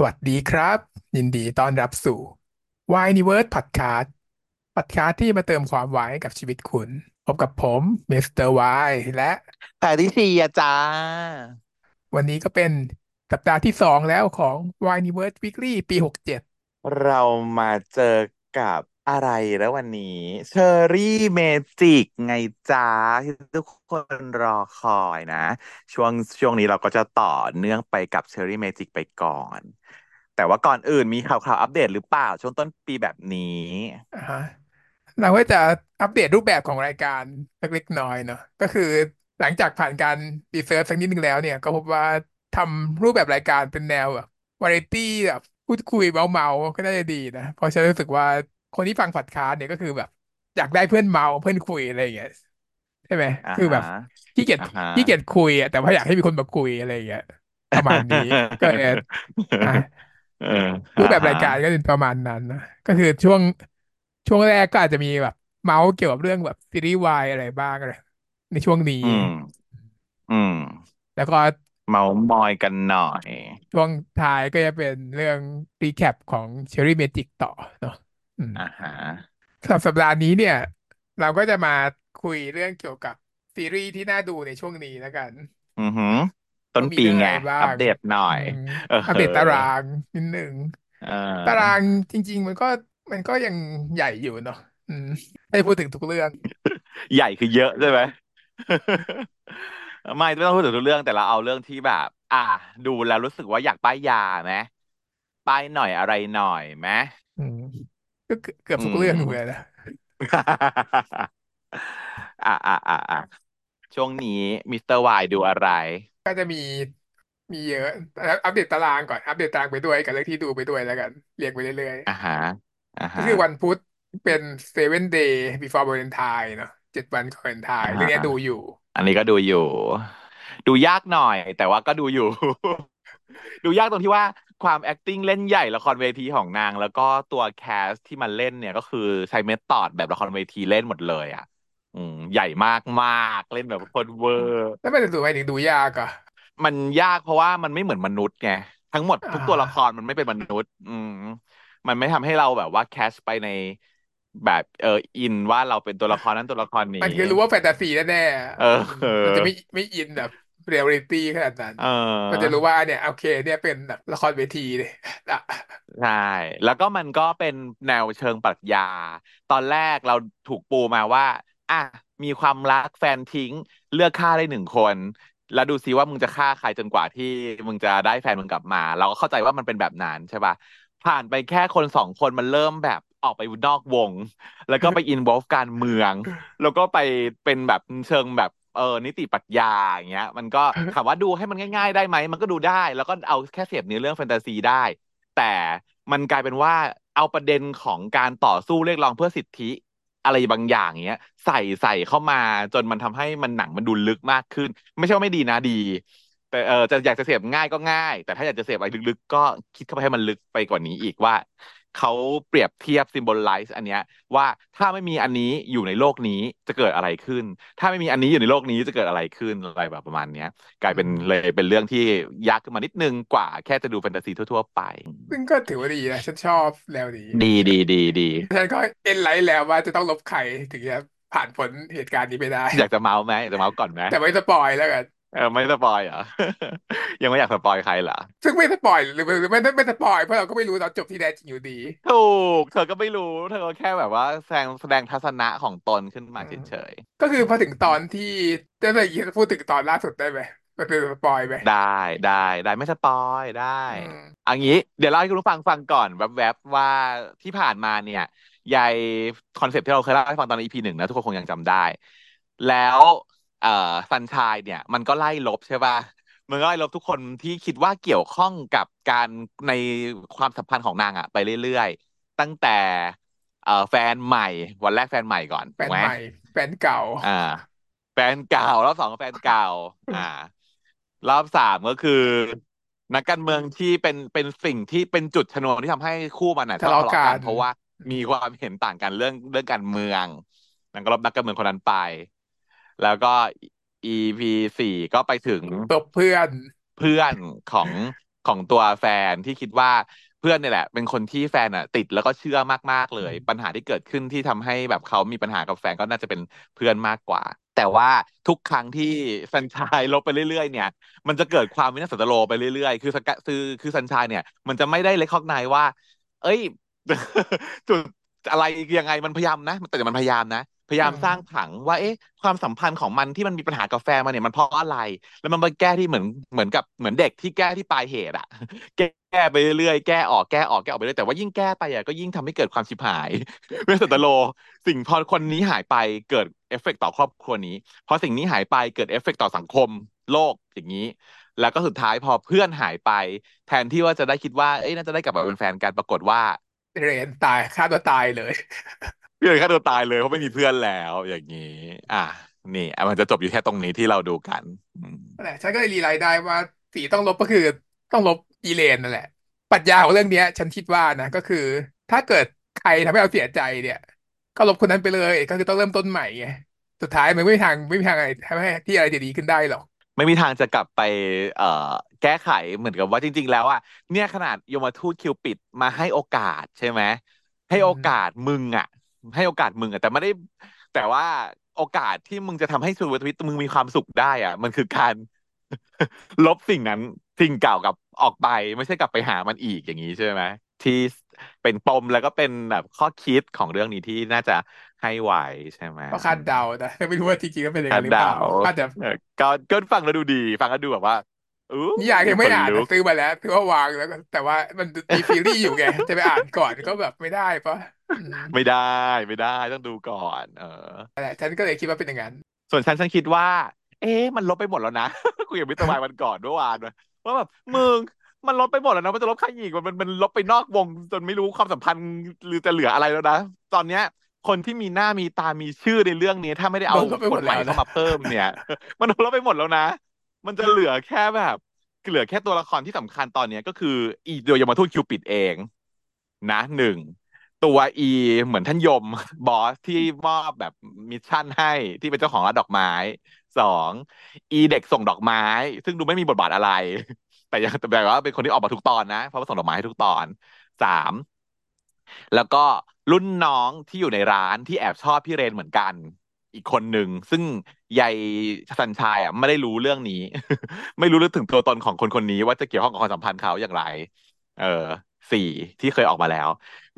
สวัสดีครับ ยินดีต้อนรับสู่ Y Universe Podcast Podcast ที่มาเติมความวายให้กับชีวิตคุณ พบกับผมมิสเตอร์วายและแต่ที่สี่อะจ้า วันนี้ก็เป็นสัปดาห์ที่สองแล้วของ Y Universe Weekly ปีหกเจ็ดเรามาเจอกับ อะไรแล้ววันนี้ Cherry Magic ไงจ้าที่ทุกคนรอคอยนะ ช่วงช่วงนี้เราก็จะต่อเนื่องไปกับเชอรี่เมจิกไปก่อน แต่ว่าก่อนอื่นมีข่าวข่าวอัปเดตหรือเปล่า ช่วงต้นปีแบบนี้อ่าฮะเราก็จะอัปเดตรูปแบบของรายการเล็กน้อยเนาะก็คือหลังจากผ่านการรีเสิร์ชสักนิดนึงแล้วเนี่ย ก็พบว่าทำรูปแบบรายการเป็นแนวแบบวาไรตี้แบบพูดคุยเมาๆก็น่าจะดีนะเพราะฉันรู้สึกว่า คนที่ฟังพอดคาสต์เนี่ยก็คือแบบ อยากได้เพื่อนเมาเพื่อนคุยอะไรอย่างเงี้ยใช่ไหมอ่าฮะคือแบบขี้เกียจอ่าฮะขี้เกียจคุยอะแต่ว่าอยากให้มีคนมาคุยอะไรอย่างเงี้ยประมาณนี้ก็เลยอะเออรูอ่าฮะปแบบรายการก็เป็นประมาณนั้นนะก็คือช่วงช่วงแรกก็อาจจะมีแบบ เมาส์เกี่ยวกับเรื่องแบบซีรีส์วายอะไรบ้างอะไรในช่วงนี้ อืมอืมแล้วก็เม้ามอยกันหน่อย ช่วงท้ายก็จะเป็นเรื่อง recap ของ Cherry Magic ต่อเนาะ อืมอ่าฮะสำหรับสัปดาห์นี้เนี่ย เราก็จะมาคุยเรื่องเกี่ยวกับซีรีส์ที่น่าดูในช่วงนี้แล้วกัน อือหือ ต้ว่ามีเรื่องอะนปีไงไรบ้างอัปเดตหน่อย อืมเอออัปเดตตารางนิดหนึ่งเตารางออจริง ๆ มันก็มันก็ยังใหญ่อยู่เนาะอืมให้พูดถึงทุกเรื่อง ใหญ่คือเยอะใช่ไหม ไม่ไม่ต้องพูดถึงทุกเรื่องแต่เราเอาเรื่องที่แบบ อะดูแล้วรู้สึกว่าอยากป้ายยาไหมป้ายหน่อยอะไรหน่อยไหมอืม ก็เกือบเกือบอืทุกเรื่องอยู่เลยมนะอะอะอะอะช่วงนี้มิสเตอร์วายดูอะไร ก็จะมีมีเยอะแล้วอัปเดตตารางก่อนอัปเดตตารางไปด้วยกับเรื่องที่ดูไปด้วยแล้วกัน เรียงไปเรื่อยอ่าฮะอ่าฮะๆก็คือวันพุธเป็น Seven Day Before Valentine เนาะเจ็ดวันก่อนวาเลนไทอ่าฮะน์เรื่องเนี้ยดูอยู่ อันนี้ก็ดูอยู่ ดูยากหน่อย แต่ว่าก็ดูอยู่ ดูยากตรงที่ว่า ความ acting เล่นใหญ่ละครเวทีของนาง แล้วก็ตัวแคสที่มันเล่นเนี่ยก็คือใช้เมธอดแบบละครเวทีเล่นหมดเลยอะ อืมใหญ่มากมากเล่นแบบโคตรเวอร์แล้วมันจะดูไปถึงดูยากอะมันยากเพราะว่ามันไม่เหมือนมนุษย์ไงทั้งหมดอ่ทุกตัวละครามันไม่เป็นมนุษย์ อืมมันไม่ทำให้เราแบบว่าแคชไปในแบบเอออินว่าเราเป็นตัวละครนั้นตัวละครนี้ มันคือรู้ว่าแฟนตาซีแน่ๆอะเอออืมเอมันจะไม่อไม่อินแบบ เรียลลิตี้ขนาดนั้นเมันจะออรู้ว่าเนี่ยโอเค เนี่ยเป็นแบบละครเวทีเลยอะใช่แล้วก็มันก็เป็นแนวเชิงปรัชญา ตอนแรกเราถูกปูมาว่าอะมีความรักแฟนทิ้งเลือกฆ่าได้หนึ่งคน แล้วดูซิว่ามึงจะฆ่าใครจนกว่าที่มึงจะได้แฟนมึงกลับมา เราก็เข้าใจว่ามันเป็นแบบนั้นใช่ป่ะผ่านไปแค่คนสองคนมันเริ่มแบบออกไปนอกวง แล้วก็ไปอินวอล์ฟการเมือง แล้วก็ไปเป็นแบบเชิงแบบ เออนิติปรัชญาอย่างเงี้ย มันก็ถามว่าดูให้มันง่าย ๆ ได้ไหมมันก็ดูได้ แล้วก็เอาแค่เสพเนื้อเรื่องแฟนตาซีได้ แต่มันกลายเป็นว่าเอาประเด็นของการต่อสู้เรียกร้องเพื่อสิทธิอะไรบางอย่างเงี้ย ใส่ใส่เข้ามาจนมันทำให้มันหนังมันดูลึกมากขึ้น ไม่ใช่ว่าไม่ดีนะดี แต่เออจะอยากจะเสพง่ายก็ง่าย แต่ถ้าอยากจะเสพอะไรลึกๆ ก็คิดเข้าไปให้มันลึกไปกว่านี้อีกว่า เขาเปรียบเทียบ symbolize อันเนี้ยว่าถ้าไม่มีอันนี้อยู่ในโลกนี้จะเกิดอะไรขึ้น ถ้าไม่มีอันนี้อยู่ในโลกนี้จะเกิดอะไรขึ้นอะไรแบบประมาณเนี้ย กลายอืเป็นเลยมเป็นเรื่องที่ยากขึ้นมานิดนึงกว่าแค่จะดูแฟนตาซีทั่วๆไป ซึ่งก็ถือว่าดีนะฉันชอบแนวนี้ดีดีดีดีฉันก็ enlight แล้วว่าจะต้องลบใครถึงจะผ่านพ้นเหตุการณ์นี้ไปได้ อยากจะเมาส์ไหมอยากจะเมาส์ก่อนไหมแต่ไม่สปอยแล้วกัน เออไม่สปอยเหรอ ยังไม่อยากสปอยใครเหรอ ซึ่งไม่สปอยหรือหรือไม่ไม่สปอยเพราะเราก็ไม่รู้ตอนจบที่แท้จริงอยู่ดี ถูก เธอก็ไม่รู้ เธอก็แค่แบบว่าแสดงแสดงทัศนะของตนขึ้นอืมามเฉยก็คือพอถึงตอนที่จะได้พูดถึงตอนล่าสุดได้ไหมมันเป็นสปอยไหมๆได้ได้ได้ไม่สปอยได้อืมอันนี้เดี๋ยวเล่าให้คุณผู้ฟังฟังก่อนแวบๆว่าที่ผ่านมาเนี่ยยายคอนเซปต์ที่เราเคยเล่าให้ฟังตอน EP หนึ่งนะทุกคนคงยังจำได้ แล้ว เอ่อซันชายเนี่ย มันก็ไล่ลบใช่ป่ะมันก็ไล่ลบทุกคนที่คิดว่าเกี่ยวข้องกับการในความสัมพันธ์ของนางอะไปเรื่อยๆ ตั้งแต่เอ่อแฟนใหม่ วันแรกแฟนใหม่ก่อนถูกไหมแฟนใหม่แฟนเก่า อ่า แฟนเก่ารอบสองก็แฟนเก่า อ่า รอบสามก็คือ นักการเมืองที่เป็นเป็นสิ่งที่เป็นจุดชนวนที่ทำให้คู่มันอะทะเลาะต้องทะเลาะกันกันเพราะว่ามีความเห็นต่างกันเรื่องเรื่องการเมืองนางก็ลบนักการเมืองคนนั้นไป แล้วก็ EP สี่ก็ไปถึงตบเพื่อนเพื่อนของของตัวแฟนที่คิดว่าเพื่อนเนี่ยแหละ เป็นคนที่แฟนอะ ติดแล้วก็เชื่อมากๆเลย ปัญหาที่เกิดขึ้นที่ทำให้แบบเขามีปัญหากับแฟนก็น่าจะเป็นเพื่อนมากกว่า แต่ว่าทุกครั้งที่สัญชายลบไปเรื่อยๆ เนี่ย มันจะเกิดความวินาศสันตโลไปเรื่อยๆ คือสกะคือคือสัญชายเนี่ย มันจะไม่ได้ recognize ว่า เอ้ยจุดอะไรยังไงมันพยายามนะแต่มันพยายามนะ พยายามสร้างผังว่าเอ๊ะความสัมพันธ์ของมันที่มันมีปัญหากับแฟนมาเนี่ยมันเพราะอะไร แล้วมันมาแก้ที่เหมือนเหมือนกับเหมือนเด็กที่แก้ที่ปลายเหตุอะแก้ไปเรื่อยๆแก้ออกแก้ออกแก้ออกไปเรื่อยแต่ว่ายิ่งแก้ไปอะก็ยิ่งทำให้เกิดความชิบหายเวสตโล สิ่งพอคนนี้หายไปเกิดเอฟเฟกต์ต่อครอบครัวนี้พอสิ่งนี้หายไปเกิดเอฟเฟกต์ต่อสังคมโลกอย่างนี้ แล้วก็สุดท้ายพอเพื่อนหายไป แทนที่ว่าจะได้คิดว่าเอ้ยน่าจะได้กลับมาเป็นแฟนกันปรากฏว่าเรนตายฆ่าตัวตายเลย เพื่อนฆ่าตัวตายเลยเพราะไม่มีเพื่อนแล้ว อย่างนี้ อะนี่อะมันจะจบอยู่แค่ตรงนี้ที่เราดูกันอืมนั่นแหละฉันก็เลยรีไลซ์ได้ว่าสีต้องลบก็คือต้องลบอีเลนนั่นแหละปรัชญาของเรื่องเนี้ย ฉันคิดว่านะก็คือ ถ้าเกิดใครทำให้เราเสียใจเนี่ย ก็ลบคนนั้นไปเลยก็คือต้องเริ่มต้นใหม่ไงสุดท้ายมันไม่มีทางไม่มีทางอะไรทำให้ที่อะไรจะดีขึ้นได้หรอกไม่มีทางจะกลับไป เอ่อ แก้ไขเหมือนกับว่าจริง ๆ แล้วอะเนี่ยขนาดยมทูตคิวปิดมาให้โอกาสใช่ไหมให้โอกาสมึงอะ ให้โอกาสมึงอะแต่ไม่ได้ แต่ว่าโอกาสที่มึงจะทำให้ชีวิตมึงมีความสุขได้อะมันคือการ ลบสิ่งนั้นสิ่งเก่ากับออกไปไม่ใช่กลับไปหามันอีกอย่างนี้ใช่ไหมที่เป็นปมแล้วก็เป็นแบบข้อคิดของเรื่องนี้ที่น่าจะให้ไว้ใช่ไหมก็คาดเดาแต่ไม่รู้ว่าจริงๆแล้วเป็นอย่างคานั้ดนหรือเปเดาล่าอาจจะเออก็ก็ฟังแล้วดูดี ฟังแล้วดูแบบว่า อู้นิยายยังไม่อ่านขลุนะก ซื้อมาแล้วซื้อว่าวางแล้วก็แต่ว่ามันมีซีรีส์อยู่ไงจะไปอ่านก่อนก็แบบไม่ได้ปะอืมไม่ได้ไม่ได้ต้องดูก่อน เออ นั่นแหละฉันก็เลยคิดว่าเป็นอย่างนั้น ส่วนฉันฉันคิดว่า เอ๊ะมันลบไปหมดแล้วนะ คุยกับมิสเตอร์วายวันก่อนเมื่อวานว่าว่าแบบมึงมันลบไปหมดแล้วนะมันจะลบใครอีกมันมันมันลบไปนอกวง จนไม่รู้ความสัมพันธ์หรือจะเหลืออะไรแล้วนะ ตอนเนี้ย คนที่มีหน้ามีตามีชื่อในเรื่องนี้ ถ้าไม่ได้เอาโดนลบไปหมดแล้วนะเข้ามาเพิ่มเนี่ย มันโดนลบไปหมดแล้วนะ มันจะเหลือแค่แบบเหลือแค่ตัวละครที่สำคัญตอนเนี้ยก็คือ อีโดยยมทูตคิวปิดเอง นะหนึ่งตัวอีเหมือนท่านยมบอสที่มอบแบบ mission ให้ที่เป็นเจ้าของร้านดอกไม้สองอีเด็กส่งดอกไม้ ซึ่งดูไม่มีบทบาทอะไร แต่ยังแต่แบบว่าเป็นคนที่ออกมาทุกตอนนะเพราะว่าส่งดอกไม้ให้ทุกตอนสามแล้วก็รุ่นน้องที่อยู่ในร้านที่แอบชอบพี่เรนเหมือนกัน อีกคนหนึ่งซึ่งยายสันชายอะไม่ได้รู้เรื่องนี้ ไม่รู้เรื่องถึงตัวตนของคนคนนี้ ว่าจะเกี่ยวข้องกับความสัมพันธ์เขาอย่างไร เออสี่ที่เคยออกมาแล้ว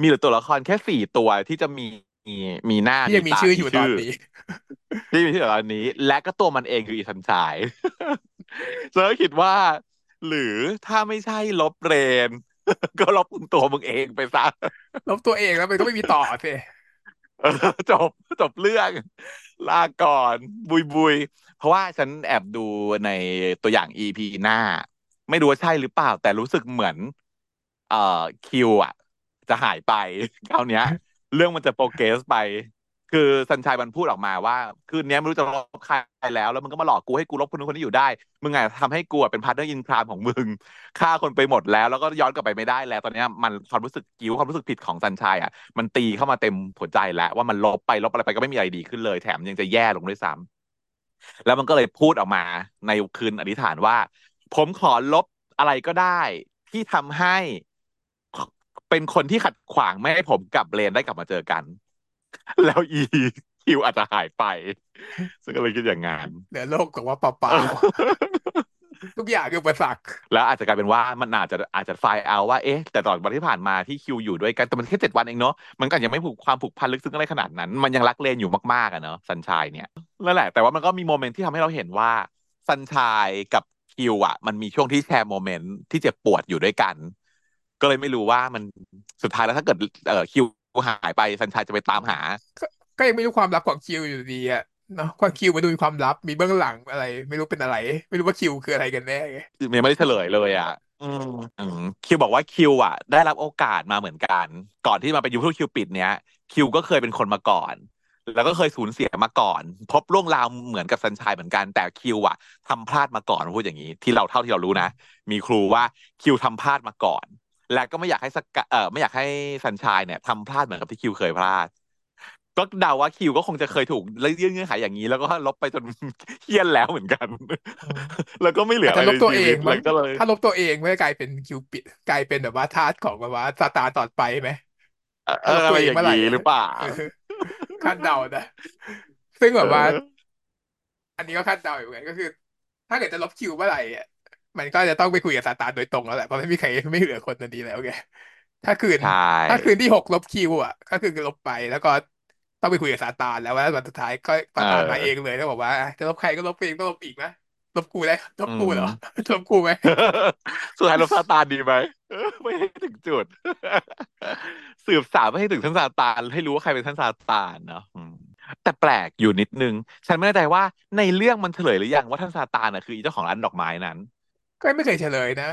มีเหลือตัวละครแค่สี่ตัวที่จะมีมีมีหน้าที่ยังมีตาชื่ออยู่ตอนนี้ที่มีชื่ออยู่ตอนนี้ และก็ตัวมันเองคืออีสันชายฉันก็คิดว่า หรือถ้าไม่ใช่ลบเรน ก็ลบตัวมึงเองไปซะลบตัวเองแล้วมันก็ไม่มีต่อสิเออ จบจบเรื่องลาก่อน บุยบุยเพราะว่าฉันแอบดูในตัวอย่างอีพีหน้า ไม่รู้ว่าใช่หรือเปล่า แต่รู้สึกเหมือน เอ่อคิวอะ จะหายไปคราวเนี้ย เรื่องมันจะโปรเกรสไป คือสัญชัยมันพูดออกมาว่า คืนนี้ไม่รู้จะลบใครแล้ว แล้วมึงก็มาหลอกกูให้กูลบคนนู้นคนนี้อยู่ได้ มึงไงทำให้กูเป็น partner in crime ของมึงฆ่าคนไปหมดแล้ว แล้วก็ย้อนกลับไปไม่ได้แล้ว ตอนนี้มันความรู้สึกกิ้วความรู้สึกผิดของสัญชัยอะ มันตีเข้ามาเต็มหัวใจแล้ว ว่ามันลบไปลบอะไรไปก็ไม่มีอะไรดีขึ้นเลย แถมยังจะแย่ลงด้วยซ้ำแล้วมันก็เลยพูดออกมาในคืนอธิษฐานว่า ผมขอลบอะไรก็ได้ที่ทำให้เป็นคนที่ขัดขวางไม่ให้ผมกับเรนได้กลับมาเจอกัน แล้วอีคิวอาจจะหายไป ซึ่งก็เลยคิดอย่างงั้นเหลือโลกกับว่าเปล่าๆทุกอย่างคืออุปสรรคแล้วอาจจะกลายเป็นว่ามันอาจจะอาจจะไฟล์เอาว่าเอ๊ะ แต่ตลอดวันที่ผ่านมาที่คิวอยู่ด้วยกันแต่มันแค่เจ็ดวันเองเนาะมันก็ยังไม่ผูกความผูกพันลึกซึ้งอะไรขนาดนั้น มันยังรักเลนอยู่มากๆอะเนาะสันชายเนี่ยนั่นแหละ แต่ว่ามันก็มี moment ที่ทำให้เราเห็นว่าสันชายกับคิวอะมันมีช่วงที่แชร์ moment ที่เจ็บปวดอยู่ด้วยกัน ก็เลยไม่รู้ว่ามันสุดท้ายแล้วถ้าเกิดเออคิว หายไปสันชายจะไปตามหาก็ก็ยังไม่รู้ความลับของคิวอยู่ดีอะเนาะความคิวมันดูมีความลับมีเบื้องหลังอะไร ไม่รู้เป็นอะไร ไม่รู้ว่าคิวคืออะไรกันแน่ไงยังไม่ได้เฉลยเลยอะอืมอืมคิวบอกว่าคิวอะ ได้รับโอกาสมาเหมือนกัน ก่อนที่มาเป็นยูทูบคิวปิดเนี้ยคิวก็เคยเป็นคนมาก่อน แล้วก็เคยสูญเสียมาก่อน พบล่วงราวเหมือนกับซันชัยเหมือนกันแต่คิวอะทำพลาดมาก่อนพูดอย่างนี้ ที่เราเท่าที่เรารู้นะ มีครูว่าคิวทำพลาดมาก่อน และก็ไม่อยากให้สกะเออไม่อยากให้ซันชัยเนี่ยทำพลาดเหมือนกับที่คิวเคยพลาดก็ก็เดาว่าคิวก็คงจะเคยถูกแล้วยื่นเงื่อนไขอย่างนี้ แล้วก็ลบไปจนเฮี้ยนแล้วเหมือนกันอ๋อแล้วก็ไม่เหลืออะไรในอาจจะลบตัวชีวิตเลเองมั้งยก็เลยถ้าลบตัวเองไม่ได้กลายเป็นคิวปิดกลายเป็นแบบว่าทาสของแบบว่าซาตานต่อไปไหมเออเออถ้าลบตัวเองอะไรอย่างนี้เมื่อไหร่อะหรือเปล่าเออคาดเดานะซึ่งแบเอบว่าออันนี้ก็คาดเดาอยู่เหมือนกันก็คือ ถ้าเกิดจะลบคิวเมื่อไหร่อะ มันก็จะต้องไปคุยกับซาตานโดยตรงแล้วแหละเพราะไม่มีใครไม่เหลือคนนันนี้แล้วไงถ้าคืน ใชถ้าคื่นที่หกลบคิวอะก็คือลบไปแล้วก็ต้องไปคุยกับซาตานแล้วว่าวันสุดท้ายก็เอซาตานมาเองอเลยแล้วบอกว่าจะลบใครก็ลบเองต้องลบอีกนะลบกูได้ลบอืกูเหรอมลบกูไหมสุดท้ายลบซาตานดีไหมเออไม่ให้ถึงจุด สืบสาวไม่ให้ถึงท่านซาตานให้รู้ว่าใครเป็นท่านซาตานเนาะอืมแต่แปลกอยู่นิดนึง ฉันไม่แน่ใจว่าในเรื่องมันเฉลยหรือยังว่าท่านซาตานน่ะคืออีเจ้าของร้านดอกไม้นั้น ก็ไม่เคยเฉลยนะ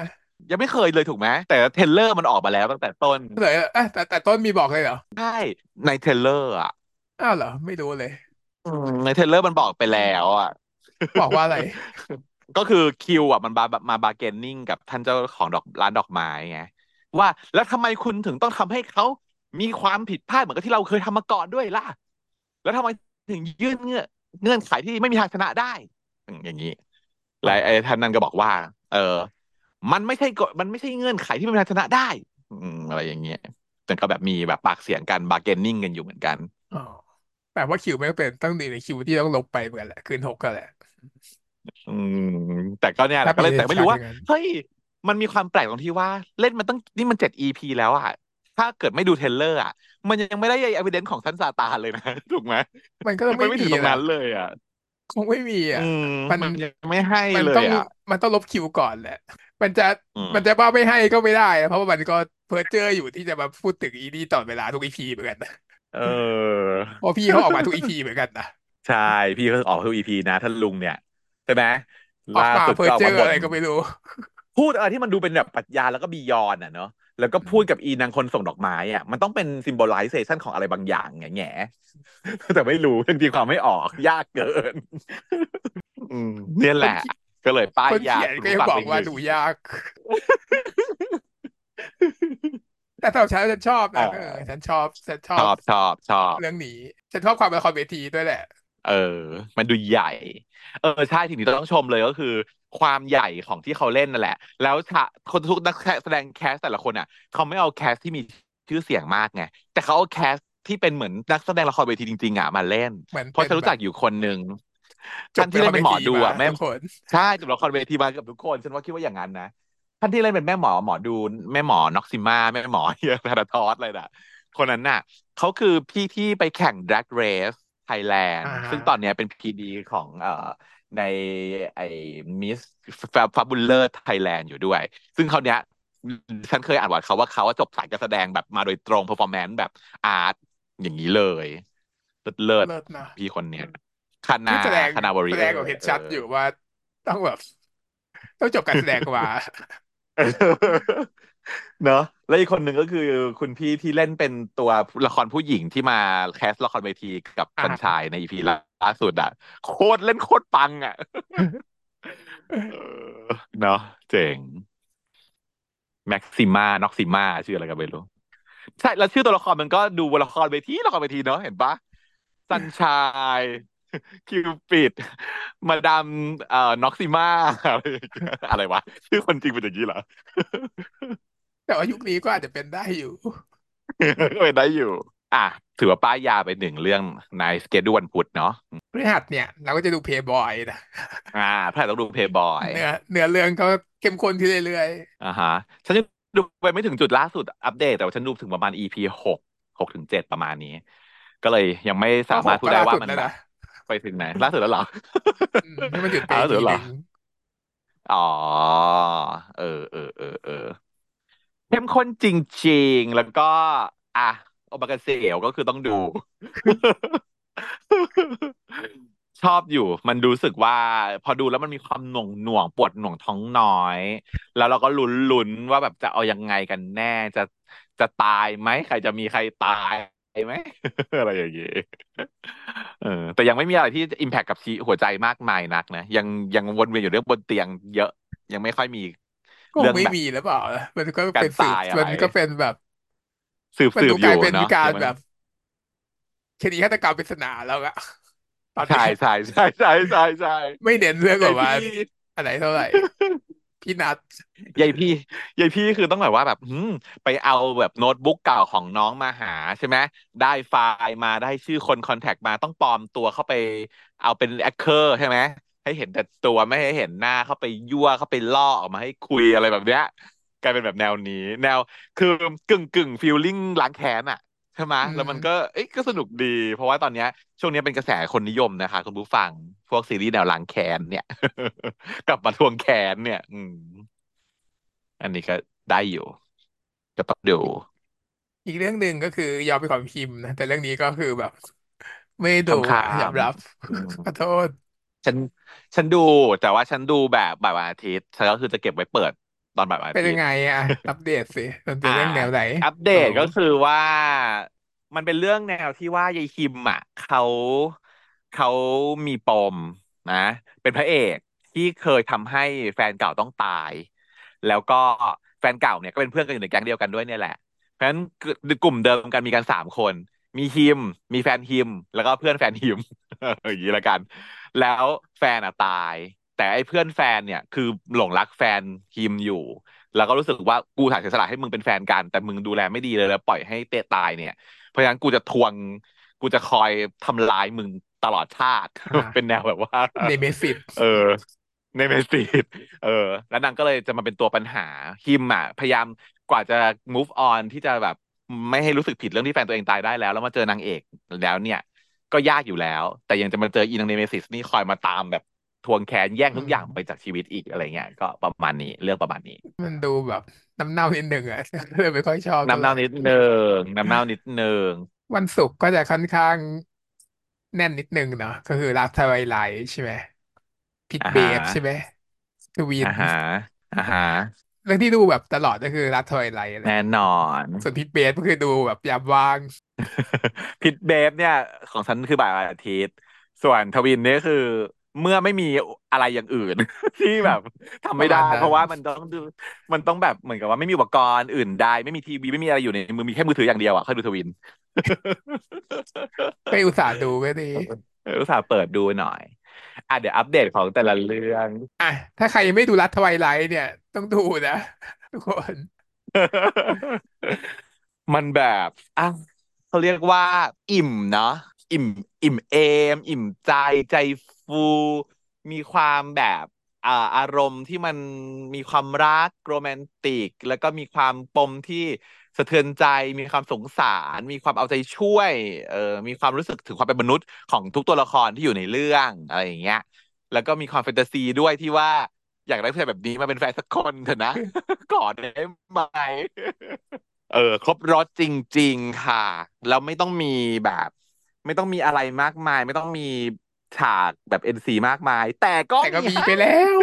ยังไม่เคยเลยถูกไหมแต่ trailer มันออกมาแล้วตั้งแต่ต้นเฉลยเอะแต่แต่ต้นมีบอกเลยเหรอใช่ใน trailer อะอ้าวเหรอไม่รู้เลยอืมใน trailer มันบอกไปแล้วอะ บอกว่าอะไร ก็คือคิวอะมันมามา bargaining กับท่านเจ้าของดอกร้านดอกไม้ไงว่าแล้วทำไมคุณถึงต้องทำให้เขามีความผิดพลาดเหมือนกับที่เราเคยทำมาก่อนด้วยล่ะ แล้วทำไมถึงยื่นเงื่อนเงื่อนไขที่ไม่มีทางชนะได้อืมอย่างนี้อ๋อ และไอ้ท่านนั้นก็บอกว่า เออ มันไม่ใช่กฎมันไม่ใช่เงื่อนไขที่ไม่มีทางชนะได้ อืมอะไรอย่างเงี้ยแต่ก็แบบมีแบบปากเสียงกันบาร์เกนนิ่งกันอยู่เหมือนกันอ๋อแต่ว่าคิวไม่เป็นต้องดีในคิวที่ต้องลบไปเหมือนกันแหละคืนหกก็แหละ อืม แต่ก็เนี่ยแหถ้าเป็นละก็เลยแต่ไม่รู้ว่าฉากอย่างนั้นเฮ้ยมันมีความแปลกตรงที่ว่าเล่นมันตั้งนี่มันเจ็ด EP แล้วอะถ้าเกิดไม่ดู trailer อะมันยังไม่ได้ evidence ของซันซาตานเลยนะ ถูกไหมมันก็ต้องไม่มันไม่มีแหละถึงตรงนั้นเลยอะ คงไม่มีอือะมมันมันยังไม่ให้มันต้องเลยอะมันต้องลบคิวก่อนแหละ มันจะอืม มันจะว่าไม่ให้ก็ไม่ได้นะเพราะว่ามันก็เพ้อเจ้ออยู่ที่จะมาพูดถึงอีนี่ตลอดเวลาทุก EP เหมือนกันนะเออ เพราะพี่เขาออกมาทุก EP เหมือนกันนะใช่ พี่เขาออกทุก EP นะท่านลุงเนี่ย ใช่ไหมล่าออกมาสุดก็ออกเพ้อเจ้ออะมาบ่นไรก็ไม่รู้ พูดอะไรที่มันดูเป็นแบบปรัชญาแล้วก็บียอนอะเนาะ แล้วก็อืมพูดกับอีนางคนส่งดอกไม้อะมันต้องเป็นซิมโบล i เซชันของอะไรบางอย่างแง่แง่แต่ไม่รู้ยังตีความไม่ออกยากเกิน อืมเนี่ยแหละคนเขีก็เลยป้ายคนยาเขียนก็คุณผู้ฟังยังบอกว่าไปหนึ่งดูยาก แต่สำหรับฉันฉันชอบอ่นะเออฉัานชอบฉันชอบชอบชอบชอบเรื่องนี้ ฉันชอบความเป็นละครเวทีด้วยแหละ เออ มันดูใหญ่ เออใช่ทีนี้ต้องชมเลยก็คือ ความใหญ่ของที่เขาเล่นนั่นแหละ แล้วฉะคนทุกนักแสดง cast แต่ละคนอะ เขาไม่เอา cast ที่มีชื่อเสียงมากไงแต่เขาเอา cast ที่เป็นเหมือนนักแสดงละครเวทีจริงๆอะมาเล่นเหมือนเพราะเป็นแบบฉันรู้จักอยู่คนหนึ่งจบเป็นละครเวท่านที่เล่นเป็นหมอทีมาดูอะแม่ทุกคนใช่จบละครเวทีมากับทุกคน ฉันว่าคิดว่าอย่างนั้นนะท่านที่เล่นเป็นแม่หมอหมอดู แม่หมอน็อกซิม่าแม่หมอเฮียธนาทอสอะไรน่ะ คนนั้นน่ะเขาคือพี่ที่ไปแข่ง Drag Race Thailand อ่า ซึ่งตอนเนี้ยเป็น PD ของเอ่อในไอ้ Miss Fabulous Thailand อยู่ด้วย ซึ่งเขาเนี้ยฉันเคยอ่านว่าเขาว่าเขาว่าจบสายการแสดงแบบมาโดยตรง performance แบบ art อย่างนี้เลยเลิศเลิศเลิศนะพี่คนเนี้ยคานานี่แสดง Kana Warrior แสดงแบบเห็นเออชัดอยู่ว่าต้องแบบต้องจบการแสดงมาเนอะ แล้วอีกคนหนึ่งก็คือคุณพี่ที่เล่นเป็นตัวละครผู้หญิงที่มา cast ละครเวทีกับอ่าสันชายใน EP ล่าสุดอะโคตรเล่นโคตรปังอะเออเนาะเจ๋งแม็กซิม่าน็อกซิม่าชื่ออะไรกันไม่รู้ใช่แล้วชื่อตัวละครมันก็ดูละครเวทีละครเวทีเนาะเห็นปะสันชายคิวปิด มาดามเอ่อน็อกซิม่าอะไรอย่างเงี้ยอะไรวะ ชื่อคนจริงเป็นอย่างนี้เหรอ แต่ว่ายุคนี้ก็อาจจะเป็นได้อยู่ ก็เป็นได้อยู่ อะ ถือว่าป้ายยาไปหนึ่งเรื่องในสเกดูวันพุธเนาะพฤหัสเนี่ย เราก็จะดูเพย์บอยนะอ่าถ้าต้องดูเพย์บอยเนื้อเนื้อเรื่องก็เข้มข้นขึ้นเรื่อยอ่าฮะฉันยังดูไปไม่ถึงจุดล่าสุดอัปเดต แต่ว่าฉันดูถึงประมาณ EP หกหกถึงเจ็ดประมาณนี้ ก็เลยยังไม่ๆก็สามารถพูดได้หกก็ล่าว่ามันแบบสุดแล้วนะไปถึงไหน ล่าสุดแล้วเหรออืมที่มันหยุดไปอ้าวล่าสุดแล้วเหรอทีหนึ่งอ๋อ เออเออเออเออ เข้มข้นจริงๆ แล้วก็ อะโอมากาเสะก็คือต้องดู ชอบอยู่ มันรู้สึกว่า พอดูแล้วมันมีความหน่วงหน่วงปวดหน่วงท้องน้อย แล้วเราก็ลุ้นลุ้นว่าแบบจะเอายังไงกันแน่ จะจะตายไหมใครจะมีใครตายไหมอะไรอย่างเงี้ยเออ แต่ยังไม่มีอะไรที่อิมแพคกับชีหัวใจมากมายนักนะยังยังวนเวียนอยู่เรื่องบนเตียง เยอะยังไม่ค่อยมีก็ คงไม่เรื่องแบบมีหรือเปล่ามันก็การเป็นสืบตายอะไรมันก็เป็นแบบ สืบมันสืบอยู่ดูกลายเป็นเนาะยังไม่การแบบคดีฆาตกรรมปริศนาแล้วอะตอนใช่เนี้ย ใช่ใช่ใช่ใช่ใช่ไม่เน้นเรื่องแบบว่ายายพี่ อะไรเท่าไหร่ พี่นัทยายพี่ยายพี่คือต้องแบบว่าแบบหืมไปเอาแบบโน้ตบุ๊กเก่าของน้องมาหาใช่ไหมได้ไฟล์มาได้ชื่อคน contact มาต้องปลอมตัวเข้าไป เอาเป็นแอคเคอร์ใช่ไหม ให้เห็นแต่ตัวไม่ให้เห็นหน้าเข้าไปยั่วเข้าไปล่อออกมาให้คุยอะไรแบบเนี้ยกลายเป็นแบบแนวนี้ แนวคือกึ่งกึ่ง feeling ล้างแค้นอะใช่ไหมอืแล้วมันก็มเอ้ยก็สนุกดี เพราะว่าตอนเนี้ย ช่วงนี้เป็นกระแสคนนิยมนะคะ คุณผู้ฟังพวกซีรีส์แนวล้างแค้นเนี่ย กลับมาทวงแค้นเนี่ย อืม อันนี้ก็ได้อยู่ก็ต้องดูอีกเรื่องหนึ่งก็คือยอมเป็นของพิมพ์นะแต่เรื่องนี้ก็คือแบบ ไม่ดูคำคาอะยอมมรับอืมขอโทษ ฉัน ฉันดูแต่ว่าฉันดูแบบบ่ายวันอาทิตย์ฉันก็คือจะเก็บไว้เปิดตอนบ่ายวันเป็นยังไงอาทิตย์อะ อัปเดตสิมันเป็นอ่า เรื่องแนวไหนอัปเดโอ้ตก็คือว่ามันเป็นเรื่องแนวที่ว่ายายคิมอะเขาเขามีปมนะ เป็นพระเอกที่เคยทำให้แฟนเก่าต้องตาย แล้วก็แฟนเก่าเนี่ยก็เป็นเพื่อนกันอยู่ในแก๊งเดียวกันด้วยเนี่ยแหละ เพราะฉะนั้นกลุ่มเดิมกันมีกันสามคน มีฮิม มีแฟนฮิม แล้วก็เพื่อนแฟนฮิม อย่างนี้ละกัน แล้วแฟนอะตาย แต่ไอ้เพื่อนแฟนเนี่ยคือหลงรักแฟนฮิมอยู่ แล้วก็รู้สึกว่ากูถ่ายเสียสละให้มึงเป็นแฟนกัน แต่มึงดูแลไม่ดีเลยแล้วปล่อยให้เตะตายเนี่ย เพราะฉะนั้นกูจะทวงกูจะคอยทำลายมึงตลอดชาติอ่าเป็นแนวแบบว่า nemesis เออ nemesis เออ แล้วนางก็เลยจะมาเป็นตัวปัญหาฮิมอะพยายามกว่าจะ move on ที่จะแบบไม่ให้รู้สึกผิดเรื่องที่แฟนตัวเองตายได้แล้ว แล้วมาเจอนางเอกแล้วเนี่ย ก็ยากอยู่แล้ว แต่ยังจะมาเจออีนาง nemesis นี่คอยมาตามแบบทวงแค้นแย่งอืมทุกอย่างไปจากชีวิตอีกอะไรเงี้ยก็ประมาณนี้เรื่องประมาณนี้ มันดูแบบน้ำเน่านิดหนึ่งอะเลยไม่ค่อยชอบเท่าไหร่น้ำเน่านิดนึงน้ำเน่านิดนึงวันศุกร์ก็จะค่อนข้างแน่นนิดนึงเนาะก็คือรักทวายไลท์ใช่ไหมพิทเบอ่าฮะฟใช่ไหมทวินอ่าฮะอ่าฮะ เรื่องที่ดูแบบตลอดก็คือรักทวายไลท์แหละแน่นอน ส่วนพิทเบฟก็คือดูแบบยามว่าง พิทเบฟเนี่ย ของฉันคือบ่ายวันอาทิตย์ ส่วนทวินเนี่ยคือเมื่อไม่มีอะไรอย่างอื่น ที่แบบทำประไม่ได้มาณนั้นเพราะว่ามันต้องดูมันต้องแบบเหมือนกับว่าไม่มีอุปกรณ์อื่นใดไม่มีทีวีไม่มีอะไรอยู่ในมือมีแค่มือถืออย่างเดียวอะค่อยดูทวินไปอุตส่าห์ดูก็ดีเอออุตส่าห์เปิดดูหน่อย อะเดี๋ยวอัปเดตของแต่ละเรื่องอะถ้าใครยังไม่ดูรัฐทไวไลท์เนี่ย ต้องดูนะ ทุกคน มันแบบอะเขาเรียกว่า อิ่มเนาะอิ่ม อิ่มเอม อิ่มใจใจฟู มีความแบบอ่าอารมณ์ที่มันมีความรักโรแมนติก แล้วก็มีความปมที่ สะเทือนใจมีความสงสาร มีความเอาใจช่วยเออมีความรู้สึกถึงความเป็นมนุษย์ของทุกตัวละครที่อยู่ในเรื่องอะไรอย่างเงี้ย แล้วก็มีความแฟนตาซีด้วยที่ว่าอยากได้ผู้ชายแบบนี้มาเป็นแฟนสักคนเถอะนะกอดได้ไหมเออ ครบรสจริง ๆ ค่ะ แล้วไม่ต้องมีแบบ ไม่ต้องมีอะไรมากมาย ไม่ต้องมี ฉากแบบเอ็นซีมากมาย แต่ก็แต่ก็มีให้มีไปแล้ว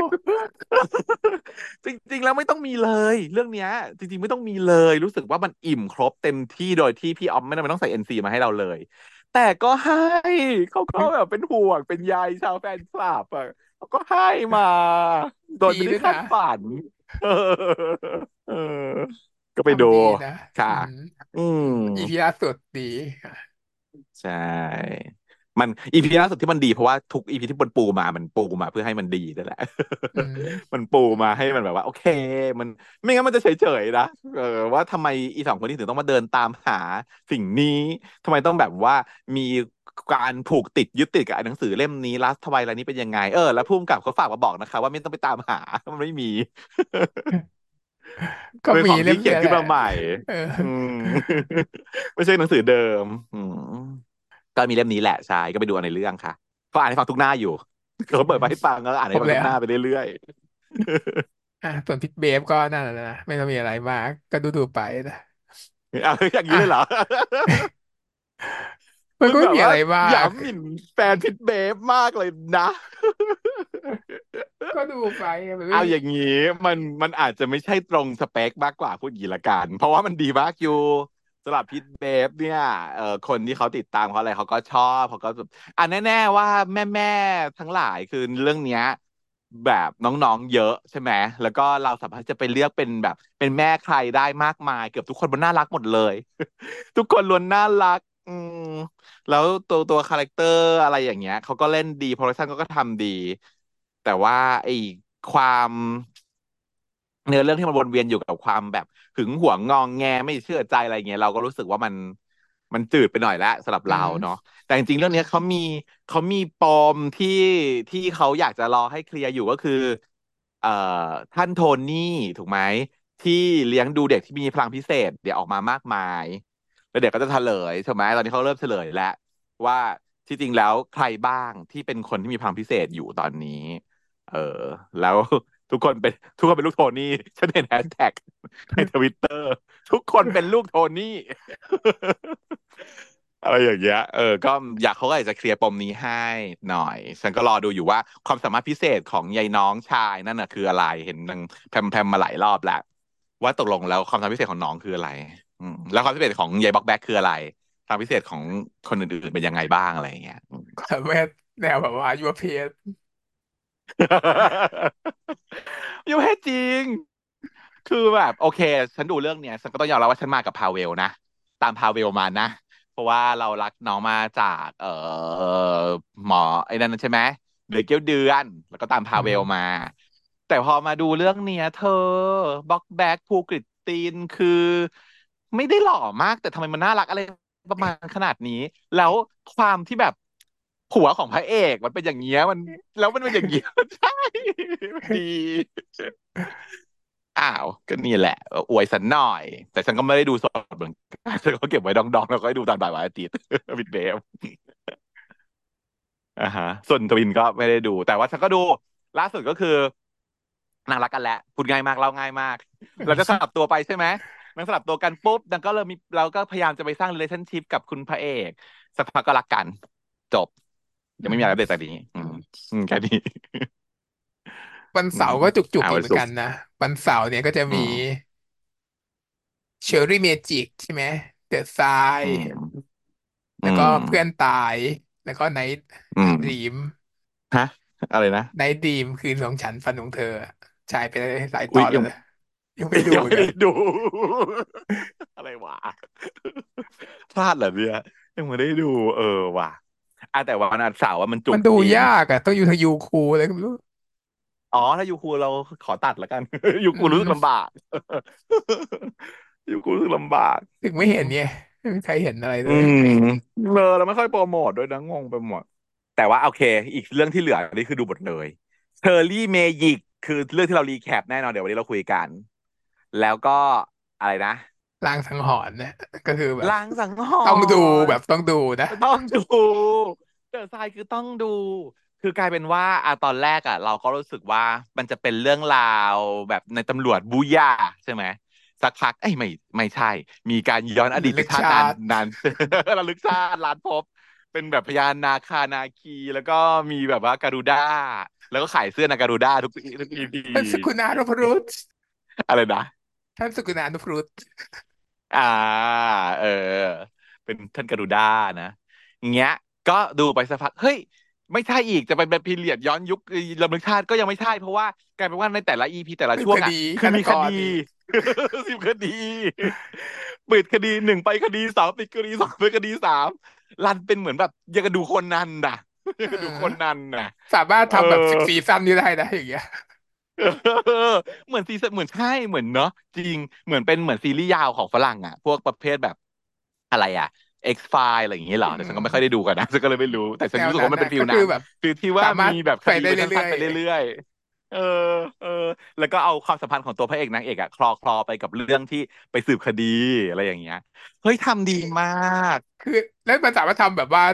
จริง ๆ แล้วไม่ต้องมีเลย เรื่องเนี้ย จริง ๆ ไม่ต้องมีเลย รู้สึกว่ามันอิ่มครบเต็มที่โดยที่พี่ออมไม่จำเป็นต้องใส่เอ็นซีมาให้เราเลย แต่ก็ให้เขาก็แบบเป็นห่วงเป็นใยชาวแฟนคลับอะเขาก็ให้มา โดยดีไม่ได้ด้วยนะคาดฝันเออเออก็ไปดูทำดีนะค่ะอืมอืมอีพีล่าสุดดีใช่ มัน EP ล่าสุดที่มันดีเพราะว่าทุก EP ที่มันปูมามันปูมาเพื่อให้มันดีนั่นแหละอืมมันปูมาให้มันแบบว่า โอเค มันไม่งั้นมันจะเฉยๆนะเออว่าทำไมอีสองคนนี้ถึงต้องมาเดินตามหาสิ่งนี้ทำไมต้องแบบว่ามีการผูกติดยึดติดกับหนังสือเล่มนี้ Last Twilight อะไรนี้เป็นยังไง เออแล้วผู้กำกับเขาฝากมาบอกนะคะ ว่าไม่ต้องไปตามหา มันไม่มีก็เป็นมีของที่เขียนเล่มเนี้ยแหละขึ้นมาใหม่เอออืมไม่ใช่หนังสือเดิมอืม ก็มีเล่มนี้แหละใช่ก็ไปดูเอาในเรื่องค่ะเขาอ่านให้ฟังทุกหน้าอยู่เขาเปิดมาให้ฟังแล้วอ่านให้ครบแล้วฟังทุกหน้าไปเรื่อยอะส่วนพิทเบฟก็นั่นแหละนะไม่ต้องมีอะไรมาก ก็ดูดูไปนะๆเอาอย่างนี้อะเลยเหรอมันก็ไม่มึงแบบว่ามีอะไรมากหยามหมิ่นแฟนพิทเบฟมากเลยนะ ก็ดูไปมันไม่เอาอย่างนี้มันมันอาจจะไม่ใช่ตรงสเปคมากกว่าพูดอย่างนี้ละกัน เพราะว่ามันดีมากอยู่ สำหรับพิทเบฟเนี่ยเอ่อคนที่เขาติดตามเขาอะไรเขาก็ชอบเขาก็แบบอะแน่ ๆ ว่าแม่ๆทั้งหลายคือเรื่องเนี้ยแบบน้องๆเยอะใช่ไหมแล้วก็เราสามารถจะไปเลือกเป็นแบบ เป็นแม่ใครได้มากมาย เกือบทุกคนมันน่ารักหมดเลย ทุกคนล้วนน่ารัก อืมแล้วตัวตัว character อะไรอย่างเงี้ยเขาก็เล่นดี production ก็ก็ทำดี แต่ว่าไอ้ความเนื้อเรื่องที่มันวนเวียนอยู่กับความแบบ หึงหวงงองแงไม่เชื่อใจอะไรเงี้ยเราก็รู้สึกว่ามันมันจืดไปหน่อยแล้วสำหรับเราเนาะ อืมแต่จริงๆเรื่องเนี้ยเขามีเขามีปมที่ที่เขาอยากจะรอให้เคลียร์อยู่ก็คือ เอ่อท่านโทนี่ถูกไหมที่เลี้ยงดูเด็กที่มีพลังพิเศษ เดี๋ยวออกมามากมาย แล้วเด็กก็จะเฉลยใช่ไหมตอนนี้เขาเริ่มเฉลยแล้ว ว่าที่จริงแล้วใครบ้างที่เป็นคนที่มีพลังพิเศษอยู่ตอนนี้ เออ แล้ว ทุกคนเป็นทุกคนเป็นลูกโทนี่ฉันเห็นแฮชแท็กในทวิตเตอร์ทุกคนเป็นลูกโทนี่อะไรอย่างเงี้ย เออ ก็อยากเขาก็อยากจะเคลียร์ปมนี้ให้หน่อย ฉันก็รอดูอยู่ว่าความสามารถพิเศษของยายน้องชายนั่นน่ะคืออะไรเห็นนางแพมแพมมาหลายรอบแล้วว่าตกลงแล้วความสามารถพิเศษของน้องคืออะไรอืมแล้วความพิเศษของยายบ็อกแบ็คคืออะไรความพิเศษของคนอื่นๆเป็นยังไงบ้างอะไรอย่างเงี้ยอืมความแม่แนวแบบว่ายุวเพศ ยังไม่จริง คือแบบ โอเค ฉันดูเรื่องเนี้ยฉันก็ต้องยอมรับว่าฉันมากับพาเวลนะ ตามพาเวลมานะ เพราะว่าเรารักน้องมาจาก เอ่อหมอไอ้นั่นใช่ไหมเดือเกี้ยวเดือน แล้วก็ตามพาเวลมา แต่พอมาดูเรื่องเนี้ย เธอบ็อกแบ็คภูกฤตตีนคือ ไม่ได้หล่อมาก แต่ทำไมมันน่ารักอะไรประมาณขนาดนี้ แล้วความที่แบบ ผัวของพระเอกมันเป็นอย่างเงี้ยมัน แล้วมันเป็นอย่างเงี้ยใช่มันดีอ้าวก็นี่แหละ อวยสันหน่อย แต่ฉันก็ไม่ได้ดูสดเหมือนกันฉันก็เก็บไว้ดองๆแล้วก็ให้ดูตอนบ่ายวันอาทิตย์วิดเบฟอ่าฮะ ส่วนทวินก็ไม่ได้ดู แต่ว่าฉันก็ดู ล่าสุดก็คือนางรักกันแล้วพูดง่ายมากเล่าง่ายมาก เราจะสลับตัวไปใช่ไหมนางสลับตัวกันปุ๊บนางก็เลยมีเราก็พยายามจะไปสร้าง relationship กับคุณพระเอก สักพักก็รักกัน จบ ยังไม่มีอะไรอัปเดตจากนี้ อืมอืมแค่นี้ วันอืมเสาร์ก็จุกๆอีกอ่าวันศุกร์เหมือนกันนะวันเสาร์เนี่ยก็จะมีอืมเชอร์รี่เมจิกใช่ไหมเดอะทรายอืม อืแล้วก็ม เพื่อนตาย แล้วก็ไนท์อืมดรีมฮะ อะไรนะ ไนท์ดรีมคืนของฉันฝันของเธอใช่ไปหลายตอุ๊ยยังอนแล้วนะยังไม่ดูยังเหมือนกันไม่ได้ดู อะไรวะพลาดเหรอเนี่ยยังไม่ได้ดู เออว่ะ อะแต่วันอันเสาร์ว่ามันจุมันดูกจริงยากอะต้องอยู่ทางยูคูอะไรก็ไม่รู้ อ๋อถ้ายูคูเราขอตัดแล้วกัน Youku อืม รู้สึกลำบาก Youku รู้สึกลำบาก ถึงอืมไม่เห็นเนี่ยไม่มีใครเห็นอะไรเลยอืมเออแล้วไม่ค่อยโปรโมทด้วยนะงงไปหมด แต่ว่าโอเค อีกเรื่องที่เหลือนี่คือดูหมดเลย Cherry Magic คือเรื่องที่เรา recap แน่นอนเดี๋ยววันนี้เราคุยกัน แล้วก็อะไรนะลางสังหรณ์เนี่ยก็คือแบบล้างสังหรณ์ต้องดูแบบต้องดูนะ ต้องดู เดอะทรายคือต้องดู คือกลายเป็นว่าอะตอนแรกอะเราก็รู้สึกว่ามันจะเป็นเรื่องราวแบบในตำรวจบู๊ย่าใช่ไหมสักพักเอ้ยไม่ไม่ใช่ มีการย้อนอดีตไปหรือลึกชาชาตินานตินานระลึกชาติล้านภพเป็นแบบพญานาคานาคี แล้วก็มีแบบว่าการูด้าแล้วก็ขายเสื้อนาการูด้าทุกทุกอีพีท่านสกุณานพรุษอะไรนะท่านสกุณานพรุษอ่า เออ เป็นท่านกรุด้านะอย่างเงี้ย ก็ดูไปสักพักเฮ้ยไม่ใช่อีกจะเป็นแบบพีเรียดย้อนยุครำลึกชาติก็ยังไม่ใช่เพราะว่ากลายเป็นว่าในแต่ละอีพีแต่ละช่วงอะสืบคดีฆาตกคือมีคดีรอีกสิบคดีปิดคดีหนึ่งไปคดีสองปิดคดีสองไปคดีสามรันเป็นเหมือนแบบยังกระดูกคนนันน่ะยัเองกระดูกคนนัอนน่ะ สามารถเออทำแบบสิบซีซั่นนี้ได้นะอย่างเงี้ยเออเหมือนซีซั่นเหมือนใช่เหมือนเนาะจริงเหมือนเป็นเหมือนซีรีส์ยาวของฝรั่งอะ พวกประเภทแบบอะไรอะ X File อะไรอย่างเงี้ยเหรออืแต่ฉันก็ไม่ค่อยได้ดูกันนะฉันก็เลยไม่รู้แต่ฉันรู้สึกว่ามันเป็แนวนั้นนะ feel นั้นก็คือแบบ feel ที่ว่ามีสามารถแบบคไปดีไปสั้ได้เรื่อยนๆไปเรื่อยๆเออเออ แล้วก็เอาความสัมพันธ์ของตัวพระเอกนางเอกอะคลอคลอไปกับเรื่องที่ไปสืบคดีอะไรอย่างเงี้ยเฮ้ยทำดีมากๆคือแล้วมันสามารถทำแบบว่า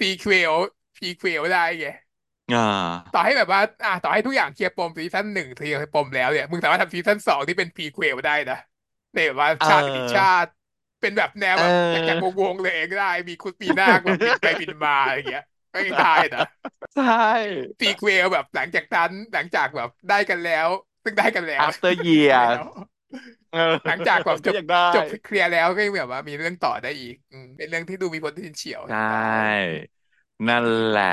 sequel sequel ได้ไงอ่าต่อให้แบบว่า อ่าต่อให้ทุกอย่างเคลียร์ปมซีซั่นหนึ่งเคลียร์ปมแล้วเนี่ยมึงสามารถทำซีซั่นสองที่เป็น prequel ได้นะในแบบว่าเชาติอีกชาออติ เป็นแบบแนวเแบบจากจากออวงๆเลยก็ได้มีคุณปีนาคแบบบินไปบินมาอะไรอย่างเงี้ยก็ยังได้นะใช่ซีเควลแบบหลังจากนั้นหลังจากแบบได้กันแล้ว ซึ่งได้กันแล้ว after ได้แล้ years วเออหลังจากแบบจบก็ยังได้จบเคลียร์แล้วก็ยังแบบว่ามีเรื่องต่อได้อีกอืมเป็นเรื่องที่ดูมี potential ใชได้่นั่นแหละ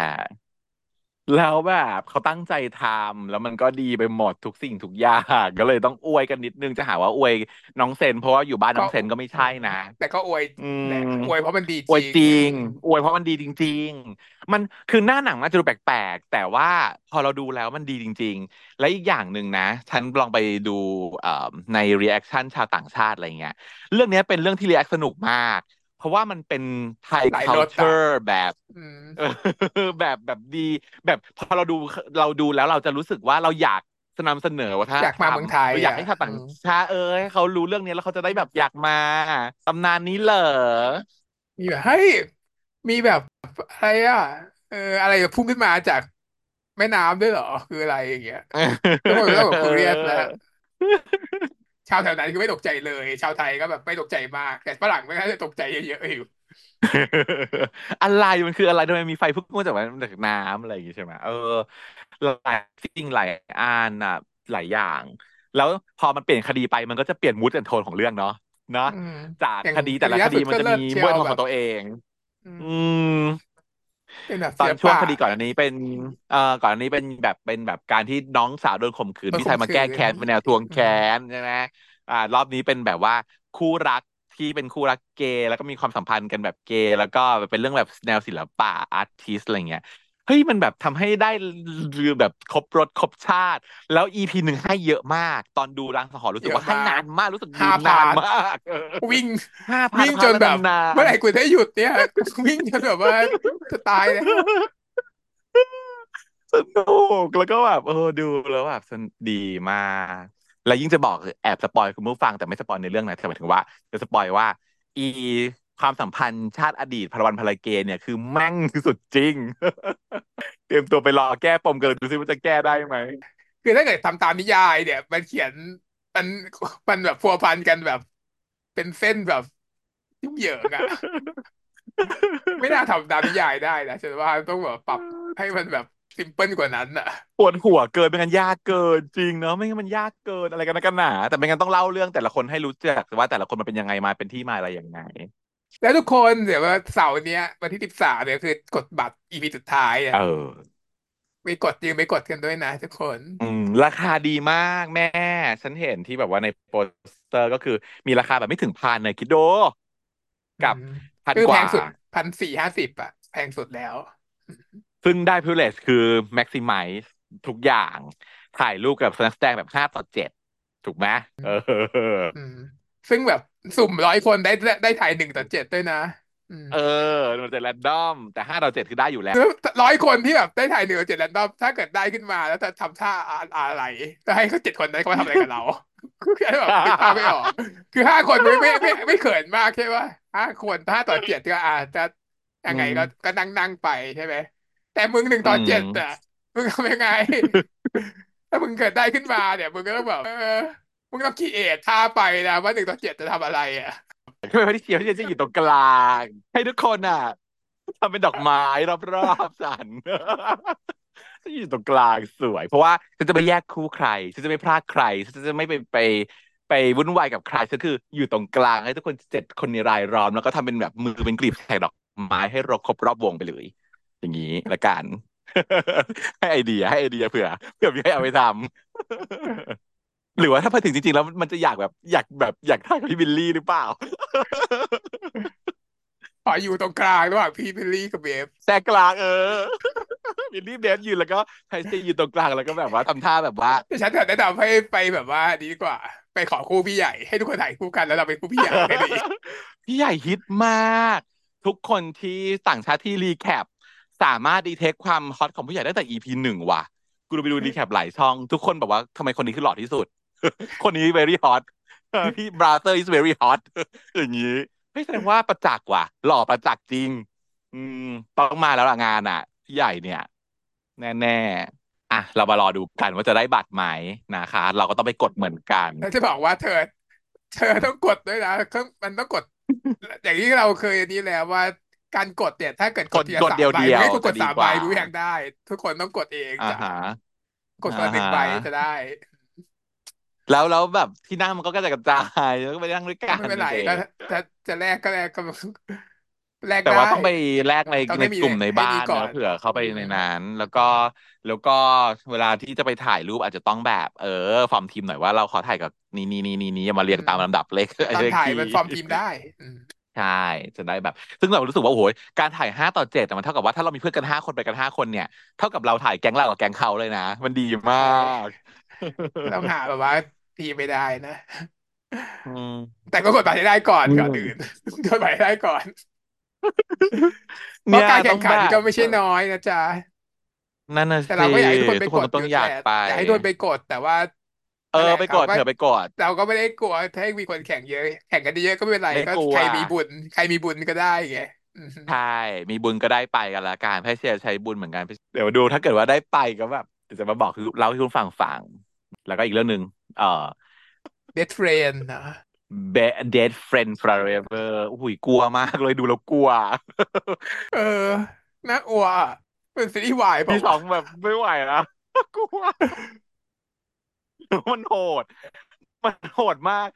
แล้วแบบเขาตั้งใจทำแล้วมันก็ดีไปหมดทุกสิ่งทุกอย่างก็เลยต้องอวยกันนิดนึงจะหาว่าอวยน้องเซน เพราะว่าอยู่บ้านน้ก็องเซนก็ไม่อืใช่นะอืม แต่ก็อวยแหละอืมละอวยเพราะมันดีอวยจริงจริงอืมอวยเพราะมันดีจริง ๆ มันคือหน้าหนังมันจะดูแปลกๆแต่ว่าพอเราดูแล้วมันดีจริง ๆ และอีกอย่างหนึ่งนะ ฉันลองไปดูเอ่อใน reaction ชาวต่างชาติอะไรเงี้ยเรื่องเนี้ยเป็นเรื่องที่ react สนุกมากเพ ราะว่ามันเป็นไทยหลายรสอะ culture แบบอืมเออแบบแบบดี แบบพอเราดูเราดูแล้วเราจะรู้สึกว่าเราอยากนำเสนอวัฒนอยากธรรมมาเมืองไทยเราอยากอะให้ชาวต่างอืมชาติเออให้เขารู้เรื่องนี้แล้วเขาจะได้แบบอยากมาตำนานนี้เหรอมีแบบเฮ้ยมีแบบอะไรอะเอออะไรแบบพุ่งขึ้นมาจากแม่น้ำด้วยเหรอ คืออะไรอย่างเงี้ยทุกคนก็ต้องแบบคูเรียสแล้ว ชาวแถวนั้นคือไม่ตกใจเลย ชาวไทยก็แบบไม่ตกใจมาก แต่ฝรั่งไม่น่าจะตกใจเยอะๆอยู่อะไรมันคืออะไรทำไมมีไฟพุ่งมาจากจากน้ำอะไรอย่างงี้ใช่ไหมเออหลายสิ่งหลายอันอะหลายอย่าง แล้วพอมันเปลี่ยนคดีไปมันก็จะเปลี่ยนมูดแอนโทนของเรื่องเนาะนะอืมจากอย่างคดีแต่ละคดีล่าสุดคดีมันจะมีก็เลิศเชียม้วนโทนวแบบของตัวเอง อือืมมเป็นแบบ ตอนช่วงศิลปะคดีก่อนอันนี้เป็นเอ่อก่อนอันนี้เป็นแบบเป็นแบบการที่น้องสาวโดนข่มขืนโดนข่มขืพี่ชายมาแก้นแค้นเป็นแนวทวงอืแค้มนใช่ไหมอ่ารอบนี้เป็นแบบว่าคู่รักที่เป็นคู่รักเกย์แล้วก็มีความสัมพันธ์กันแบบเกย์แล้วก็เป็นเรื่องแบบแนวศิลปะ artist อะไรเงี้ย เฮ้ยมันแบบทำให้ได้แบบครบรสครบชาติ แล้วอีพีหนึ่งให้เยอะมาก ตอนดูลางสังหรณ์รู้สึกว่าให้เยอะมากนานมากรู้สึกดูห้า part นานพาร์ทมากเออวิ่งห้าพันวิ่งพันแล้วนาจนแบบเมื่อไหร่กูจะหยุดเนี่ยวิ่งจนแบบว่าจะตายแล้วสนุกแล้วก็แบบเออดูแล้วแบบสนดีมากแล้วยิ่งจะบอกแอบ spoil คุณผู้ฟังแต่ไม่ spoil ในเรื่องนะแต่หมายถึงว่าจะ spoil ว่า อี ความสัมพันธ์ชาติอดีตพลวันพลเกเนี่ยคือแม่งที่สุดจริง เตรียมตัวไปรอแก้ปมกันเลยดูซิว่าจะแก้ได้ไหมคือถ้าเกิดทำตามนิยายเนี่ย มันเขียนมันมันแบบพัวพันกันแบบ เป็นเส้นแบบยุ่งเหยิงอะไม่น่าทำตามนิยายได้นะฉันว่าต้องแบบปรับให้มันแบบ simple กว่านั้นอะปวดหัวเกินไม่งั้นยากเกินจริงเนาะไม่งั้นมันยากเกินอะไรกันนะกันหนาแต่ไม่งั้นต้องเล่าเรื่องแต่ละคนให้รู้จักว่าแต่ละคนมันเป็นยังไงมาเป็นที่มาอะไรยังไง แล้วทุกคนเดี๋ยวว่าเสาร์เนี้ยวันที่สิบสามเนี่ยคือกดบัตร EP สุดท้ายอะเออไปกดยืมไปกดกันด้วยนะทุกคน อืม ราคาดีมากแม่ ฉันเห็นที่แบบว่าในโปสเตอร์ก็คือมีราคาแบบไม่ถึงพันเลยคิดดูกับอืมคือพันกว่าแพงสุดพันสี่ห้าสิบอะ แพงสุดแล้ว ซึ่งได้ privilege คือ maximize ทุกอย่าง ถ่ายรูปกับนักแสดงแบบห้าต่อเจ็ดถูกไหมเออ อืม ซึ่งแบบ สุ่มร้อยคนได้ได้ได้ถ่ายหนึ่งต่อเจ็ดด้วยนะอืมเออมันจะแรนดอม แต่ห้าต่อเจ็ดคือได้อยู่แล้วแล้วร้อยคนที่แบบได้ถ่ายหนึ่งเจ็ดแรนดอม ถ้าเกิดได้ขึ้นมาแล้วจะทำท่าอะอะไรจะให้เขาเจ็ดคนนั้นเขามาทำอะไรกับเราคือแค่แบบนึกภาพไม่ออก คือห้าคนไม่ไม่ไม่ไม่เขินมากใช่ปะห้าคนห้าต่อเจ็ดก็อาจจะยัอืงไงก็มก็นั่งนั่งไปใช่ไหมแต่มึงหนึ่งอืต่อเจ็ดอะมมึงทำยังไง ถ้ามึงเกิดได้ขึ้นมาเนี่ยมึงก็ต้องแบบเออ มึงต้องคิดเอทท่าไปนะว่าหนึ่งต่อเจ็ดจะทำอะไรอะทำไมที่เขียวที่จะอยู่ตรงกลาง ให้ทุกคนอะทำเป็นดอกไม้รอบๆสันอยู่ตรงกลางสวย เพราะว่าฉันจะไม่แยกคู่ใครฉันจะไม่พลาดใครฉันจะไม่ไปไปไปวุ่นวายกับใครฉันคืออยู่ตรงกลางให้ทุกคนเจ็ดคนในรายล้อมแล้วก็ทำเป็นแบบมือเป็นกลีบแทกดอกไม้ให้รอบครบรอบวงไปเลย อย่างนี้ละกัน ให้ไอเดียให้ไอเดียเผื่อเผื่อมีใครเอาไปทำ หรือว่าถ้าพอถึงจริงๆ แล้วมันจะอยากแบบอยากแบบอยากถ่ายกับพี่บิลลี่หรือเปล่าขออยู่ตรงกลางระหว่างพี่เพลลี่กับเบฟแทรกกลางเออะบิลลี่เบ๊บยืนแล้วก็ไทซียืนตรงกลางแล้วก็แบบว่าทำท่าแบบว่าแต่ฉันแนะนำให้ไปแบบว่าดีกว่า ไปขอคู่พี่ใหญ่ให้ทุกคนถ่ายคู่กันแล้วเราเป็นคู่พี่ใหญ่แค่นี้พี่ใหญ่ฮิตมาก ทุกคนที่ต่างชาติที่ recap สามารถ detect ความฮอตของพี่ใหญ่ตั้งแต่ EP หนึ่งว่ะกูดูไปดู recap หลายช่อง ทุกคนแบบว่าทำไมคนนี้คือหล่อที่สุด คนนี้ very hot เออพี่ brother is very hot อย่างนี้เฮ้ยแสดงว่าประจักษ์ว่ะ หล่อประจักษ์จริง อืมต้องมาแล้วล่ะงานอะพี่ใหญ่เนี่ย แน่ๆอะเรามารอดูกันว่าจะได้บัตรไหมนะคะ เราก็ต้องไปกดเหมือนกันแล้วจะบอกว่าเธอ เธอต้องกดด้วยนะเครื่องมันต้องกด อย่างที่เราเคยนี้แล้วว่าการกดเนี่ยถ้าเกิดกกดทีละดกดเดียวสามใบเดียวจะไม่ให้ทุกกดดีกว่าสามใบรู้ยังได้ ทุกคนต้องกดเองจ้ะอ่าฮะกดอ่าฮะคนละหนึ่งใบจะได้ แล้วแล้วแบบที่นั่งมันก็กระจายกระจายแล้วก็ไปนั่งด้วยกันไม่เป็นไรเด็ก็กจะจะแลกก็แลกก็แลกได้แต่ว่าต้องไปแลกในต้องให้มีในกลุ่มในให้บ้านมีก่อนเนอะเผื่อเข้าไปอืมในนั้น แล้วก็แล้วก็เวลาที่จะไปถ่ายรูปอาจจะต้องแบบ เออ ฟอร์มทีมหน่อยว่าเราขอถ่ายกับนี่นี่นี่นี่นี่มาอืเรียงตามลำดัมบเลขตอเลขที่นถ่ายเป็นฟอร์มทีมได้อืมใช่จะได้แบบ ซึ่งเรารู้สึกว่าโอ้โหการถ่ายห้าต่อเจ็ดแต่มันเท่ากับว่าถ้าเรามีเพื่อนกันห้าคนไปกันห้าคนเนี่ยเท่ากับเราถ่ายแก๊งเรากับแก๊งเขาเลยนะ มันดีมาใช่กต้องหาแบบว่า ทีมไม่ได้นะอืมแต่ก็กดบัตรให้ได้ก่อนอืก่อนอื่นมกดบัตรให้ได้ก่อนเพราะเนี่ยการแข่งขันต้องแบบก็ไม่ใช่น้อยนะจ๊ะนั่นน่ะแต่เราสิก็อยากให้ทุกคนไปทุกคนก็ต้กดอยู่แหละองอยากไปอยากให้ทุกคนไปกดแต่ว่า เออนั่นแหละไปกเขาก็ดเถอะไปกดเราก็ไม่ได้กลัวถ้ามีคนแข่งเยอะ แข่งกันเยอะก็ไม่เป็นไรก็ไม่กลัวใครมีบุญ ใครมีบุญก็ได้ไงอืมใช่ มีบุญก็ได้ไปกันละกันให้เชียร์ใช้บุญเหมือนกัน เดี๋ยวดูถ้าเกิดว่าได้ไปก็แบบเดี๋ยวจะมาบอกคือเล่าให้คุณฟังฟัง แล้วก็อีกเรื่องหนึ่งเอ่อ Dead Friend นะ Be- Dead Friend Forever อุ้ยกลัวมากเลยดูแล้วกลัว เออน่ากลัวเป็นซีรีส์วายเปพี่ล่าวะ EP สองแบบไม่ไหวนะกลัว มันโหด มันโหดมาก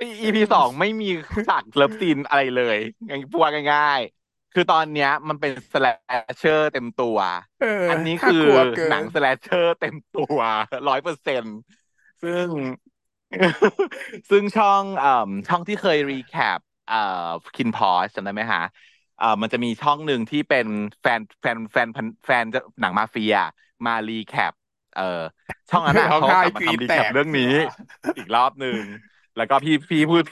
อื EP สองมไม่มีฉากเลิฟซีนอะไรเลยง่ายพูดง่ายๆ คือตอนเนี้ยมันเป็น slasher เต็มตัวเอออันนี้น่ากลัวเกินคือหนัง slasher เต็มตัวร้อยเปอร์เซ็นต์ซึ่ง ซึ่งช่องเอ่อช่องที่เคย recap เอ่อคินน์พอร์ชจำได้ไหมฮะเอ่อมันจะมีช่องหนึ่งที่เป็นแฟนแฟนแฟนแฟนหนังมาเฟีย มา recap เอ่อช่องนั้นอะร้องเขากลับมาทำ recap เรื่องนี้กเหรออีกรอบหนึ่งแล้วก็พี่พี่พูด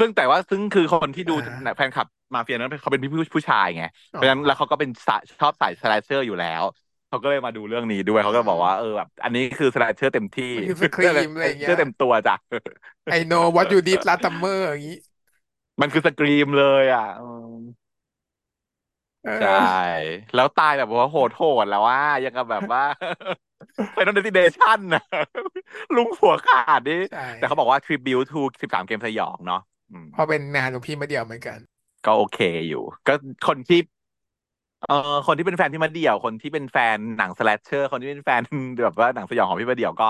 ซึ่งแต่ว่าซึ่งคือคนที่ดูอ่าแฟนคลับมาเฟียนั้นเขาเป็นพี่ผู้ผู้ชายไงอ๋อราะฉะนั้นแล้วเขาก็เป็นสายชอบสาย slasher อยู่แล้วเขาก็เลยมาดูเรื่องนี้ด้วยอืม เขาก็บอกว่าเออแบบอันนี้คือ slasher เต็มที่มันคือ Scream อะไรอย่างเงี้ย เชื่อเต็มตัวจ้ะ I know what you did last summer อย่างนี้ มันคือ Scream เลยอะอืมเอใช่อแล้วตายแบบว่าโหดโหดแล้วว่ายังกับแบบว่า Final Destination นะลุงหัวขาดนี่ใช่แต่เขาบอกว่า Tribute to สิบสามเกมสยองเนาะอืมเพราะเป็นงานของพี่มาเดียวเหมือนกัน ก็โอเคอยู่ ก็คนที่เอ่อคนที่เป็นแฟนพี่มาเดี่ยว คนที่เป็นแฟนหนังสแลชเชอร์ คนที่เป็นแฟนแบบว่าหนังสยองของพี่มาเดี่ยวก็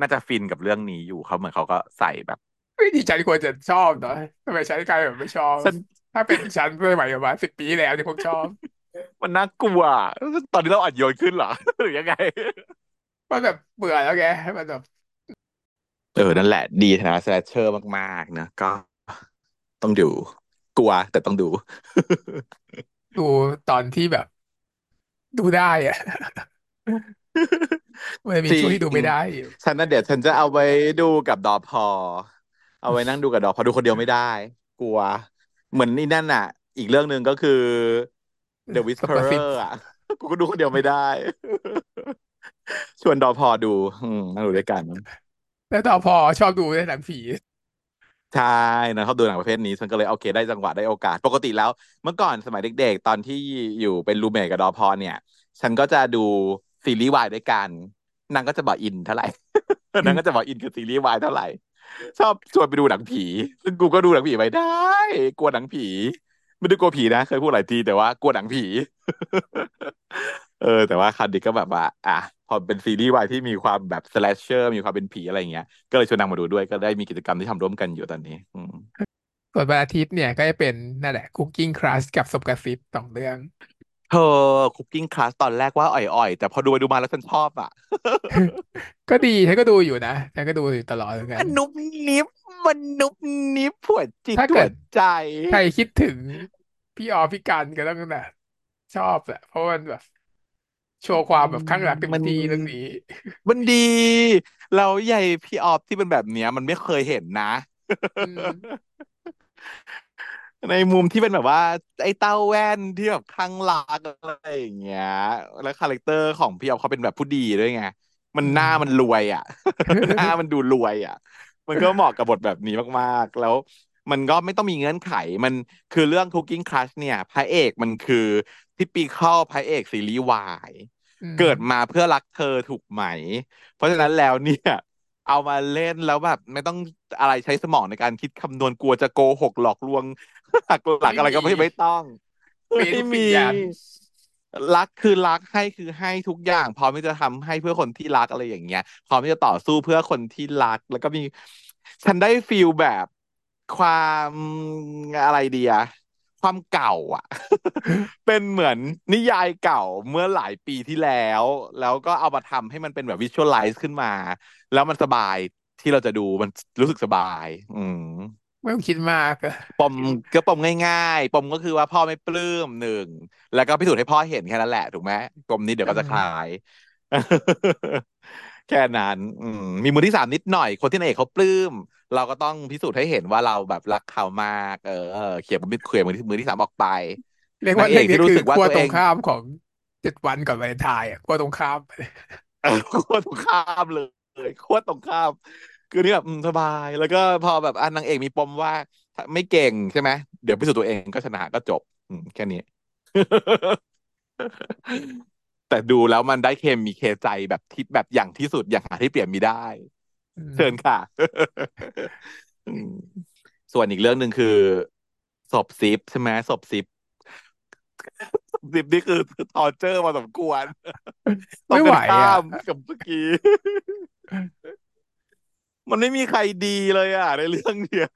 น่าจะฟินกับเรื่องนี้อยู่เขาเหมือนเขาก็ใส่แบบไม่ดีฉันควรจะชอบเนาะทำไมฉันกลายแบบไม่ชอบฉันถ้าเป็นฉันสมัยประมาณสิบปีที่แล้วที่คงชอบ มันน่ากลัว ตอนนี้เราอัดโยนขึ้นเหรอหรือยังไง มันแบบเบื่อแล้วแกมันแบบเออ นั่นแหละ ดีนะสแลชเชอร์มากๆนะ ก็ต้องดู กลัวแต่ต้องดู ดูตอนที่แบบ ดูได้อะ มันมีจริช่วงที่ดูง ไม่ได้อยู่ ฉันน่ะเดี๋ยวฉันจะเอาไว้ดูกับดอพอ เอาไว้นั่งดูกับดอพอดูคนเดียวไม่ได้ กลัว เหมือนนี่นั่นน่ะ อีกเรื่องหนึ่งก็คือ The สปาซิ Whisperer ฟอะ กูก็ดูคนเดียวไม่ได้ ชวนดอพอดู อืมนั่งดูด้วยกันแล้วต่อพอชอบดูในหนังผีใช่นะเขาดูหนังประเภทนี้ฉันก็เลยโอเคได้จังหวะได้โอกาส ปกติแล้วเมื่อก่อนสมัยเด็ก ๆ ตอนที่อยู่เป็นรูเมทกับดอพอเนี่ย ฉันก็จะดูซีรีส์วายด้วยกันนางก็จะบอกอินเท่าไหร่นางก็จะบอกอินกับซีรีส์วายเท่าไหร่ ชอบชวนไปดูหนังผี ซึ่งกูก็ดูหนังผีไม่ได้ กลัวหนังผี ไม่ได้กลัวผีนะ เคยพูดหลายทีแต่ว่ากลัวหนังผี เออแต่ว่าคราวนี้ก็แบบว่า อะพอเป็นซีรีส์วายที่มีความแบบ slasher มีความเป็นผีอะไรอย่างเงี้ย ก็เลยชวนนางมาดูด้วยก็ได้มีกิจกรรมที่ทำร่วมกันอยู่ตอนนี้ อืมส่วนวันอาทิตย์เนี่ยก็จะเป็นนั่นแหละ Cooking Crush กับศพกระซิบสองเรื่องเธอ Cooking Crush ตอนแรกว่าอ่อยๆ แต่พอดูไปดูมาแล้วฉันชอบอะ ก็ดีฉันก็ดูอยู่นะฉันก็ดูอยู่ตลอดเหมือนกันมันนุบนิบมันนุบนิบปวดจิตถ้าเกิดปวดใจ ใครคิดถึงพี่ออฟพี่กันก็ต้องแบบชอบแหละเพราะมันแบบ โชว์ความอืแบบคลั่งรักเต็มมัน ที่เรื่องนี้ มันดีแล้วใหญ่พี่ออฟที่เป็นแบบเนี้ย มันไม่เคยเห็นนะ อืม ในมุมที่เป็นแบบว่า ไอ้ต้าวแว่นที่แบบคลั่งรักอะไรอย่างเงี้ย แล้ว character ของพี่ออฟเขาเป็นแบบผู้ดีด้วยไง มันอืหน้ามันรวยอะ หน้ามันดูรวยอะ มันก็เหมาะกับบทแบบนี้มากๆ แล้วมันก็ไม่ต้องมีเงื่อนไข มันคือเรื่อง Cooking Crush เนี่ย พระเอกมันคือ typical พระเอกซีรีส์วายอืม เกิดมาเพื่อรักเธอถูกไหม เพราะฉะนั้นแล้วเนี่ย เอามาเล่นแล้วแบบไม่ต้องอะไรใช้สมองในการคิดคำนวณกลัวจะโกหกหลอกลวงหักหลักไม่มีอะไรก็ไม่ไม่ต้องไม่เปย์ทุกสิ่มีงอย่างรักคือรักให้คือให้ทุกอย่าง พร้อมที่จะทำให้เพื่อคนที่รักอะไรอย่างเงี้ยพร้อมที่จะต่อสู้เพื่อคนที่รัก แล้วก็มี ฉันได้ฟีลแบบความอะไรดีอะ ความเก่าอะ เป็นเหมือนนิยายเก่าเมื่อหลายปีที่แล้ว แล้วก็เอามาทำให้มันเป็นแบบวิชวลไลซ์ขึ้นมา แล้วมันสบายที่เราจะดูมันรู้สึกสบาย อืมไม่ต้องคิดมากอะปมก็ปมง่ายๆ ปมก็คือว่าพ่อไม่ปลื้มหนึ่ง แล้วก็พิสูจน์ให้พ่อเห็นแค่นั้นแหละ ถูกไหมปมนี้เดี๋ยวอืก็จะคลามยแค่นั้น อืมมีมือที่สามนิดหน่อย คนที่นางเอกเขาปลื้ม เราก็ต้องพิสูจน์ให้เห็นว่าเราแบบรักเขามากเออเออเขี่ยมือเขี่ยมือที่มือที่สามออกไปเรียกว่านางเอเรื่องนี้คือกที่รู้สึกว่าขั้วตัวเองตรงข้ามของเจ็ดวันก่อนวาเลนไทน์อะขั้วตรงข้ามเออโคตรตรงข้ามเลยโคตรตรงข้าม คือนี่แบบอืมสบาย แล้วก็พอแบบอะนางเอกมีปมว่าถ้าไม่เก่งใช่ไหมเดี๋ยวพิสูจน์ตัวเองก็ชนะก็จบอืมแค่นี้ แต่ดูแล้วมันได้เคมีเคใจแบบที่แบบอย่างที่สุดอย่างหาที่เปรียบมิได้อื เชิญมค่ะอืมส่วนอีกเรื่องหนึ่งคือศพซิปใช่ไหมศพซิปศพซิปนี่คือทอร์เจอร์มาสมควรตรงไม่ไหวกันข้าอะมกับเมื่อกี้มันไม่มีใครดีเลยอะ ในเรื่องเนี้ย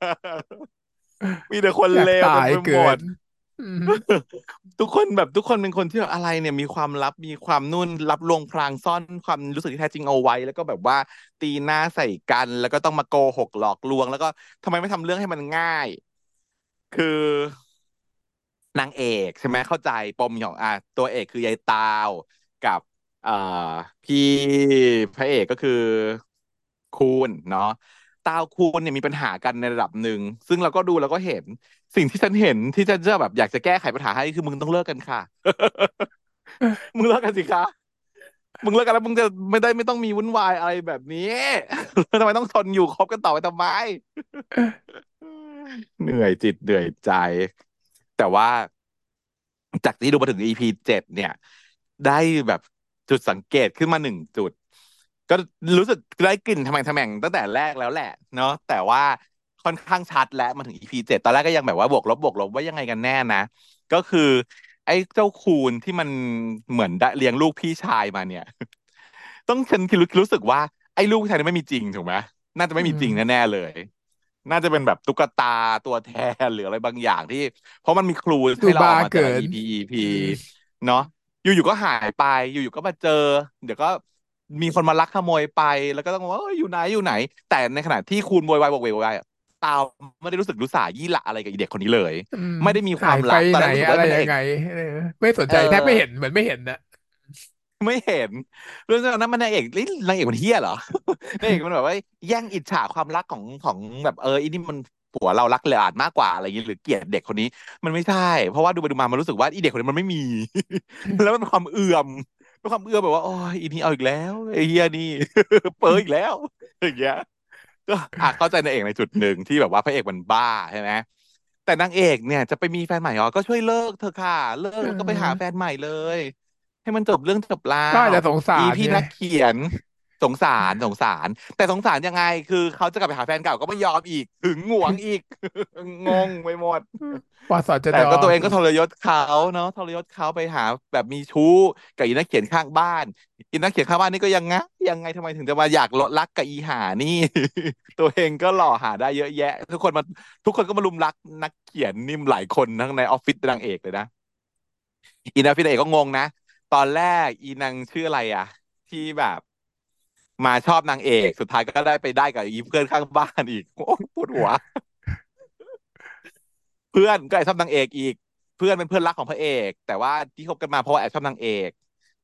มีแต่คนเลวอยากตาเต็มไปหมยเกินดอืม ทุกคนแบบทุกคนเป็นคนที่แบบอะไรเนี่ยมีความลับมีความนู่นลับลวงพรางซ่อนความรู้สึกที่แท้จริงเอาไว้ แล้วก็แบบว่าตีหน้าใส่กัน แล้วก็ต้องมาโกหกหลอกลวง แล้วก็ทำไมไม่ทำเรื่องให้มันง่าย คือนางเอกใช่ไหมเข้าใจปมของอะตัวเอกคือยายตาวกับเอ่อพี่พระเอกก็คือคูณเนาะ ตาวคูณเนี่ยมีปัญหากันในระดับหนึ่ง ซึ่งเราก็ดูแล้วก็เห็น สิ่งที่ฉันเห็นที่ฉันจะแบบอยากจะแก้ไขปัญหาให้คือมึงต้องเลิกกันค่ะ มึงเลิกกันสิคะ มึงเลิกกันแล้วมึงจะไม่ได้ไม่ต้องมีวุ่นวายอะไรแบบนี้ทำไมต้องทนอยู่คบกันต่อไปทำไม เหนื่อยจิตเหนื่อยใจ แต่ว่าจากที่ดูมาถึง EP เจ็ดเนี่ย ได้แบบจุดสังเกตขึ้นมาหนึ่งจุด ก็รู้สึกได้กลิ่นทำแม่งทำแม่งตั้งแต่แรกแล้วแหละ เนาะแต่ว่าค่อนข้างชัดแล้วมาถึง EP เจ็ดตอนแรกก็ยังแบบว่าบวกลบบวกลบว่ายังไงกันแน่นะ ก็คือ ไอ้เจ้าคูนที่มันเหมือนได้เลี้ยงลูกพี่ชายมาเนี่ย ต้องฉันคิดรู้รู้สึกว่าไอ้ลูกพี่ชายนี่ไม่มีจริงถูกไหมน่าจะไม่อืมีจริงมแน่ๆเลย น่าจะเป็นแบบตุ๊กตาตัวแทนหรืออะไรบางอย่างที่ เพราะมันมีคลูดูให้เราอบ้าอกมาแต่ละเกิน EP EP อืมเนาะอยู่ๆก็หายไปอยู่ๆก็มาเจอ เดี๋ยวก็ มีคนมาลักขโมยไป แล้วก็ต้องว่าเอ้ยอยู่ไหนอยู่ไหน แต่ในขณะที่คูณโวยวายบอกเวกโวยวายอะตามไม่ได้รู้สึกรู้สายี่หละอะไรกับอีเด็กคนนี้เลยอืมไม่ได้มีคหายไปวามรักตอนไหนแรกรู้สึกว่าเป็นนางเอกอะไรยังไงเออไม่สนเอใจแทบไม่เห็นอเหมือนไม่เห็นนะไม่เห็น เรื่องนั้นมันนางเอกเอ้ยนางเอกมันเฮี้ยเหรอนางเอกมันแบบว่าแย่งอิจฉาความรักของของแบบเอออีนี่มันผัวเรารักเลยอาจมากกว่าอะไรอย่างงี้หรือเกลียดเด็กคนนี้ มันไม่ใช่ เพราะว่าดูไปดูมามันรู้สึกว่าอีเด็กคนนี้มันไม่มี แล้วมันเป็นความเอื่อม เป็นความเอื่อมแบบว่าโอ้ยอีนี่เอาอีกแล้วไอ้เฮียนี่ เปิดอีกแล้วอย่างเงี้ยก็อะเข้าใจนางเอกในจุดหนึ่งที่แบบว่าพระเอกมันบ้าใช่ไหมแต่นางเอกเนี่ยจะไปมีแฟนใหม่เหรอก็ช่วยเลิกเธอะค่ะ เลิกเแล้วก็ไปหาแฟออนใหม่เลย ให้มันจบเรื่องจบราก็อาจวจะสงสาอีรไงพี่นักเขียน สงสารสงสาร แต่สงสารยังไง คือเขาจะกลับไปหาแฟนเก่าก็ไม่ยอมอีกถึงหวงอีก งงไปหมดปสจแต่ดก็ตัวเองก็ทรยศเขาเนาะทรยศเขาไปหาแบบมีชู้กับอีนักเขียนข้างบ้านอีนักเขียนข้างบ้านนี่ก็ยังไงยังไงทำไมถึงจะมาอยากลดรักกับอีหานี่ ตัวเองก็หล่อหาได้เยอะแยะ ทุกคนมาทุกคนก็มารุมรักนักเขียนนิ่มหลายคนทั้งในออฟฟิศนางเอกเลยนะอีนางฟินางเอกก็งงนะตอนแรกอีนางชื่ออะไรอะ ที่แบบ มาชอบนางเอก สุดท้ายก็ได้ไปได้กับอีเพื่อนข้างบ้านอีก โอ้ปวดหัว เพื่อนก็แอบชอบนางเอกอีก เพื่อนเป็นเพื่อนรักของพระเอก แต่ว่าที่คบกันมาเพราะว่าแอบชอบนางเอก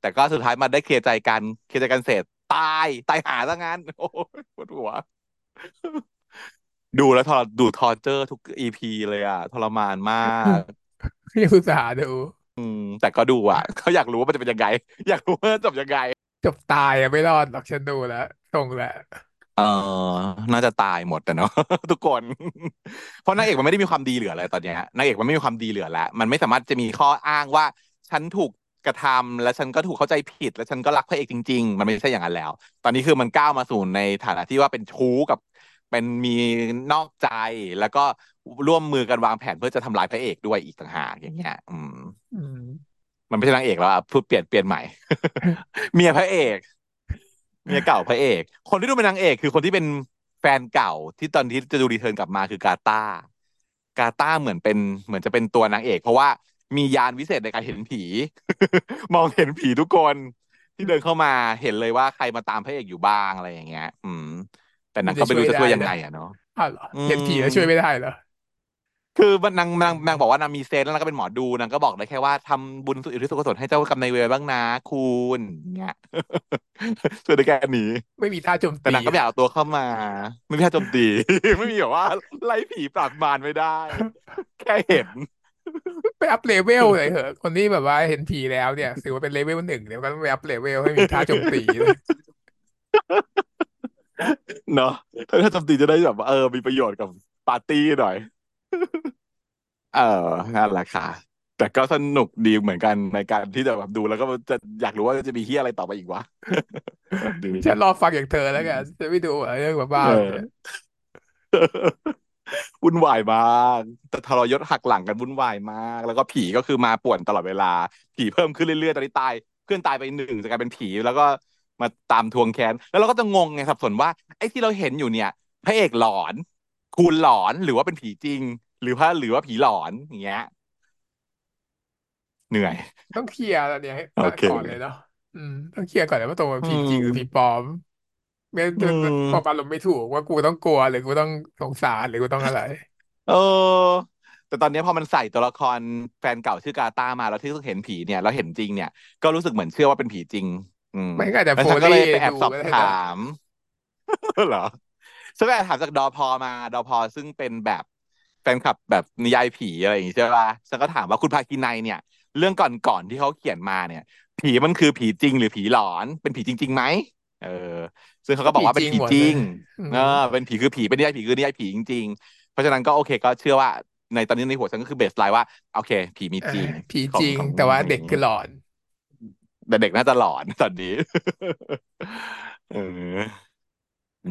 แต่ก็สุดท้ายมาได้เคลียร์ใจกัน เคลียร์ใจกันเสร็จตายตายหาซะงั้น โอ้ยปวดหัว ดูแล้วทรดูทอร์เจอร์ทุกอีพีเลยอะทรมานมากยังอุตส่าห์ดูแต่ก็ดูอะเขาอยากรู้ว่ามันจะเป็นยังไง อยากรู้ว่าจบยังไง จบตายอะไม่รอดหรอกฉันดูแล้วส่งแล้วเออน่าจะตายหมดแต่เนาะทุกคน เพราะนางเอกมันไม่ได้มีความดีเหลืออะไรตอนเนี้ยนางเอกมันไม่มีความดีเหลือแล้วมันไม่สามารถจะมีข้ออ้างว่า ฉันถูกกระทำและฉันก็ถูกเข้าใจผิด และฉันก็รักพระเอกจริง ๆ มันไม่ใช่อย่างนั้นแล้ว ตอนนี้คือมันก้าวมาสู่ในฐานะที่ว่าเป็นชู้กับ เป็นมีนอกใจแล้วก็ร่วมมือกันวางแผนเพื่อจะทำลายพระเอกด้วยอีกต่างหากอย่างเงี้ย อืมอื มมันไม่ใช่นางเอกแล้วอะพูดเปลี่ยนเปลี่ยนใหม่ เมียพระเอก เมียเก่าพระเอก คนที่ดูเป็นนางเอก คือคนที่เป็นแฟนเก่าที่ตอนที่จะดู return กลับมาคือกาตาร์กาตาร์เหมือนเป็นเหมือนจะเป็นตัวนางเอก เพราะว่ามีญาณวิเศษในการเห็นผี มองเห็นผีทุกคนที่เดินเข้ามาเห็นเลยว่าใครมาตามพระเอกอยู่บ้างอะไรอย่างเงี้ย อืม แต่มันางก็ไม่นจะช่วยได้รู้จะช่วยยังไงอะ มันจะช่วยได้นะเนาะอ้าวเหรออืม เห็นผีแล้วช่วยไม่ได้เหรอ คือมันนางนางนางบอกว่านางมีเซนส์แล้วนางก็เป็นหมอดูนางก็บอกได้แค่ว่าทำบุญสุนทานอุทิศส่วนกุศลให้เจ้ากรรมนายเวรบ้างนะคุณเงี้ยช่วยได้แค่นี้ ไม่มีท่าโจมตีอะนางก็ไม่อยากเอาตัวเข้ามา ไม่มีท่าโจมตี ไม่มีแบบว่า ไล่ผีปราบมารไม่ได้ แค่เห็น ไป up level เลยเหอะคนที่แบบว่าเห็นผีแล้วเนี่ยถือว่าเป็น level หนึ่งเนี่ยก็ต้องไป up level ให้มีท่าโจมตีเลยเนาะถ้าถ้าโจมตีจะได้แบบว่าเออมีประโยชน์กับปาร์ตี้หน่อย เออนั่นแหละค่ะ แต่ก็สนุกดีเหมือนกันในการที่จะแบบดูแล้วก็จะอยากรู้ว่าจะมีเฮียอะไรต่อไปอีกวะดีฉันรอฟังอย่างเธอแล้วกันจะไม่ดูเรื่องบ้าเอๆแบบเนี้ยอวุ่นวายมากแต่ทรยศหักหลังกันวุ่นวายมาก แล้วก็ผีก็คือมาป่วนตลอดเวลา ผีเพิ่มขึ้นเรื่อยๆ ตอนนี้ตาย เพื่อนตายไปหนึ่งจะกลายเป็นผี แล้วก็มาตามทวงแค้น แล้วเราก็จะงงไงสับสนว่าไอ้ที่เราเห็นอยู่เนี่ย พระเอกหลอน คูณหลอนหรือว่าเป็นผีจริง หรือว่าหรือว่าผีหลอนอย่างเงี้ย เหนื่อย ต้องเคลียร์อันเนี้ยให้โอเค ก่อนเลยเนาะอืม ต้องเคลียร์ก่อนเลยว่าตรงเป็นอืผีจริงหรือผีปมลอมไม่งั้นอืจะพออารมมณ์ไม่ถูกว่ากูต้องกลัวหรือกูต้องสงสารหรือกูต้องอะไร เออ แต่ตอนนี้พอมันใส่ตัวละครแฟนเก่าชื่อกาตามาแล้วที่เห็นผีเนี่ยแล้วเห็นจริงเนี่ยก็รู้สึกเหมือนเชื่อว่าเป็นผีจริง อืมไม่ก็อาจจะแล้วฉันก็โฟลี่เลยไปแอดูบสอบถาก็ได้นะม เหรอฉันไปแอบถามจากดอพอมา ดอพอซึ่งเป็นแบบแฟนคลับแบบนิยายผีอะไรอย่างงี้ใช่ป่ะฉันก็ถามว่าคุณภาคินัยเนี่ย เรื่องก่อนๆที่เขาเขียนมาเนี่ย ผีมันคือผีจริงหรือผีหลอน เป็นผีจริงๆไหมเออ ซึ่งเขาก็ผีจริก็บอกว่าเป็นงหมดเลยผีจริงอืเออมเป็นผีคือผีเป็นนิยายผีคือนิยายผีจริง ๆ เพราะฉะนั้นก็โอเคก็เชื่อว่าในตอนนี้ในหัวฉันก็คือเบสไลน์ว่าโอเค ผีมีอ่าจริงผีของของจริง แต่ว่าเด็กนี้คือหลอนแต่เด็กน่าจะหลอนตอนนี้เออ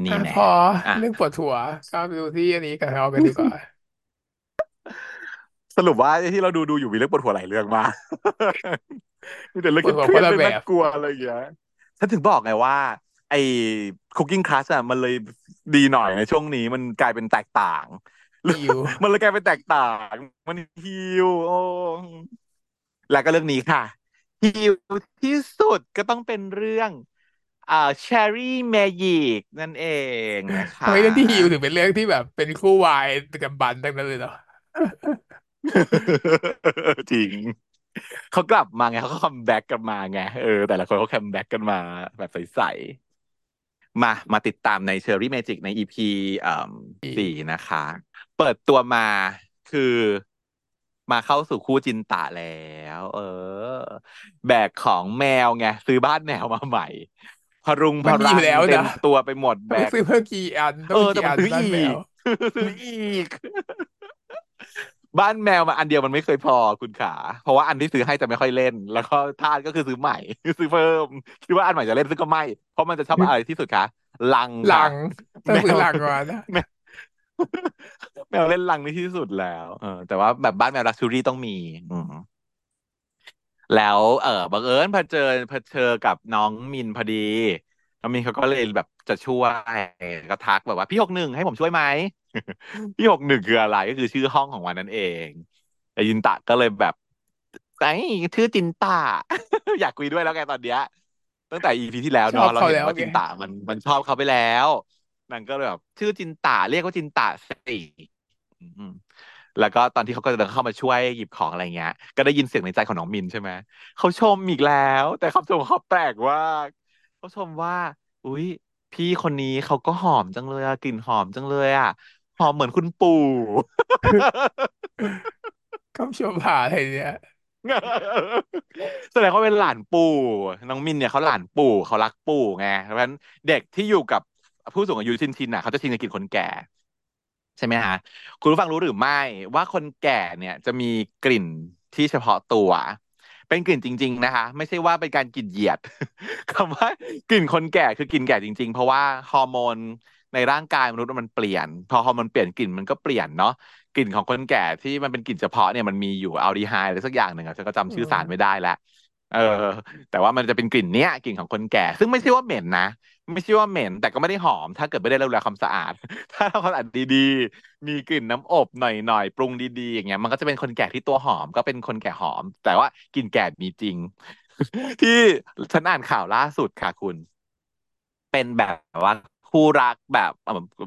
นี่แน่อะพออะเรื่องปวดหัวก็ไปดูที่อันนี้กับเรากันดีกว่า สรุปว่าไอ้ที่เราดูดูอยู่มีเรื่องปวดหัวหลายเรื่องมากมีแต่เรื่องปวดหัวเครียดๆเรื่องคนละแบบน่ากลัวอะไรอย่างเงี้ยฉันถึงบอกไงว่า ไอ้ Cooking Class อะมันเลยดีหน่อยในช่วงนี้มันกลายเป็นแตกต่างฮิวมันเลยกลายเป็นแตกต่าง มันฮิวโอ้แล้วก็เรื่องนี้ค่ะฮิวที่สุดก็ต้องเป็นเรื่องอ่า Cherry Magic นั่นเองนะคะ ทำไมเรื่องที่ heal ถึงเป็นเรื่องที่แบบเป็นคู่วายดึกดำบรรพ์ทั้งนั้นเลยเนาะ จริงเขากลับมาไงเขาก็ comeback กันมาไงเออแต่ละคนเขา comeback กันมาแบบใสๆมามาติดตามใน Cherry Magic ใน EP เอ่อสี่นะคะ เปิดตัวมาคือมาเข้าสู่คู่จินตะแล้ว เออ แบกของแมวไงซื้อบ้านแมวมาใหม่ พรุงพมันมีอยู่รังเต็มแล้วนะตัวไปหมดแบกต้องซื้อเพิ่มกี่อันต้เออแต่องมีกี่อันมันซื้ออีบ้านแมวกซื้ออีก บ้านแมวมาอันเดียวมันไม่เคยพอคุณขา เพราะว่าอันที่ซื้อให้จะไม่ค่อยเล่น แล้วก็ทาสก็คือซื้อใหม่ ซื้อเพิ่ม คิดว่าอันใหม่จะเล่นซึ่งก็ไม่ เพราะมันจะชอบอะไรที่สุดคะลังค่ะหลังต้อแมวงซื้อหลังมานะแมวแมวเล่นลังในที่สุดแล้วเออแต่ว่าแบบบ้านแมวลักชัวรี่ต้องมี อืมแล้วเออบังเอิญเผชิญเผชิญกับน้องมินพอดีน้องมินเขาก็เลยแบบจะช่วยก็ทักแบบว่าพี่หกหนึ่งให้ผมช่วยไหม พี่หกหนึ่งคืออะไรก็คือชื่อห้องของวันนั้นเองแต่ยินตะก็เลยแบบไอ้ชื่อจินตะอยากคุยด้วยแล้วไงตอนเนี้ยตั้งแต่อีพีที่แล้วชอบเนาะเราเขาแล้วไงเห็นว่าจินตะมันมันชอบเขาไปแล้วนางก็เลยแบบชื่อจินตะเรียกว่าจินตะสิอืมแล้วก็ตอนที่เขาก็เดินเข้ามาช่วยหยิบของอะไรเงี้ย ก็ได้ยินเสียงในใจของน้องมินใช่ไหมเขาชมอีกแล้ว แต่คำชมเขาแปลกว่ากเขาชมว่า อุ๊ย พี่คนนี้เขาก็หอมจังเลยอะกลิ่นหอมจังเลยอะ หอมเหมือนคุณปู่คำชมหาอะไรเนี่ยแสดงว่าเป็นหลานปู่น้องมินเนี่ยเขาหลานปู่เขารักปู่ไงเพราะฉะนั้นเด็กที่อยู่กับผู้สูงอายุชินชินอะเขาจะชินกับกลิ่นคนแก่ ใช่ไหมฮะคุณผู้ฟังรู้หรือไม่ว่าคนแก่เนี่ยจะมีกลิ่นที่เฉพาะตัว เป็นกลิ่นจริง ๆ นะคะ ไม่ใช่ว่าเป็นการกลิ่นเหยียดคำว่ากลิ่นคนแก่คือกลิ่นแก่จริง ๆ เพราะว่าฮอร์โมน ในร่างกายมนุษย์มันเปลี่ยน พอฮอร์โมนเปลี่ยนกลิ่นมันก็เปลี่ยนเนาะกลิ่นของคนแก่ที่มันเป็นกลิ่นเฉพาะเนี่ยมันมีอยู่อัลดีไฮด์อะไรสักอย่างหนึ่งอะฉันก็อืจำชื่อสารไม่ได้แล้วเออ แต่ว่ามันจะเป็นกลิ่นเนี้ยกลิ่นของคนแก่ ซึ่งไม่ใช่ว่าเหม็นนะไม่ใช่ว่าเหม็น แต่ก็ไม่ได้หอม ถ้าเกิดไม่ได้ดูแลความสะอาด ถ้าทำความสะอาดดีๆ มีกลิ่นน้ำอบหน่อยๆ ปรุงดีๆ อย่างเงี้ย มันก็จะเป็นคนแก่ที่ตัวหอม ก็เป็นคนแก่หอม แต่ว่ากลิ่นแก่มีจริง ที่ฉันอ่านข่าวล่าสุดค่ะคุณ เป็นแบบว่า คู่รักแบบ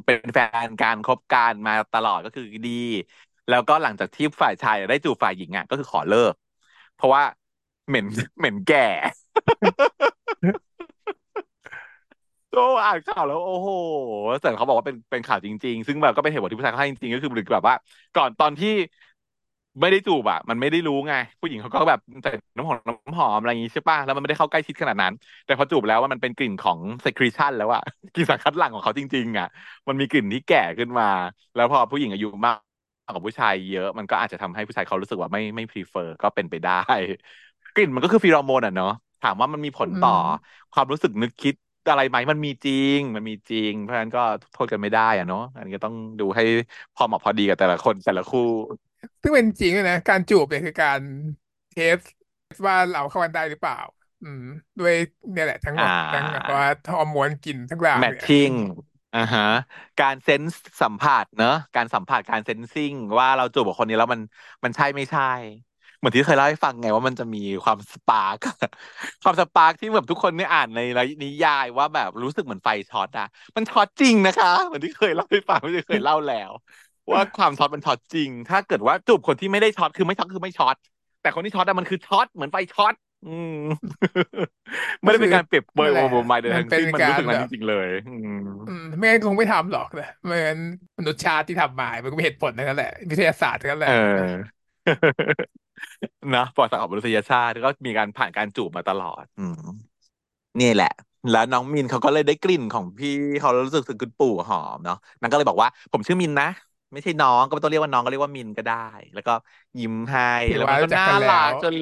เป็นแฟนการคบกันมาตลอดก็คือดี แล้วก็หลังจากที่ฝ่ายชายได้จูบฝ่ายหญิงอะก็คือขอเลิก เพราะว่าเหม็นเหม็นแก่ก็อ่านข่าวแล้วโอ้โหแต่เขาบอกว่าเป็นเป็นข่าวจริง ๆ ซึ่งแบบก็เป็นเหตุผลที่ผู้ชายเขาให้จริงๆก็คือแบบว่า ก่อนตอนที่ ไม่ได้จูบอะมันไม่ได้รู้ไง ผู้หญิงเขาก็แบบใส่น้ำหอมน้ำหอมอะไรอย่างงี้ใช่ป่ะแล้วมันไม่ได้เข้าใกล้ชิดขนาดนั้น แต่พอจูบแล้วว่ามันเป็นกลิ่นของ secretion แล้วอะกลิ่นสารคัดหลั่งของเขาจริง ๆอะมันมีกลิ่นที่แก่ขึ้นมา แล้วพอผู้หญิงอายุมากกว่าผู้ชายเยอะมันก็อาจจะทำให้ผู้ชายเขารู้สึกว่าไม่ไม่ prefer ก็เป็นไปได้ กลิ่นมันก็คือฟีโรโมนอะเนาะถามว่ามันมีผลอืต่อมความรู้สึกนึกคิดอะไรไหมมันมีจริง มันมีจริง เพราะฉะนั้นก็โทษกันไม่ได้อะเนาะอันนี้ก็ต้องดูให้พอเหมาะพอดีกับแต่ละคนแต่ละคู่ ซึ่งเป็นจริงด้วยนะ การจูบเนี่ยคือการtest ว่าเราเข้ากันได้หรือเปล่า อืม ด้วยเนี่ยแหละอ่า ทั้งหมดทั้งแบบว่าฮอร์โมนกลิ่นทั้งหลายแมทเนี่ยอ่าฮะการ sense สัมผัสเนอะการสัมผัสการ sensing ว่าเราจูบกับคนนี้แล้วมันมันใช่ไม่ใช่ เหมือนที่เคยเล่าให้ฟังไงว่ามันจะมีความ spark ความ spark ที่แบบทุกคนได้อ่านในนิยายว่าแบบรู้สึกเหมือนไฟช็อตอะมันช็อตจริงนะคะ เหมือนที่เคยเล่าให้ฟังไม่ได้เคยเล่าแล้ว ว่าความช็อตมันช็อตจริง ถ้าเกิดว่าจูบคนที่ไม่ได้ช็อตคือไม่ช็อตคือไม่ช็อตแต่คนที่ช็อตอะมันคือช็อตเหมือนไฟช็อตอืมไม่ได้ก็คือเป็นการเปรียบเปรยนั่นแหละโอโมไมเดมันเป็นทั้งสิ้นมันรู้สึกนั้นการแบบจริงๆเลยอืมอืมไม่งั้นคงไม่ทำหรอกนะเหมือนมนุษยชาติที่ทำมามันก็มีเหตุผลทั้งนั้นแหละวิทยาศาสตร์ทั้งนั้นแหเละออนะประวัติศาสตร์ของมนุษยชาติก็มีการผ่านการจูบมาตลอด อืมนี่แหละ แล้วน้องมินเขาก็เลยได้กลิ่นของพี่เขารู้สึกถึงคุณปู่หอมเนาะนางก็เลยบอกว่า ผมชื่อมินนะ ไม่ใช่น้องก็ไม่ต้องเรียกว่าน้องก็เรียกว่ามินก็ได้ แล้วก็ยิ้มให้ถือแล้วว่ารู้จักมันก็น่ารักันแล้วกจน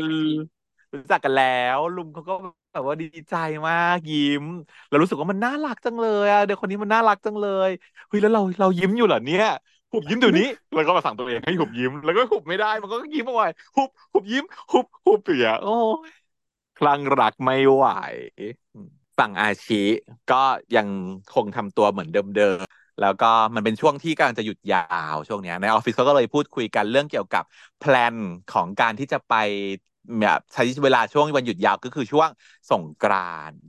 รู้จักกันแล้ว ลุงเขาก็แบบว่าดีใจมากยิ้ม แล้วรู้สึกว่ามันน่ารักจังเลยอะเด็กคนนี้มันน่ารักจังเลยเฮ้ยแล้วเราเรายิ้มอยู่เหรอเนี่ยหุบยิ้มเดี๋ยวนี้แล้วก็มาสั่งตัวเองให้หุบยิ้ม แล้วก็หุบไม่ได้มันก็ยิ้มเอาไว้หุบหุบยิ้ม หุบหุบเปียโอ้ยคลั่งรักไม่ไหวฝั่งอาชีก็ยังคงทำตัวเหมือนเดิมๆ แล้วก็มันเป็นช่วงที่กำลังจะหยุดยาวช่วงนี้ในออฟฟิศเขาก็เลยพูดคุยกันเรื่องเกี่ยวกับแพลนของการที่จะไปแบบใช้เวลาช่วงวันหยุดยาวก็คือช่วงสงกรานต์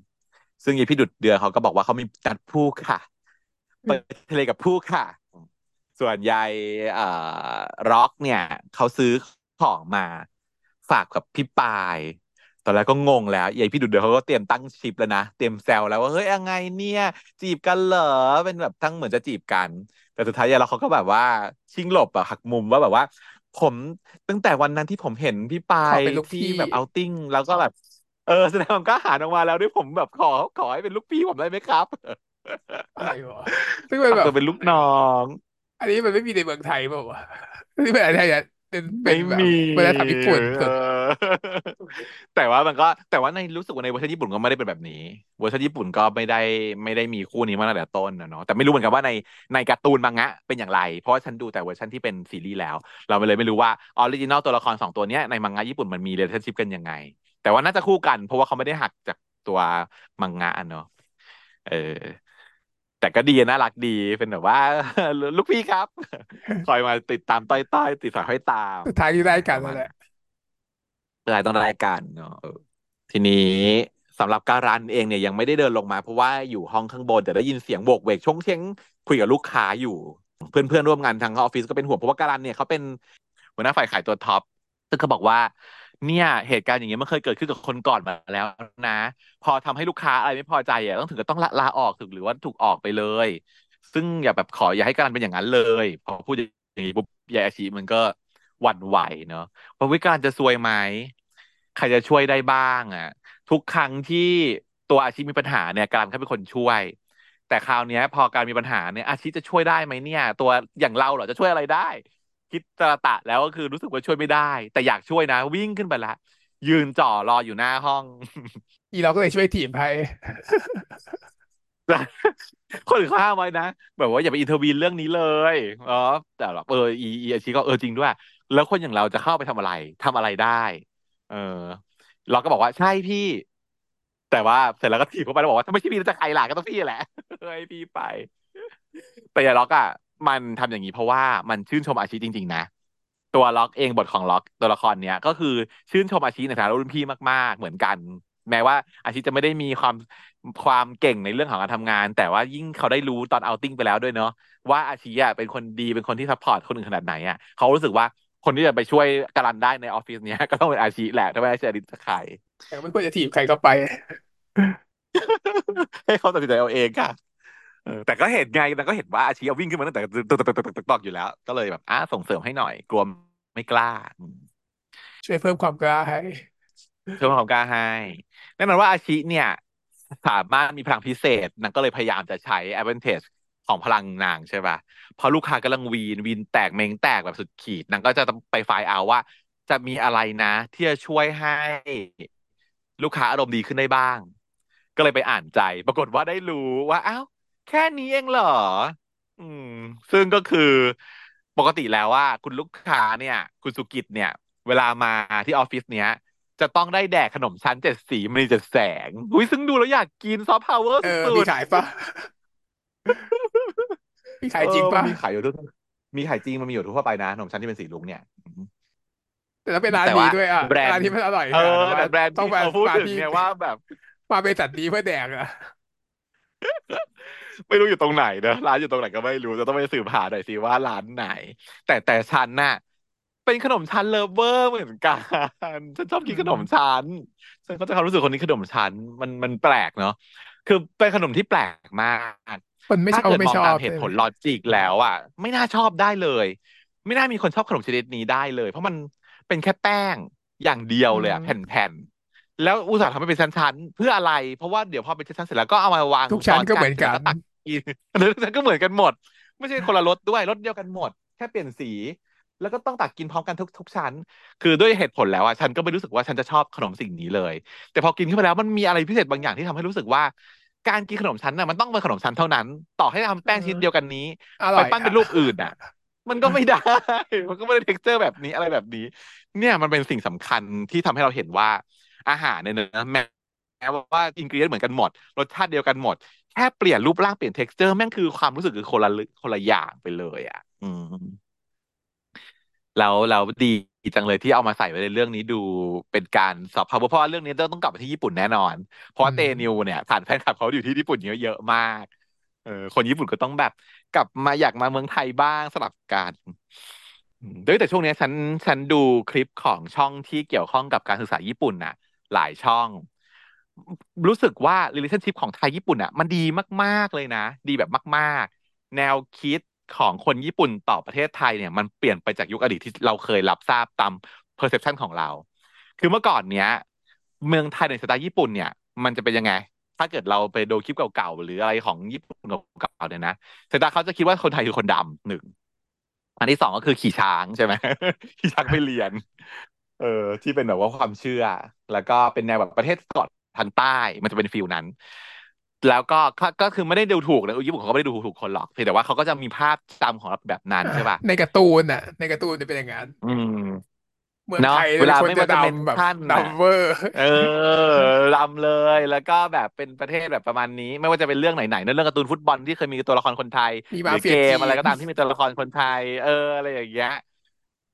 ซึ่งยายพี่ดุดเดือเขาก็บอกว่าเขามีนัดผู้ค่ะไปทะเลกับผู้ค่ะ ส่วนยายเอ่อร็อกเนี่ยเขาซื้อของมาฝากกับพี่ปาย ตอนแรกก็งงแล้วยายพี่ดุดเดือเขาก็เตรียมตั้งชิปแล้วนะ เตรียมแซวแล้วว่าเฮ้ยยังไงเนี่ย จีบกันเหรอเป็นแบบทั้งเหมือนจะจีบกัน แต่สุดท้ายยายเราเขาก็แบบว่าชิงหลบอะหักมุมว่าแบบว่า ผมตั้งแต่วันนั้นที่ผมเห็นพี่ปายขอเป็นลูกที่พี่แบบเอาติ้งแล้วก็แบบเออแสดงความกล้าหาญออกมาแล้วด้วยผมแบบขอขอให้เป็นลูกพี่ผมได้ไหมครับอะไรวะซึ่งมันฝากแบบตัวเป็นลูกน้อง อันนี้มันไม่มีในเมืองไทยเปล่าวะที่เป็นอะไรเนี่ย ไม่มี เป็นเป็นแบบวัฒนธรรมญี่ปุ่นสุดเออแต่ว่ามันก็แต่ว่าในรู้สึกว่าในเวอร์ชันญี่ปุ่นก็ไม่ได้เป็นแบบนี้ เวอร์ชันญี่ปุ่นก็ไม่ได้ไม่ได้มีคู่นี้มาตั้งแต่ต้นนะเนาะแต่ไม่รู้เหมือนกันว่าในในการ์ตูนมังงะเป็นอย่างไร เพราะว่าฉันดูแต่เวอร์ชันที่เป็นซีรีส์แล้ว เราเลยไม่รู้ว่า original ตัวละครสองตัวเนี้ยในมังงะญี่ปุ่นมันมีเรล t i o n s h i p กันยังไง แต่ว่าน่าจะคู่กัน เพราะว่าเขาไม่ได้หักจากตัวมังงะอะเนาะเออ แต่ก็ดีน่ารักดีเป็นแบบว่า ลูกพี่ครับ คอยมาติดตามต้อยๆติดสอยห้อยตามสุดท้ายที่ได้กันนั่นแหละประมาณนั้นรายต้องรายการเนาะเออทีนี้สำหรับการันเองเนี่ยยังไม่ได้เดินลงมา เพราะว่าอยู่ห้องข้างบนแต่ได้ยินเสียงโบกเวกชงเชงคุยกับลูกค้าอยู่ เพื่อนเพื่อนร่วมงานทางออฟฟิศก็เป็นห่วงเพราะว่าการันเนี่ยเขาเป็นหัวหน้าฝ่ายขายตัวท็อปซึ่งเขาบอกว่า เนี่ยเหตุการณ์อย่างเงี้ยมันเคยเกิดขึ้นกับคนก่อนมาแล้วนะ พอทำให้ลูกค้าอะไรไม่พอใจอะต้องถึงกับต้องลาลาออกถึงหรือว่าถูกออกไปเลย ซึ่งอย่าแบบขออย่าให้การเป็นอย่างนั้นเลย พอพูดอย่างนี้ปุ๊บยายอาชีมันก็หวั่นไหวเนาะเพราะวิการจะซวยไหมใครจะช่วยได้บ้างอะ ทุกครั้งที่ตัวอาชีพมีปัญหาเนี่ยการเขาเป็นคนช่วย แต่คราวนี้พอการมีปัญหาเนี่ยอาชีพจะช่วยได้ไหมเนี่ย ตัวอย่างเราเหรอจะช่วยอะไรได้ คิดตะตะแล้วก็คือรู้สึกว่าช่วยไม่ได้ แต่อยากช่วยนะ วิ่งขึ้นไปละ ยืนจ่อรออยู่หน้าห้อง อีเราก็เลยช่วยทีมไปคนอื่นเขาห้ามไว้นะ แบบว่าอย่าไปอินเทอร์วีนเรื่องนี้เลยอ๋อแต่แบบเอออีอีอาชีก็เออจริงด้วย แล้วคนอย่างเราจะเข้าไปทำอะไรทำอะไรได้ เออ เราก็บอกว่าใช่พี่ แต่ว่าเสร็จแล้วก็ถีบเข้าไปแล้วบอกว่าถ้าไม่ใช่พี่แล้วจะใครล่ะก็ต้องพี่แหละให้พี่ไป แต่ไอ้ร็อกอะ มันทำอย่างนี้เพราะว่ามันชื่นชมอาชีจริง ๆ นะ ตัวร็อกเองบทของร็อกตัวละครเนี้ยก็คือชื่นชมอาชีในฐานะรุ่นพี่มาก ๆ เหมือนกัน แม้ว่าอาชีจะไม่ได้มีความความเก่งในเรื่องของการทำงาน แต่ว่ายิ่งเขาได้รู้ตอน outing ไปแล้วด้วยเนาะว่าอาชีอะเป็นคนดีเป็นคนที่ support คนอื่นขนาดไหนอะเขารู้สึกว่าคนที่จะไปช่วยการันได้ในออฟฟิศเนี้ยก็ต้องเป็นอาชีแหละถ้าไม่ใช่อาชีใครแต่ไม่ควรจะถีบใครเข้าไป ให้เขาตัดสินใจเอาเองค่ะเออ แต่ก็เห็นไงแต่ก็เห็นว่าอาชีพวิ่งขึ้นมาตั้งแต่ตึกตึกตึกตอกอยู่แล้ว ก็เลยแบบอะส่งเสริมให้หน่อย กลัวไม่กล้า ช่วยเพิ่มความกล้าให้เพิ่มความกล้าให้แน่นอนว่าอาชีเนี่ยสามารถมีพลังพิเศษนางก็เลยพยายามจะใช้ advantage ของพลังนางใช่ป่ะพอลูกค้ากำลังวีนวีนแตกเมงแตกแบบสุดขีดนางก็จะไปไฟล์เอาว่า จะมีอะไรนะ ที่จะช่วยให้ลูกค้าอารมณ์ดีขึ้นได้บ้าง ก็เลยไปอ่านใจ ปรากฏว่าได้รู้ว่าอ้าว แค่นี้เองเหรอ อืม ซึ่งก็คือปกติแล้วว่า คุณลูกค้าเนี่ย คุณสุกิจเนี่ย เวลามาที่ออฟฟิศเนี้ย จะต้องได้แดกขนมชั้นเจ็ดสีมณีเจ็ดแสงอุ้ยซึ่งดูแล้วอยากกิน soft power เออสุดมีขายปะมีๆเออขายจริงปะมันมีขายอยู่ทุกมีขายจริงมันมีอยู่ทั่วไปนะขนมชั้นที่เป็นสีลุงเนี่ยอืมแต่ถ้าเป็นร้านแต่ว่านี้ด้วยอะแบรนด์ร้านที่มันอร่อยเออขนาดนั้นว่าแต่แบรนด์ต้องมาที่เขาพูดมาที่ถึงเนี่ยว่าแบบ มาเป็นสัตว์นี้เพื่อแดกอะ ไม่รู้อยู่ตรงไหนเนอะร้านอยู่ตรงไหนก็ไม่รู้จะต้องไปสืบหาหน่อยสิว่าร้านไหน แต่แต่ฉันน่ะ เป็นขนมชั้นเลิฟเวอร์เหมือนกันฉันชอบอืกินขนมมชั้นฉันก็จะความรู้สึกคนนี้ขนมชั้นมันมันแปลกเนาะคือเป็นขนมที่แปลกมากคนไม่ชอบถ้าเกิดไม่ชอบมองตามเหตุผลลอจิกแล้วอะ ไม่น่าชอบได้เลย ไม่น่ามีคนชอบขนมชนิดนี้ได้เลย เพราะมันเป็นแค่แป้งอย่างเดียวอืเลยอะแมผ่นๆแล้วอุตส่าห์ทำให้เป็นชั้นๆเพื่ออะไร เพราะว่าเดี๋ยวพอเป็นชั้นๆเสร็จแล้วก็เอามาวางทุกชั้นก็ซ้อนกันเหมือนกันเสร็จแล้วก็ตัก กินอันนั้นก็เหมือนกันหมด ไม่ใช่คนละรสด้วยรสเดียวกันหมด แค่เปลี่ยนสี แล้วก็ต้องตักกินพร้อมกันทุกทุกชั้น คือด้วยเหตุผลแล้วอะฉันก็ไม่รู้สึกว่าฉันจะชอบขนมสิ่งนี้เลย แต่พอกินเข้าไปแล้วมันมีอะไรพิเศษบางอย่างที่ทำให้รู้สึกว่าการกินขนมชั้นน่ะมันต้องเป็นขนมชั้นเท่านั้น ต่อให้ทำเอแป้งชนิดเดียวกันอนี้อร่อยอะไปปั้นเป็นรูปอื่นอะ มันก็ไม่ได้ มันก็ไม่ได้ texture แบบนี้อะไรแบบนี้ เนี่ยมันเป็นสิ่งสำคัญที่ทำให้เราเห็นว่าอาหารเนี่ยนะแม้ว่า ingredient เหมือนกันหมด รสชาติเดียวกันหมดแค่เปลี่ยนรูปร่างเปลี่ยน texture แม่งคือความรู้สึกคือคนละคนละอย่างไปเลยอะ อืมแล้วเราดีจังเลยที่เอามาใส่ไว้ในเรื่องนี้ดูเป็นการซอฟต์พาวเวอร์เพราะเรื่องนี้ต้องต้องกลับไปที่ญี่ปุ่นแน่นอน เพราะเตนิวเนี่ยฐานแฟนคลับเขาอยู่ที่ญี่ปุ่นเยอะเยอะมาก เออคนญี่ปุ่นก็ต้องแบบ กลับมาอยากมาเมืองไทยบ้างสลับกันด้วยแต่ช่วงนี้ฉันฉันดูคลิปของช่องที่เกี่ยวข้องกับการศึกษาญี่ปุ่นน่ะ หลายช่อง รู้สึกว่า relationship ของไทยญี่ปุ่นอะ มันดีมากๆเลยนะ ดีแบบมาก ๆ แนวคิดของคนญี่ปุ่นต่อประเทศไทยเนี่ย มันเปลี่ยนไปจากยุคอดีตที่เราเคยรับทราบตาม perception ของเรา คือเมื่อก่อนเนี้ย เมืองไทยในสไตล์ญี่ปุ่นเนี่ย มันจะเป็นยังไง ถ้าเกิดเราไปดูคลิปเก่าๆหรืออะไรของญี่ปุ่นเก่าๆเนี่ยนะสายตาเขาจะคิดว่าคนไทยคือคนดำหนึ่งอันที่สองก็คือขี่ช้างใช่ไหมขี่ช้างไปเรียน เออที่เป็นแบบว่าความเชื่อ แล้วก็เป็นแนวแบบประเทศเกาะ ทางใต้มันจะเป็นฟิลนั้น แล้วก็ก็ก็คือไม่ได้ดูถูกนะญี่ปุ่นเขาก็ไม่ได้ดูถูกคนหรอกเพียงแต่ว่าเขาก็จะมีภาพจำของเราแบบนั้นอะใช่ป่ะในการ์ตูนน่ะ ในการ์ตูนจะเป็นอย่างนั้นอืมเมืองไทเนาะยเป็นเวลาไม่คนจะดว่าจะเป็นำแบบท่านน่ะดำเวอร์เออรำเลยแล้วก็แบบเป็นประเทศแบบประมาณนี้ ไม่ว่าจะเป็นเรื่องไหนๆนั่นเรื่องการ์ตูนฟุตบอลที่เคยมีตัวละครคนไทยมีหรือเกมาเฟียจีนมอะไรก็ตามที่มีตัวละครคนไทย เอออะไรอย่างเงี้ย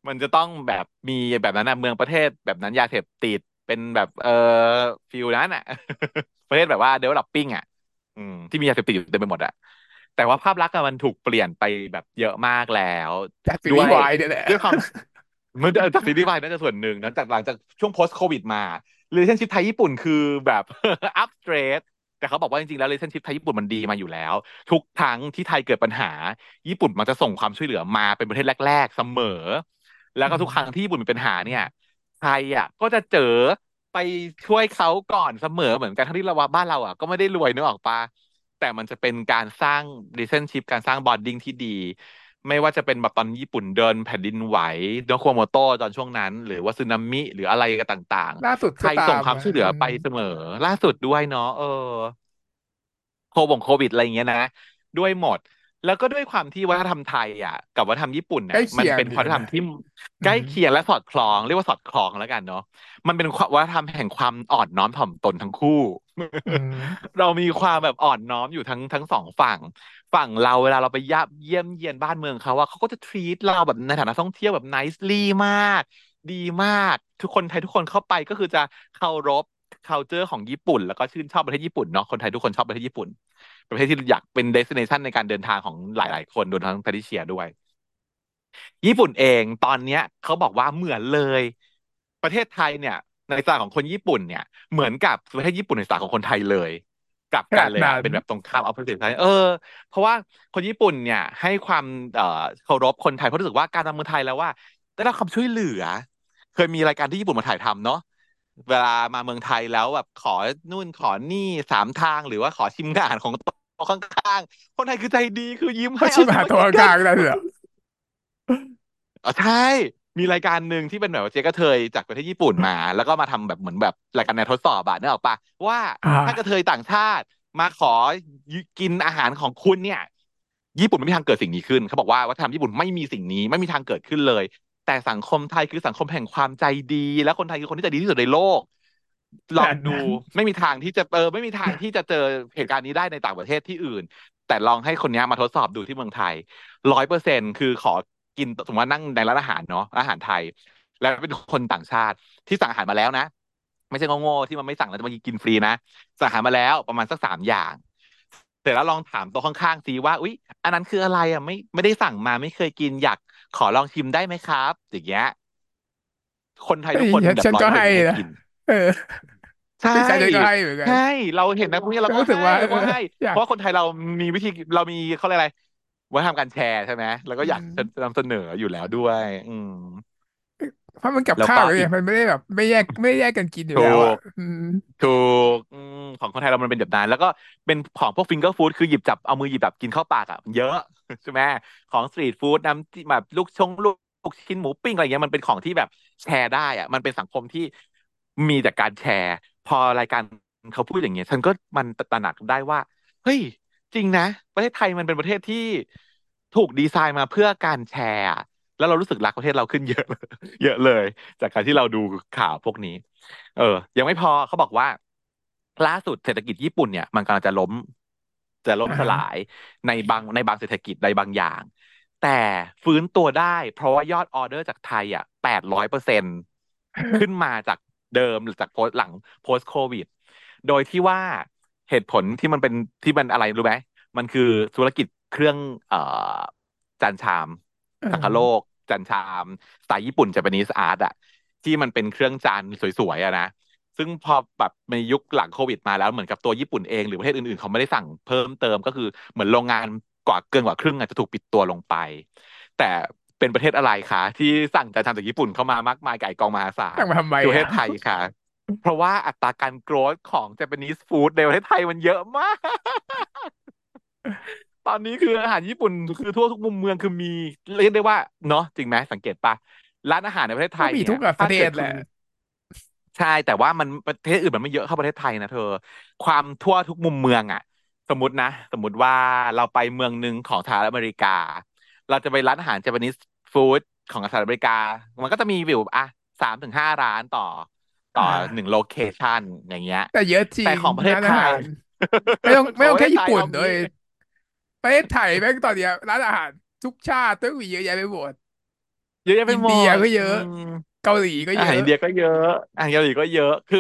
มันจะต้องแบบมีแบบนั้นนะเมืองประเทศแบบนั้นยาเสพติด เป็นแบบเออฟิลนั้นอะ ประเทศแบบว่า developing อะ อืมที่มียาเสพติดอยู่เต็มไปหมดอะแต่ว่าภาพลักษณ์อะมันถูกเปลี่ยนไปแบบเยอะมากแล้วจากซีด้วยรีส์วายเนี่ยแหละด้วยความมันจากซีรีส์วายน่าจะส่วนหนึ่งนะจากหลังจากช่วง post covid มา relationship ไทยญี่ปุ่นคือแบบ up straight แต่เขาบอกว่าจริงๆแล้ว relationship ไทยญี่ปุ่นมันดีมาอยู่แล้ว ทุกครั้งที่ไทยเกิดปัญหา ญี่ปุ่นมันจะส่งความช่วยเหลือมาเป็นประเทศแรก ๆ เสมอ แล้วอืก็ทุกครั้งที่มญี่ปุ่นมีปัญหาเนี่ยไทยอะ ก็จะเจอไปช่วยเขาก่อนเสมอเหมือนกันทั้งที่เราว่าบ้านเราอะก็ไม่ได้รวยนึกออกปะแต่มันจะเป็นการสร้าง relationship การสร้าง bonding ที่ดี ไม่ว่าจะเป็นแบบตอนญี่ปุ่นเดินแผ่นดินไหวโดโคโมโตตอนช่วงนั้น หรือว่าสึนามิหรืออะไรก็ต่างล่าสุดๆไทก็ตายส่งความมอะอืมช่วยเหลือไปเสมอ ล่าสุดด้วยเนาะเออโควงโควิดอะไรอย่างเงี้ยนะ ด้วยหมด แล้วก็ด้วยความที่วัฒนธรรมไทยอะ กับวัฒนธรรมญี่ปุ่นใกล้เนี่ยมันเคียงดีเป็นวัฒนธรรมนะที่อืใกล้มเคียงและสอดคล้องเรียกว่าสอดคล้องแล้วกันเนาะมันเป็นวัฒนธรรมแห่งความอ่อนน้อมถ่อมตนทั้งคู่อืมเรามีความแบบอ่อนน้อมอยู่ทั้งทั้งสองฝั่ง ฝั่งเราเวลาเราไปยับเยี่ยมเยียนบ้านเมืองเขาว่าเขาก็จะ treat เราแบบในฐานะท่องเที่ยวแบบ nicely มาก ดีมาก ทุกคนไทยทุกคนเข้าไปก็คือจะเคารพ culture ของญี่ปุ่น แล้วก็ชื่นชอบประเทศญี่ปุ่นเนาะคนไทยทุกคนชอบประเทศญี่ปุ่น ประเทศที่อยากเป็น destination ในการเดินทางของหลาย ๆ คนรวมทั้งแพทริเซียด้วย ญี่ปุ่นเองตอนเนี้ยเขาบอกว่าเหมือนเลย ประเทศไทยเนี่ย ในสายของคนญี่ปุ่นเนี่ย เหมือนกับประเทศญี่ปุ่นในสายของคนไทยเลยกลับขกันเลยอะนาดนั้นเป็นแบบตรงข้าม opposite ไทยเออ เพราะว่าคนญี่ปุ่นเนี่ย ให้ความเอ่อเคารพคนไทยเพราะรู้สึกว่าการทำเมืองไทยแล้วว่าได้รับความช่วยเหลือ เคยมีรายการที่ญี่ปุ่นมาถ่ายทำเนาะ เวลามาเมืองไทยแล้วแบบขอนู่นขอนี่สามทางหรือว่าขอชิมอาหารของโต๊ะข้างๆ คนไทยคือใจดีคือยิ้มให้เอาสิเขาชิมหามากินกันตัวกลางได้เหรออ๋อใช่มีรายการหนึ่งที่เป็นแบบว่าเจ๊กระเทยจากประเทศญี่ปุ่นมา แล้วก็มาทำแบบเหมือนแบบรายการแนวทดสอบอะนึกออกปะว่าอ่าถ้ากระเทยต่างชาติมาขอกินอาหารของคุณเนี่ย ญี่ปุ่นไม่มีทางเกิดสิ่งนี้ขึ้นเขาบอกว่าวัฒนธรรมญี่ปุ่นไม่มีสิ่งนี้ไม่มีทางเกิดขึ้นเลย แต่สังคมไทยคือสังคมแห่งความใจดี และคนไทยคือคนที่ใจดีที่สุดในโลกลองดูขนาดนั้นไม่มีทางที่จะเออไม่มีทางที่จะเจอเหตุการณ์นี้ได้ในต่างประเทศที่อื่น แต่ลองให้คนนี้มาทดสอบดูที่เมืองไทยร้อยเปอร์เซ็นต์คือขอกินสมมติว่านั่งในร้านอาหารเนาะอาหารไทย แล้วเป็นคนต่างชาติที่สั่งอาหารมาแล้วนะ ไม่ใช่โง่ๆที่มันไม่สั่งแล้วจะมากินฟรีนะสั่งอาหารมาแล้วประมาณสักสามอย่างเสร็จแล้วลองถามโต๊ะข้างๆซิว่าอุ๊ย อันนั้นคืออะไรอะไม่ไม่ได้สั่งมาไม่เคยกินอยาก ขอลองชิมได้ไหมครับ อย่างเงี้ยคนไทยเฮ้ยทุกคนแบบร้อยเปอร์เซ็ฉันก็ให้นะนต์ให้กินเออใช่เป็นฉันฉันก็ให้เหมือนกันใช่เราเห็นนะพวกนี้เราก็ก็ให้รู้สึกว่าเออเราก็ให้อยากเพราะว่าคนไทยเรามีวิธีเรามีเขาเรียกอะไรวัฒนธรรมการแชร์ใช่ไหไหมแล้วก็อือยากมจะนำเสนออยู่แล้วด้วย อืม เพราะมันกับแล้วข้าวเลยไงก็อีก มันไม่ได้แบบ ไม่แยกไม่ได้แยกกันกินอยู่ถูแล้วอะก อืมถูกอืมของคนไทยเรามันเป็นแบบนั้นแล้วก็เป็นของพวก finger food คือหยิบจับเอามือหยิบแบบกินเข้าปากอะเยอะ ใช่ไหมของ street food น้ำจิ้มแบบลูกชงลูกชิ้นหมูปิ้งอะไรเงี้ยมันเป็นของที่แบบแชร์ได้อะ มันเป็นสังคมที่มีแต่การแชร์ พอรายการเขาพูดอย่างเงี้ยฉันก็มันตระหนักได้ว่า เฮ้ย จริงนะ ประเทศไทยมันเป็นประเทศที่ถูกดีไซน์มาเพื่อการแชร์อะ แล้วเรารู้สึกรักประเทศเราขึ้นเยอะ เยอะเลย จากการที่เราดูข่าวพวกนี้ เออ ยังไม่พอเขาบอกว่าล่าสุดเศรษฐกิจญี่ปุ่นเนี่ย มันกำลังจะล้ม จะล้มสลายในบางในบางเศรษฐกิจในบางอย่าง แต่ฟื้นตัวได้ เพราะว่ายอดออเดอร์จากไทยอะแปดร้อยเปอร์เซ็นต์ขึ้นมาจากเดิมหรือจากโพสหลัง post covid โดยที่ว่าเหตุผลที่มันเป็นที่มันอะไรรู้ไหมมันคือธุรกิจเครื่องเอ่อจานชาม สังคโลกาจานชามสไตล์ญี่ปุ่น Japanese art อะที่มันเป็นเครื่องจานสวยๆอะนะซึ่งพอแบบในยุคหลังโควิดมาแล้วเหมือนกับตัวญี่ปุ่นเองหรือประเทศอื่นๆ เขาไม่ได้สั่งเพิ่มเติมก็คือเหมือนโรงงานกว่าเกินกว่าครึ่งอาจจะถูกปิดตัวลงไป แต่เป็นประเทศอะไรคะที่สั่งจานชามจากญี่ปุ่นเข้ามามากมายไก่กองมหาศาลตั้งมาทำไมอะคือประเทศไทยค่ะ เพราะว่าอัตราการโกรธของ Japanese food ในประเทศไทยมันเยอะมาก ตอนนี้คืออาหารญี่ปุ่นคือทั่วทุกมุมเมืองคือมีเรียกได้ว่าเนาะจริงไหมสังเกตปะร้านอาหารในประเทศไทก็ยเนี่ยมีทุกปถ้าเกิดคุณระเทศแหละใช่แต่ว่ามันประเทศอื่นมันไม่เยอะเท่าประเทศไทยนะเธอ ความทั่วทุกมุมเมืองอะ สมมตินะ สมมติว่าเราไปเมืองหนึ่งของสหรัฐอเมริกา เราจะไปร้านอาหารเจแปนิสฟู้ดของสหรัฐอเมริกา มันก็จะมีวิวอะสามถึงห้าร้านต่อ ต่อ่อหนึ่งาโลเคชันอย่างเงี้ยแต่เยอะจริงแต่ของประเทศร้านไทยอาหารไม่ต้องของประเทไม่ต้องแค่ญี่ศไทยเอางี้ปุ่นเลย ประเทศไทยแม่งตอนเนี้ยร้านอาหารทุกชาติต้องมีเยอะแยะไปหมดเยอะแยะไปหมอินเดียดอืก็เยอะมเกาหลีก็เยอะอาหารอินเดียก็เยอะอาหารเกาหลีก็เยอะคือ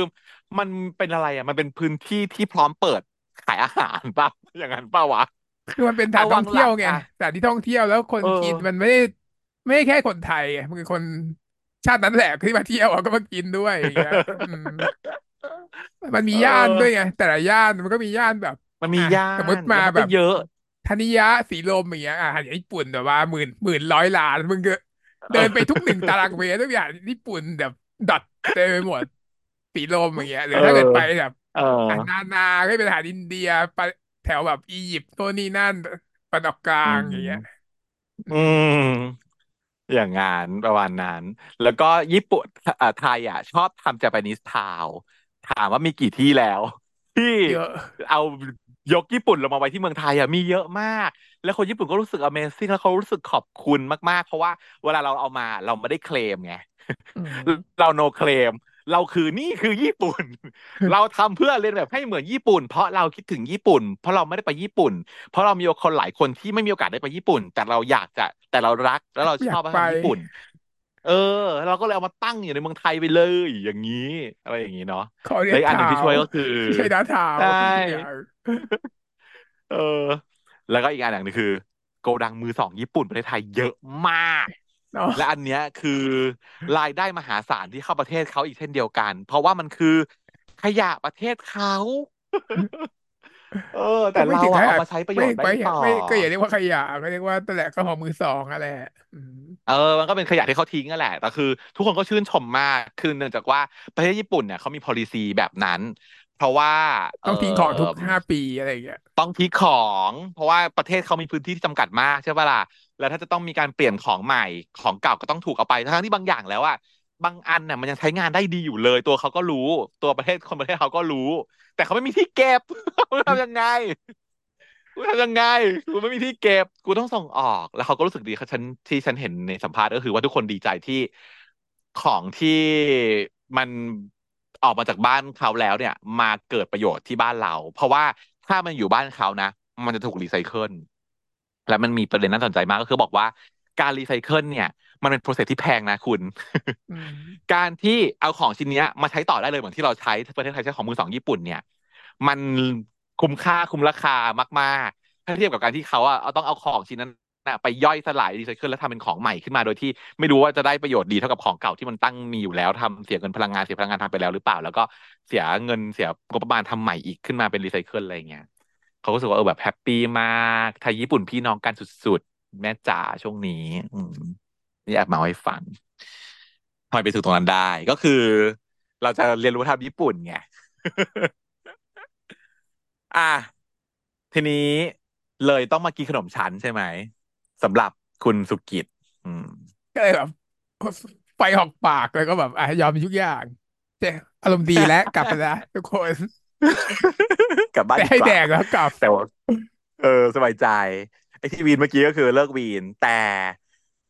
มันเป็นอะไรอะ มันเป็นพื้นที่ที่พร้อมเปิดขายอาหารป่ะอย่างนั้นป่ะวะคือมันเป็นสถานท่อเอาวังเที่ยวไงงหลังอะสถานที่ท่องเที่ยวแล้วคนเอกินอมันไม่ได้ไม่ได้แค่คนไทยไงมันคือคนชาตินั้นแหละที่มาเที่ยวอะก็มากินด้วยอย่างเงี้ยอืมมันมีเอย่านด้วยไงอแต่ละย่านมันก็มีย่านแบบอะมันมีย่าสมมติมานแล้วมันแบบก็เยอะ ธนิยะสีลมอย่างเงี้ยอะอย่างญี่ปุ่นแบบว่าหมื่นหมื่นร้อยล้านมึงก็เดินไปทุกหนึ่งตารางเมตรทุกอย่างญี่ปุ่นแบบดอทเต็มไปหมดสีลมอย่างเงี้ยหรืเอออถ้าเกิดไปแบบเอออะนานาก็เป็นอาหารอินเดียไปแถวแบบอียิปต์โน่นนี่นั่นตะวันออกกลาอืงอย่างเงี้ยมอือืมมอย่างงานประมาณนั้น แล้วก็ญี่ปุ่นอ่าไทยอะ ชอบทำ Japanese Town ถามว่ามีกี่ที่แล้ว ที่เยอะเอา ยกญี่ปุ่นลงมาไว้ที่เมืองไทยอะมีเยอะมาก แล้วคนญี่ปุ่นก็รู้สึก Amazing แล้วเขารู้สึกขอบคุณมากๆ เพราะว่าเวลาเราเอามาเราไม่ได้เคลมไงอืมเราโนเคลมเราคือนี่คือญี่ปุ่น เราทำเพื่อเรียนแบบให้เหมือนญี่ปุ่น เพราะเราคิดถึงญี่ปุ่น เพราะเราไม่ได้ไปญี่ปุ่น เพราะเรามีคนหลายคนที่ไม่มีโอกาสได้ไปญี่ปุ่น แต่เราอยากจะแต่เรารักแล้วเราชอบวัฒอยากไปนธรรมญี่ปุ่น เออ เราก็เลยเอามาตั้งอยู่ในเมืองไทยไปเลย อย่างนี้ อะไรอย่างนี้เนาะขอเรีและอีกอันหนึ่งยนถาวที่ช่วยก็คือที่ใช้ดาทาใชวทุกอย่าง่เออ แล้วก็อีกอันหนึ่งคือ โกดังมือสองญี่ปุ่นประเทศไทยเยอะมากเนาะและอันเนี้ยคือรายได้มหาศาลที่เข้าประเทศเขาอีกเช่นเดียวกัน เพราะว่ามันคือขยะประเทศเขา เออ แต่ก็ไม่เราอะถึงขนาดเอามาใช้ประโยไม่ชน์ได้ต่อไม่ไม่ก็อย่าเรียกว่าขยะก็เรียกว่าแต่นแหละก็ของมือสองอะแหละอืมเออ มันก็เป็นขยะที่เขาทิ้งนั่นแหละ แต่คือ ทุกคนก็ชื่นชมมาก คือเนื่องจากว่าประเทศญี่ปุ่นเนี่ยเขามี policy แบบนั้น เพราะว่า เออ ต้องทิ้งของทุกห้าปีอะไรอย่างเงี้ยต้องทิ้งของ เพราะว่าประเทศเขามีพื้นที่ที่จำกัดมากใช่ปะล่ะ แล้วถ้าจะต้องมีการเปลี่ยนของใหม่ ของเก่าก็ต้องถูกเอาไป ทั้งที่บางอย่างแล้วอะ บางอันเนี่ยมันยังใช้งานได้ดีอยู่เลย ตัวเขาก็รู้ ตัวประเทศคนประเทศเขาก็รู้ แต่เขาไม่มีที่เก็บทำยังไงกูทำยังไงกูไม่มีที่เก็บ กูต้องส่งออก แล้วเขาก็รู้สึกดีเขาฉันที่ฉันเห็นในสัมภาษณ์ก็คือว่าทุกคนดีใจที่ของที่มันออกมาจากบ้านเขาแล้วเนี่ย มาเกิดประโยชน์ที่บ้านเรา เพราะว่าถ้ามันอยู่บ้านเขานะ มันจะถูกรีไซเคิลและมันมีประเด็นน่าสนใจมากก็คือบอกว่าการรีไซเคิลเนี่ย มันเป็น process ที่แพงนะคุณอืมการที่เอาของชิ้นเนี้ยมาใช้ต่อได้เลยเหมือนที่เราใช้ประเทศไทยใช้ของมือสองญี่ปุ่นเนี่ย มันคุ้มค่าคุ้มราคามาก ๆ ถ้าเทียบกับการที่เขาอะเอาต้องเอาของชิ้นนั้นน่ะไปย่อยสลายรีไซเคิลแล้วทำเป็นของใหม่ขึ้นมาโดยที่ไม่รู้ว่าจะได้ประโยชน์ดีเท่ากับของเก่าที่มันตั้งมีอยู่แล้วทำเสียเงินพลังงานเสียพลังงานทำไปแล้วหรือเปล่า แล้วก็เสียเงินเสียงบประมาณทำใหม่อีกขึ้นมาเป็นรีไซเคิลอะไรเงี้ยเขาก็รู้สึกว่าเออแบบแฮปปี้มากไทยญี่ปุ่นพี่น้องกันสุดๆ แม่จ๋าช่วงนี้ อืม นี่แอบมาให้ฟังทำไมไปถึงตรงนั้นได้ ก็คือ เราจะเรียนรู้วัฒนธรรมญี่ปุ่นไงอะทีนี้เลยต้องมากินขนมชั้นใช่ไหมสำหรับคุณสุกิตอืมก็เลยแบบไฟหอกปากแล้วก็แบบอะยอมทุกอย่างแต่อารมณ์ดีแล้วกลับไปแล้วทุกคน กลับบ้านแต่ให้แดดีกว่ากแล้วกลับแต่ว่าเออ สบายใจไอ้ที่วีนเมื่อกี้ก็คือเลิกวีน แต่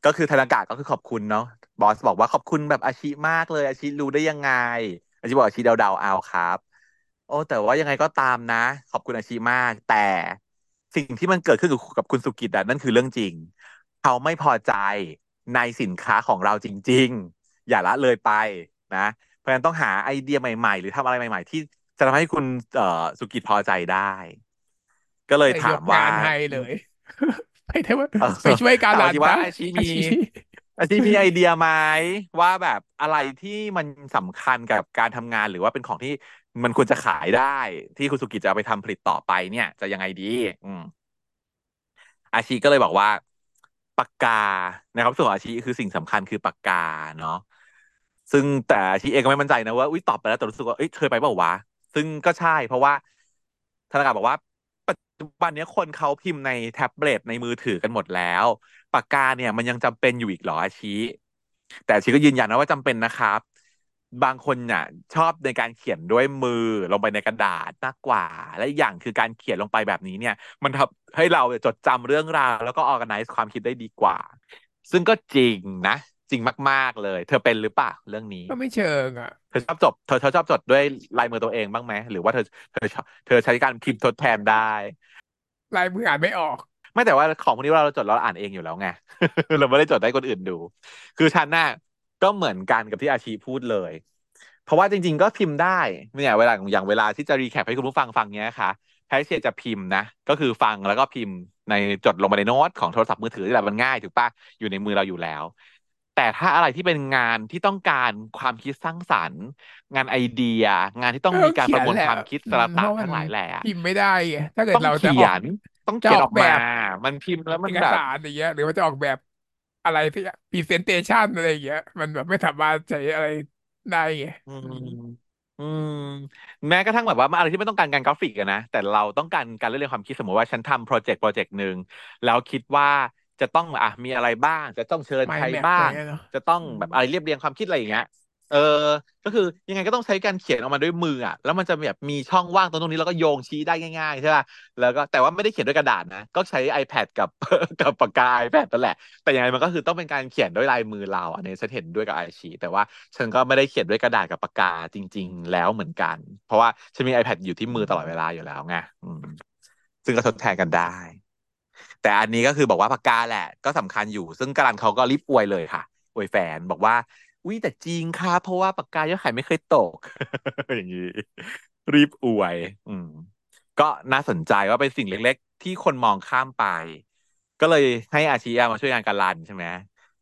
ก็คือธนากะก็คือขอบคุณเนาะบอสบอกว่าขอบคุณแบบอาชิมากเลย อาชิรู้ได้ยังไง อาชิบอกอาชิเดาๆเอาครับ โอ้แต่ว่ายังไงก็ตามนะ ขอบคุณอาชิมาก แต่สิ่งที่มันเกิดขึ้นกับกับคุณสุกิตอะนั่นคือเรื่องจริง เขาไม่พอใจในสินค้าของเราจริง ๆ อย่าละเลยไปนะ เพราะฉะนั้นต้องหาไอเดียใหม่ ๆ หรือทำอะไรใหม่ ๆ ที่จะทำให้คุณเอ่อสุกิตพอใจได้ ก็เลยเลยยถามว่ากงานให้เลย ไปเถอะว่าเออไปช่วยการถามหลานซะอาชีว่าอาชีมีอาชีอาชีมีไอเดียไหมว่าแบบอะไรที่มันสำคัญกับการทำงานหรือว่าเป็นของที่มันควรจะขายได้ ที่คุณสุกิตจะเอาไปทำผลิตต่อไปเนี่ย จะยังไงดี อืมอาชีก็เลยบอกว่าปากกานะครับส่วนของอาชีคือสิ่งสำคัญคือปากกาเนาะซึ่งแต่อาชีเองก็ไม่มั่นใจนะว่าอุ้ยตอบไปแล้วแต่รู้สึกว่าเอ้ยเคยไปเปล่าวะซึ่งก็ใช่ เพราะว่าธนาคารบอกว่าปั จจุบันนี้คนเขาพิมพ์ในแท็บเล็ตในมือถือกันหมดแล้ว ปากกาเนี่ยมันยังจำเป็นอยู่อีกเหรออาชีแต่ชีก็ยืนยันนะว่าจำเป็นนะครับ บางคนเนี่ยชอบในการเขียนด้วยมือลงไปในกระดาษมากกว่า และอีกอย่างคือการเขียนลงไปแบบนี้เนี่ย มันทำให้เราจดจำเรื่องราว แล้วก็ organize ความคิดได้ดีกว่า ซึ่งก็จริงนะ จริงมาก ๆเลย เธอเป็นหรือเปล่าเรื่องนี้ก็ไม่เชิงอะเธอชอบจบเธอเธอชอบจดด้วยลายมือตัวเองบ้างไหมหรือว่าเธอเธอชอบเธอใช้การพิมพ์ทดแทนได้ลายมืออ่านไม่ออก ไม่แต่ว่าของพวกนี้เราจดเราอ่านเองอยู่แล้วไงเราไม่ได้จดให้คนอื่นดู คือฉันน่ะก็เหมือนกันกับที่อาชีพูดเลย เพราะว่าจริง ๆ ก็พิมพ์ได้เนี่ยเวลาอย่างเวลาที่จะรีแคปให้คุณผู้ฟังฟังเนี้ยค่ะแพทเชียจะพิมพ์นะก็คือฟังแล้วก็พิมพ์ในจดลงไปในโน้ตของโทรศัพท์มือถือที่แหละมันง่ายถูกปะอยู่ในมือเราอยู่แล้ว แต่ถ้าอะไรที่เป็นงานที่ต้องการความคิดสร้างสรรค์ งานไอเดีย งานที่ต้องก็มีการเขียนแหละประมวลความคิดอืสารตะมเพราะมันทั้งหลายแหล่พิมพ์ไม่ได้ไงถ้าเกิดต้องเราจะเขียออกนต้องจะเขียนออกมาออกแบบมันพิมพ์แล้วเอกมันแบบสารอย่างเงี้ยหรือว่าจะออกแบบอะไรที่ presentation อะไรอย่างเงี้ยมันแบบไม่สามารถใช้อะไรได้ไงอือืมมอืมแม้กระทั่งแบบว่าอะไรที่ไม่ต้องการการกราฟิกอะนะแต่เราต้องการการเรียนความคิดสมมติว่าฉันทำ project project หนึ่งแล้วคิดว่า จะต้องอะมีอะไรบ้าง จะต้องเชิญไมใครแม็กบ้างอะไรเงี้ยเนาะจะต้องอืมแบบอะไรเรียบเรียงความคิดอะไรอย่างเงี้ยเออ ก็คือยังไงก็ต้องใช้การเขียนออกมาด้วยมืออะ แล้วมันจะแบบมีช่องว่างตรงตรงนี้แล้วก็โยงชี้ได้ง่ายๆใช่ป่ะ แล้วก็แต่ว่าไม่ได้เขียนด้วยกระดาษนะ ก็ใช้ iPad กับกับปากกา iPad นั่นแหละ แต่ยังไงมันก็คือต้องเป็นการเขียนด้วยลายมือเรา อันนี้ฉันเห็นด้วยกับไอชีแต่ว่าฉันก็ไม่ได้เขียนด้วยกระดาษกับปากกาจริง ๆ แล้วเหมือนกัน เพราะว่าฉันมี iPad อยู่ที่มือตลอดเวลาอยู่แล้วไงอืมซึ่งก็ทดแทนกันได้ แต่อันนี้ก็คือบอกว่าปากกาแหละ ก็สำคัญอยู่ ซึ่งกาลันเขาก็รีบอวยเลยค่ะอวยแฟนบอกว่าวิแต่จริงครับเพราะว่าปากกายอดขายไม่เคยตก อย่างนี้ รีบอวย อืม ก็น่าสนใจว่าเป็นสิ่งเล็ก ๆ ที่คนมองข้ามไป ก็เลยให้อาชีมาช่วยงานการันใช่ไหม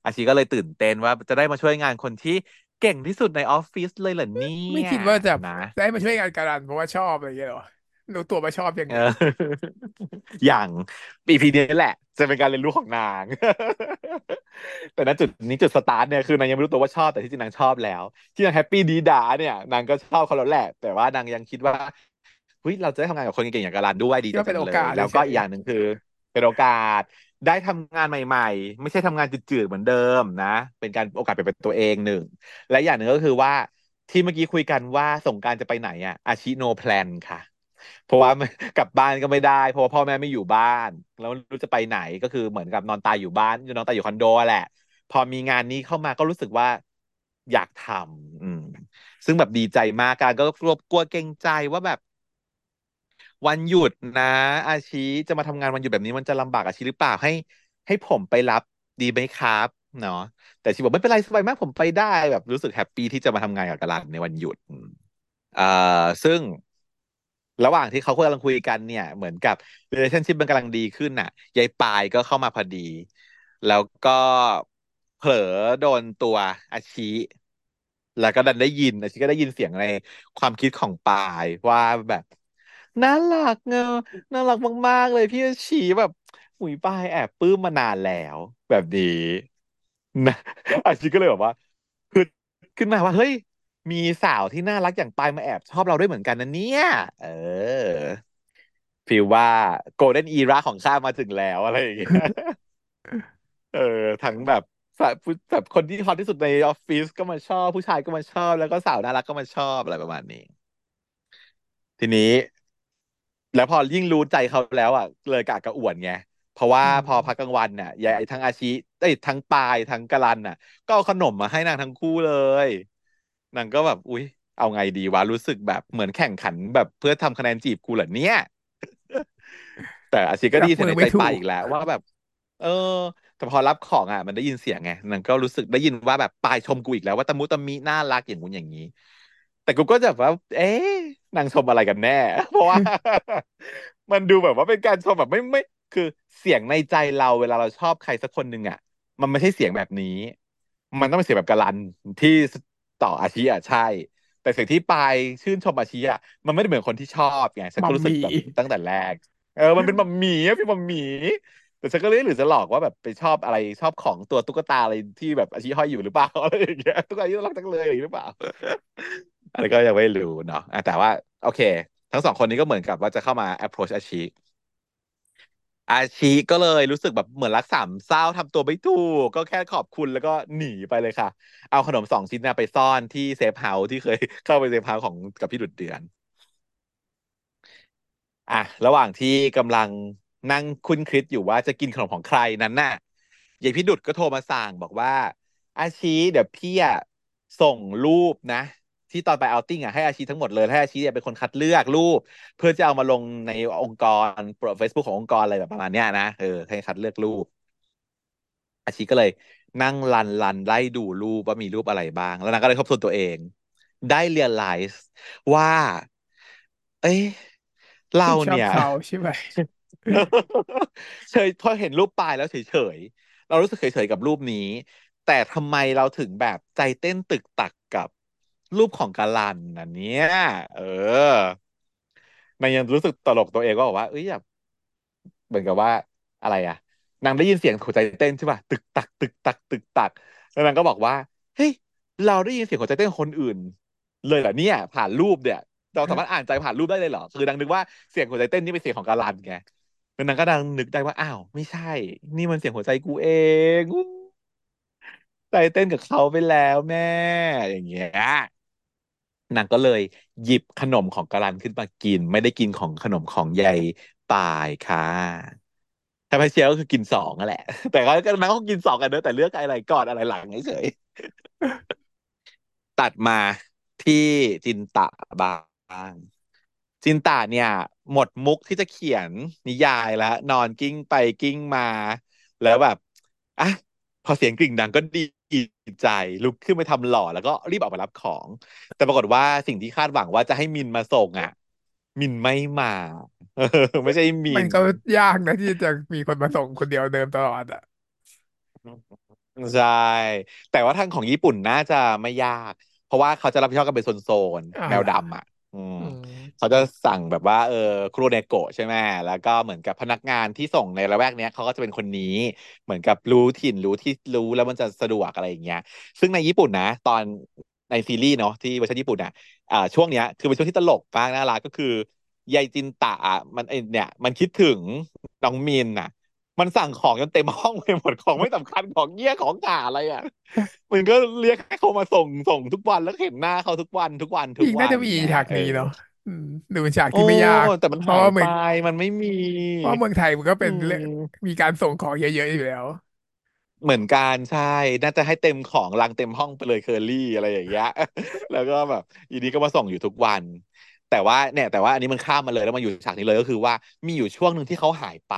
อาชีก็เลยตื่นเต้นว่าจะได้มาช่วยงานคนที่เก่งที่สุดในออฟฟิศเลยเหรอเนี่ยไม่คิดว่าจะนะได้มาช่วยงานการันเพราะว่าชอบอะไรอย่างเงี้ยหรอ รู้ตัวว่าชอบยังเอไงออย่าง EP นี้แหละ จะเป็นการเรียนรู้ของนาง แต่ณจุดนี้จุดสตาร์ทเนี่ยคือนางยังไม่รู้ตัวว่าชอบแต่ที่จริงนางชอบแล้ว ที่นาง happy ดี๊ด๊าเนี่ยนางก็ชอบเขาแล้วแหละ แต่ว่านางยังคิดว่าเฮ้ยเราจะได้ทำงานกับคนเก่งๆอย่างการันด้วยดีคิดว่าเป็ใจจังเลยนโอกาสแล้วก็เฉยอีกอย่างหนึ่งคือ เป็นโอกาสได้ทำงานใหม่ ๆ ไม่ใช่ทำงานจืดๆเหมือนเดิมนะ เป็นการโอกาสเปลี่ยนแปลงตัวเองหนึ่ง และอย่างหนึ่งก็คือว่าที่เมื่อกี้คุยกันว่าสงกรานต์จะไปไหนอะอาชิ no plan ค่ะ เพราะว่ากลับบ้านก็ไม่ได้ เพราะว่าพ่อแม่ไม่อยู่บ้าน แล้วรู้จะไปไหนก็คือเหมือนกับนอนตายอยู่บ้านนอนตายอยู่คอนโดแหละ พอมีงานนี้เข้ามาก็รู้สึกว่าอยากทำอืม ซึ่งแบบดีใจมากการก็กลัวกลัวเกรงใจว่าแบบ วันหยุดนะ อาชีจะมาทำงานวันหยุดแบบนี้มันจะลำบากอาชีหรือเปล่าให้ ให้ผมไปรับดีไหมครับเนาะแต่ชีบอกไม่เป็นไรสบายมากผมไปได้แบบรู้สึกแฮปปี้ที่จะมาทำงานกับกะลันในวันหยุดอืมเอ่อซึ่ง ระหว่างที่เขากำลังคุยกันเนี่ย เหมือนกับ relationship มันกำลังดีขึ้นน่ะยายปายก็เข้ามาพอดี แล้วก็เผลอโดนตัวอาชิแล้วก็ดันได้ยินอาชิก็ได้ยินเสียงในความคิดของปายว่าแบบน่ารักเงาน่ารักมากๆเลยพี่อาชิแบบหุยปายแอบปลื้มมานานแล้ว แบบนี้นะอาชิก็เลยแบบว่าคือขึ้นมาว่าเฮ้ย มีสาวที่น่ารักอย่างปายมาแอบชอบเราด้วยเหมือนกันนะเนี่ย เออฟีลว่าโกลเด้นอีราของข้ามาถึงแล้วอะไรอย่างเงี้ย เออ ทั้งแบบสาวผู้แบบคนที่ฮอตที่สุดในออฟฟิศก็มาชอบ ผู้ชายก็มาชอบ แล้วก็สาวน่ารักก็มาชอบอะไรประมาณนี้ ทีนี้ แล้วพอยิ่งรู้ใจเขาแล้วอะ เลยกะกระอ่วนไงเพราะว่าอืพอพักกมลางวันน่ะยายทั้งอาชีเอ้ยทั้งปายทั้งกะลันน่ะ ก็เอาขนมมาให้นางทั้งคู่เลย นางก็แบบอุ๊ยเอาไงดีวะรู้สึกแบบเหมือนแข่งขันแบบเพื่อทำคะแนนจีบกูเหรอเนี่ย แต่อาชีก็จับดีเสียในใจมือไม่ถูกปายอีกแล้วว่าแบบ เออ แต่พอรับของอะ มันได้ยินเสียงไงมันก็รู้สึกได้ยินว่าแบบปายชมกูอีกแล้วว่าตะมุตะมิน่ารักอย่างงู้นอย่างนี้ แต่กูก็จะแบบว่า เอ๊ะนางชมอะไรกันแน่ เพราะว่า มันดูแบบว่าเป็นการชมแบบไม่ไม่ คือเสียงในใจเราเวลาเราชอบใครสักคนหนึ่งอะ มันไม่ใช่เสียงแบบนี้ มันต้องเป็นเสียงแบบกะลันที่ ต่ออาชีอะใช่ แต่เสียงที่ปายชื่นชมอาชีอะมันไม่ได้เหมือนคนที่ชอบไงฉันมัมมี่ก็รู้สึกแบบตั้งแต่แรก เออมันเป็นมัมหมี่อะพี่มัมหมี่แต่ฉันก็เลยหรือจะหลอกว่าแบบไปชอบอะไรชอบของตัวตุ๊กตาอะไรที่แบบอาชีห้อยอยู่หรือเปล่าอะไรอย่างเงี้ยตุ๊กตาที่น่ารักจังเลยอย่างนี้หรือเปล่าอะไรก็ยังไม่รู้เนาะอะแต่ว่าโอเค ทั้งสองคนนี้ก็เหมือนกับว่าจะเข้ามา approach อาชี อาชีก็เลยรู้สึกแบบเหมือนรักสามเศร้าทำตัวไม่ถูก ก็แค่ขอบคุณแล้วก็หนีไปเลยค่ะ เอาขนมสองชิ้นเน่ะไปซ่อนที่ safe house ที่เคยเข้าไป safe house ของกับพี่ดุดเดือน อะ ระหว่างที่กำลังนั่งคุ้นคิดอยู่ว่าจะกินขนมของใครนั้นน่ะยายพี่ดุดก็โทรมาสั่งบอกว่า อาชีเดี๋ยวพี่อะส่งรูปนะ ที่ตอนไป outing อะให้อาชีทั้งหมดเลยให้อาชีเนี่ยเป็นคนคัดเลือกรูป เพื่อจะเอามาลงในองค์กรโปรเฟซบุ๊กขององค์กรอะไรแบบประมาณเนี้ยนะเออให้คัดเลือกรูป อาชีก็เลย นั่งรันรันไล่ดูรูปว่ามีรูปอะไรบ้าง แล้วนางก็เลยทบทวนตัวเอง ได้ realize ว่า เอ้ยเราที่ชอบเนี่ยเขาใช่ไหมเฉยพอเห็นรูปปลายแล้วเฉยๆเรารู้สึกเฉยๆกับรูปนี้ แต่ทำไมเราถึงแบบใจเต้นตึกตักกับ รูปของกาลันอันเนี้ย เออ มันยังรู้สึกตลกตัวเองก็บอกว่า เอ้ยแบบเหมือนกับว่าอะไรอะนางได้ยินเสียงหัวใจเต้นใช่ป่ะตึกตัก ตึกตัก ตึกตัก แล้วนางก็บอกว่า เฮ้ย เราได้ยินเสียงหัวใจเต้นคนอื่น เลยเหรอเนี่ย ผ่านรูปเนี่ย เราสามารถอ่านใจผ่านรูปได้เลยเหรอ คือนางนึกว่าเสียงหัวใจเต้นนี่เป็นเสียงของกาลันไงแล้วนางก็ดังนึกได้ว่า อ้าว ไม่ใช่ นี่มันเสียงหัวใจกูเองใจเต้นกับเขาไปแล้วแม่ อย่างเงี้ย นางก็เลยหยิบขนมของกาลันขึ้นมากิน ไม่ได้กินของขนมของยายป่ายค่ะถ้าพเชียก็คือกินสองนั่นแหละ แต่ก็นางก็กินสองกันเนอะแต่เลือกอะไรก่อนอะไรหลังเฉยตัดมาที่จินตะบ้างจินตะเนี่ย หมดมุกที่จะเขียนนิยายแล้ว นอนกิ้งไปกิ้งมา แล้วแบบอะพอเสียงกริ่งดังก็ดี ใจ ลุกขึ้นไปทำหล่อแล้วก็รีบออกมารับของ แต่ปรากฏว่าสิ่งที่คาดหวังว่าจะให้มินมาส่งอะ มินไม่มาเออไม่ใช่มินมันก็ยากนะที่จะมีคนมาส่งคนเดียวเดิมตลอดอะใช่แต่ว่าทางของญี่ปุ่นน่าจะไม่ยาก เพราะว่าเขาจะรับผิดชอบกันเป็นโซนอ่าๆแมวดำอะอืมอืม เขาจะสั่งแบบว่าเออคุโรเนโกะใช่ไหมแล้วก็เหมือนกับพนักงานที่ส่งในละแวกเนี้ยเขาก็จะเป็นคนนี้เหมือนกับรู้ถิ่นรู้ที่รู้แล้วมันจะสะดวกอะไรอย่างเงี้ย ซึ่งในญี่ปุ่นนะ ตอนในซีรีส์เนาะที่เวอร์ชันญี่ปุ่นอะอ่าช่วงเนี้ยคือเป็นช่วงที่ตลกมากน่ารักก็คือยายจินตะอะมันไอเนี่ย มันคิดถึงน้องมินน่ะ มันสั่งของจนเต็มห้องไปหมดของไม่สำคัญของเงี้ยของกาอะไรอะมันก็เรียกให้เขามาส่งส่งทุกวันแล้วเห็นหน้าเขาทุกวันทุกวันทุกจริงน่าจะมีวันเงี้ยฉากเออนี้เนาะ อืมดูเป็นฉากโอ้ที่ไม่ยากแต่มันหายไปเพราะว่าเมืองมันไม่มี เพราะว่าเมืองไทยมันก็อืเป็นเรื่องม มีการส่งของเยอะๆอยู่แล้ว เหมือนกันใช่ น่าจะให้เต็มของรังเต็มห้องไปเลยเคอรี่อะไรอย่างเงี้ย แล้วก็แบบอีนี้ก็มาส่งอยู่ทุกวัน แต่ว่าเนี่ย แต่ว่าอันนี้มันข้ามมาเลยแล้วมาอยู่ฉากนี้เลยก็คือว่ามีอยู่ช่วงหนึ่งที่เขาหายไป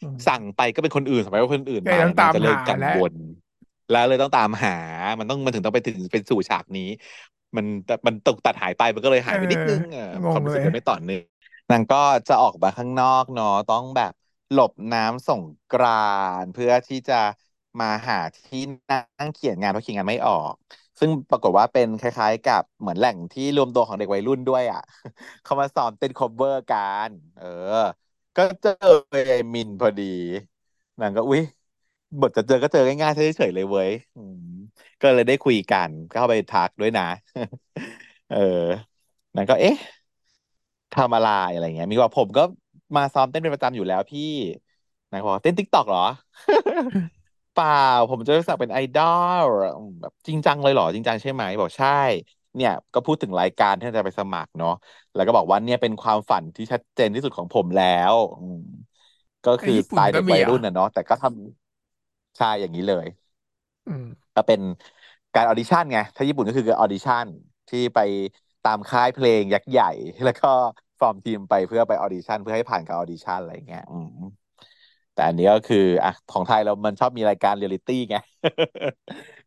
อืสั่งมไปก็เป็นคนอื่นสมัยว่าคนอื่นเลยต้องมาเนี่ยนางจะเริ่ตามหามกังและวล แล้วเลยต้องตามหา มันต้องมันถึงต้องไปถึงเป็นสู่ฉากนี้ มันมันตกตัดหายไปมันก็เลยเอหายไปนิดนึงอเอองงเลยความรู้สึกกันไม่ต่อเนื่องนางก็จะออกมาข้างนอกเนาะต้องแบบหลบน้ำสงกรานต์เพื่อที่จะมาหาที่นั่งเขียนงานเพราะเขียนงานไม่ออก ซึ่งปรากฏว่าเป็นคล้าย ๆ กับเหมือนแหล่งที่รวมตัวของเด็กวัยรุ่นด้วยอะ เขามาซ้อมเต้น cover กัน เออ ก็เจอไอ้มินพอดีนางก็อุ๊ย บทจะเจอก็เจอง่ายๆเฉยๆเลยเว้ยอืมก็เลยได้คุยกันก็เข้าไปทักด้วยนะ เออนางก็เอ๊ะทำอะไรอะไรเงี้ย มีว่าผมก็มาซ้อมเต้นเป็นประจำอยู่แล้วพี่นายบอกว่าเต้นติ๊กตอกเหรอ เปล่า ผมจะรู้สึกเป็นไอดอลอืมแบบจริงจังเลยเหรอ จริงจังใช่ไหมบอกใช่ เนี่ย ก็พูดถึงรายการที่จะไปสมัครเนาะแล้วก็บอกว่าเนี่ยเป็นความฝันที่ชัดเจนที่สุดของผมแล้วอืมก็คือสไตในญี่ปุ่นล์เด็กวัยก็มีเหรอะรุ่นนะเนาะแต่ก็ทำ ใช่อย่างนี้เลย อืม ก็เป็นการออดิชั่นไง ถ้าญี่ปุ่นก็คือการออดิชั่นที่ไปตามค่ายเพลงยักษ์ใหญ่ แล้วก็ฟอร์มทีมไปเพื่อไปออดิชั่นเพื่อให้ผ่านการออดิชั่นอะไรเงี้ยอืมแต่อันนี้ก็คืออะของไทยเรามันชอบมีรายการเรียลลิตี้ไง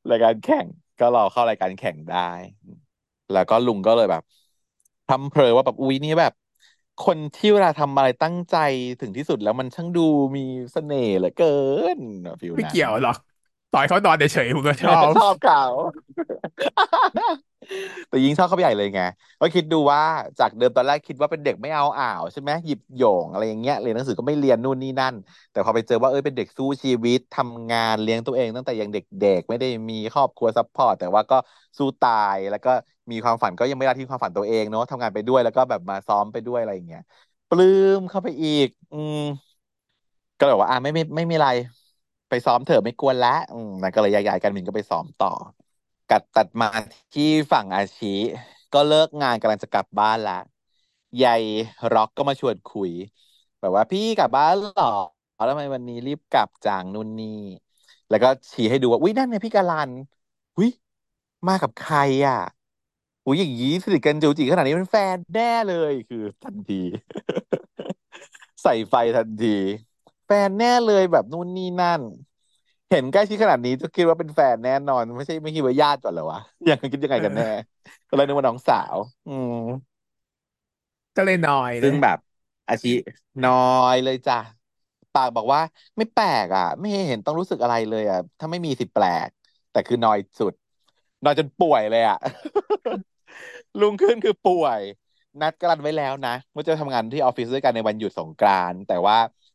รายการแข่งก็เราเข้ารายการแข่งได้ แล้วก็ลุงก็เลยแบบทำเพลอว่าแบบอุ๊ยนี่แบบ คนที่เวลาทำอะไรตั้งใจถึงที่สุดแล้วมันช่างดูมีเสน่ห์เหลือเกินฟิลไม่นั้นเกี่ยวหรอกต่อยเขานอนเฉยๆผมก็ชอบ ชอบเขา แต่ยิ่งชอบเข้าไปใหญ่เลยไงก็คิดดูว่าจากเดิมตอนแรกคิดว่าเป็นเด็กไม่เอาอ่าวใช่ไหมหยิบโหย่งอะไรอย่างเงี้ยเรียนหนังสือก็ไม่เรียนนู่นนี่นั่น แต่พอไปเจอว่าเอ้ยเป็นเด็กสู้ชีวิตทำงานเลี้ยงตัวเอง ตั้งแต่ยังเด็กๆไม่ได้มีครอบครัว support แต่ว่าก็สู้ตายแล้วก็มีความฝันก็ยังไม่ละทิ้งความฝันตัวเองเนาะทำงานไปด้วยแล้วก็แบบมาซ้อมไปด้วยอะไรอย่างเงี้ยปลื้มเข้าไปอีก อืมก็เลยบอกว่าอะไม่ไม่ไม่มีอะไร ไปซ้อมเถอะไม่กวนละอืมนั่นก็เลยย้ายๆกันมินก็ไปซ้อมต่อ กัดตัดมาที่ฝั่งอาชี ก็เลิกงานกำลังจะกลับบ้านละยายร็อกก็มาชวนคุย แบบว่าพี่กลับบ้านหรอแล้วทำไมวันนี้รีบกลับจังนู่นนี่ แล้วก็ชี้ให้ดูว่าอุ้ยนั่นไงพี่กาลันอุ้ยมากับใครอะอุ้ยอย่างนี้สนิทกันจูจีขนาดนี้เป็นแฟนแน่เลยคือทันที ใส่ไฟทันที แฟนแน่เลยแบบนู่นนี่นั่น เห็นใกล้ชิดขนาดนี้จะคิดว่าเป็นแฟนแน่นอน ไม่ใช่ไม่คิดว่าญาติก่อนเหรอวะยังคิดยังไงเอกันแน่อก็เลยนึกว่าน้องสาว อืมก็เลยนอยเลยซึ่งแบบ อาชีน้อยเลยจ้ะปากบอกว่า ไม่แปลกอะ ไม่เห็นต้องรู้สึกอะไรเลยอะ ถ้าไม่มีสิแปลก แต่คือนอยสุดนอยจนป่วยเลยอะ ลุงขึ้นคือป่วย นัดกันไว้แล้วนะว่าจะทำงานที่ออฟฟิศด้วยกันในวันหยุดสงกรานต์แต่ว่าโอ้ย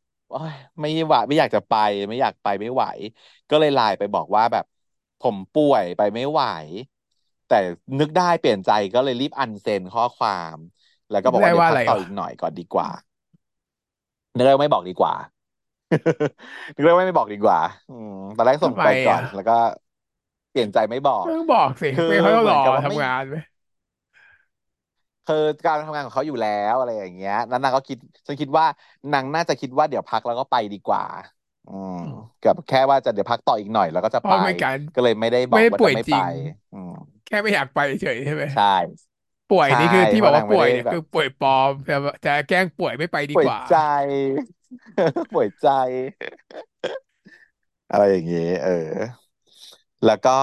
ไม่ไหวไม่อยากจะไปไม่อยากไปไม่ไหว ก็เลยไลน์ไปบอกว่าแบบ ผมป่วยไปไม่ไหว แต่นึกได้เปลี่ยนใจก็เลยรีบอันเซ็นข้อความ แล้วก็บอกได้ว่าเดี๋ยวพักว่าอะไรวะต่ออีกหน่อยก่อนดีกว่านึกได้ว่าไม่บอกดีกว่านึกได้ว่าไม่บอกดีกว่า อืมตอนแรกส่งทำไมไปก่ออะนแล้วก็เปลี่ยนใจไม่บอกต้องบอกสิคือไม่งั้นเขาต้องเหรอมือนกับว่าไม่ทำงานไหม คือการทำงานของเขาอยู่แล้วอะไรอย่างเงี้ยแล้วนางก็คิดฉันคิดว่านางน่าจะคิดว่าเดี๋ยวพักแล้วก็ไปดีกว่า อืมอืมกับแค่ว่าจะเดี๋ยวพักต่ออีกหน่อยแล้วก็จะไปเพราะไม่การก็เลยไม่ได้บไม่ได้อกว่าจะไม่ไปป่วยจริงอืมแค่ไม่อยากไปเฉยใช่ไหมใช่ป่วยใช่นี่คือที่บอกว่าเพราะนางไม่ได้ป่วยเนี่ยแบบคือป่วยปลอมแต่ว่าจะแกล้งป่วยไม่ไปดีกว่าป่วยใจ ป่วยใจ อะไรอย่างเงี้ยเออ แล้วก็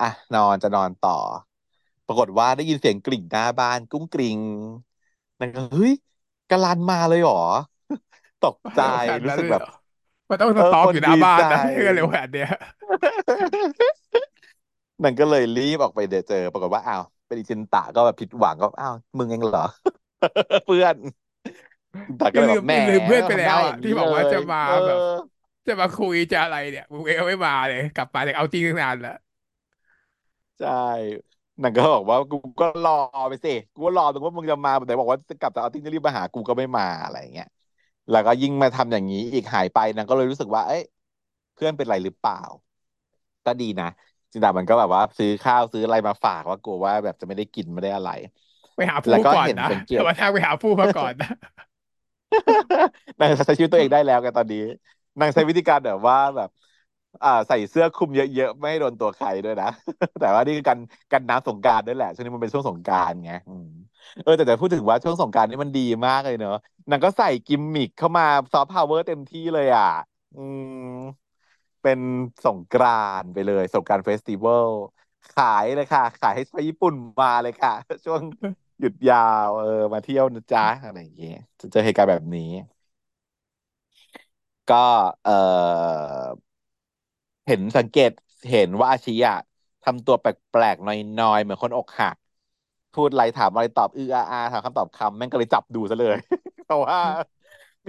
อะ นอนจะนอนต่อ ปรากฏว่าได้ยินเสียงกริ่งหน้าบ้านกุ้งกริ่งนางก็เฮ้ยกะลันมาเลยเหรอ ตกใจเร็วขนาดรู้สึกแบบนั้นเลยเหรอมันต้องเออคนสต็อปอยู่หน้าดีใจบ้านนะให้เร็วขนาดเนี้ยนั่นก็เลยรีบออกไปเดี๋ยวเจอ ปรากฏว่าอ้าวเป็นอิจินตะก็แบบผิดหวังก็อ้าวมึงเองเหรอ เพื่อนอินตะก็คือลืมเลยแบบแหมลืมเพื่อนไปทำแล้วอะได้อย่างนี้เลที่บอกว่าจะยมาเออแบบจะมาคุยจะอะไรเนี่ยมึงเองไม่มาเลย กลับมาแต่เอาจริงตั้งนานแล้วใช่ นั่นก็บอกว่ากูก็รอไปสิกูก็รอตรงว่ามึงจะมาแต่บอกว่าจะกลับจากเอาติ้งจะรีบมาหากูก็ไม่มาอะไรอย่างเงี้ยแล้วก็ยิ่งมาทำอย่างนี้อีกหายไปนางก็เลยรู้สึกว่า เอ้ยเพื่อนเป็นไรหรือเปล่าก็ดีนะจินดามันก็แบบว่า ซื้อข้าวซื้ออะไรมาฝากว่ากลัวว่าแบบจะไม่ได้กินไม่ได้อะไร ไปหาผู้แล้วก็เห็นก่อนนะสังเกตแต่ว่าทางไปหาผู้มาก่อนนะนางใช้ชีวิตตัวเองได้แล้วไงตอนนี้นางใช้วิธีการแบบว่าแบบ อ่าใส่เสื้อคลุมเยอะๆ ไม่ให้โดนตัวใครด้วยนะ แต่ว่านี่คือกันกันน้ำสงกรานต์ด้วยแหละช่วงนี้มันเป็นช่วงสงกรานต์ไงเออแต่แต่พูดถึงว่าช่วงสงกรานต์นี่มันดีมากเลยเนอะนางก็ใส่กิมมิคเข้ามา soft power เต็มที่เลยอะ อืม เป็นสงกรานต์ไปเลย สงกรานต์ festival ขายเลยค่ะ ขายให้ชาวญี่ปุ่นมาเลยค่ะ ช่วงหยุดยาว เออ มาเที่ยวนะจ๊ะอะไรอย่างเงี้ยจะเจอเหตุการณ์แบบนี้ ก็ เออ เห็นสังเกตเห็นว่าอาชีอะทำตัวแปลกๆหน่อยๆ เหมือนคนอกหัก พูดอะไรถามอะไรตอบอืออาอาถามคำตอบคำแม่งก็เลยจับดูซะเลย เพราะว่า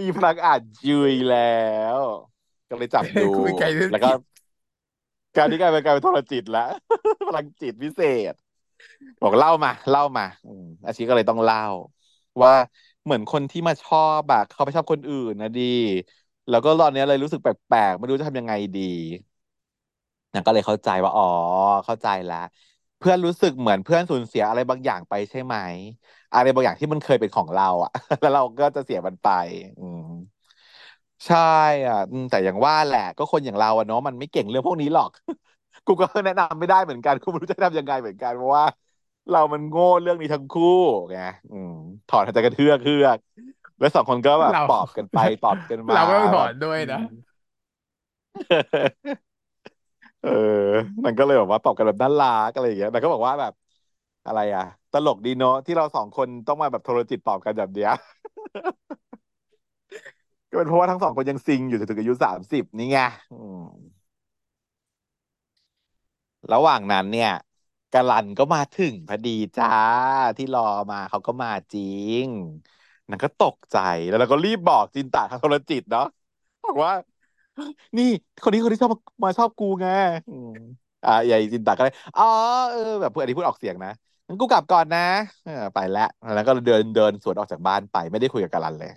มีพลังอ่านจุยแล้ว ก็เลยจับดู คุยไกลเรื่องแล้วก็จิตการนี้กลายเป็นกลายเป็นโทรจิตแล้วพลังจิตพิเศษ บอกเล่ามา เล่ามาอืมอาชีก็เลยต้องเล่า ว่าเหมือนคนที่มาชอบอะเขาไปชอบคนอื่นนะดี แล้วก็ตอนเนี้ยเลยรู้สึกแปลกๆไม่รู้จะทำยังไงดี นางก็เลยเข้าใจว่าอ๋อเข้าใจแล้วเพื่อนรู้สึกเหมือนเพื่อนสูญเสียอะไรบางอย่างไปใช่ไหมอะไรบางอย่างที่มันเคยเป็นของเราอะแล้วเราก็จะเสียมันไป อืมใช่อะอืมแต่อย่างว่าแหละก็คนอย่างเราอะเนาะมันไม่เก่งเรื่องพวกนี้หรอก กูก็แนะนำไม่ได้เหมือนกันกูไม่รู้จะทำยังไงเหมือนกันเพราะว่า เรามันโง่เรื่องนี้ทั้งคู่ไงอืม ถอนหายใจกันเทือกเทือกแล้วสองคนก็แบบเราปลอบกันไปปลอบกันมาเราก็ต้องถแบบอนด้วยนะอืม เออมันก็เลยแบบว่าตอบกันแบบน่ารักอะไรอย่างเงี้ยแต่ก็บอกว่าแบบ อะไรอะ ตลกดีเนาะที่เราสองคนต้องมาแบบโทรจิตตอบกันแบบเนี้ย ก็เป็นเพราะว่าทั้งสองคนยังซิงอยู่จนถึงอายุสามสิบนี่ไงอืมระหว่างนั้นเนี่ยกาลันก็มาถึงพอดีจ้าที่รอมาเขาก็มาจริงนางก็ตกใจแล้วเราก็รีบบอกจินตะทางโทรจิตเนาะบอกว่า นี่คนนี้คนที่ชอบมาชอบกูไงอ่าใหญ่จินตะก็เลยอ๋อเออแบบพื่อนอันนี้พูดออกเสียงนะงั้นกูกลับก่อนนะอไปแล้วแล้วก็เดินเดินสวนออกจากบ้านไปไม่ได้คุยกับกาลันเลย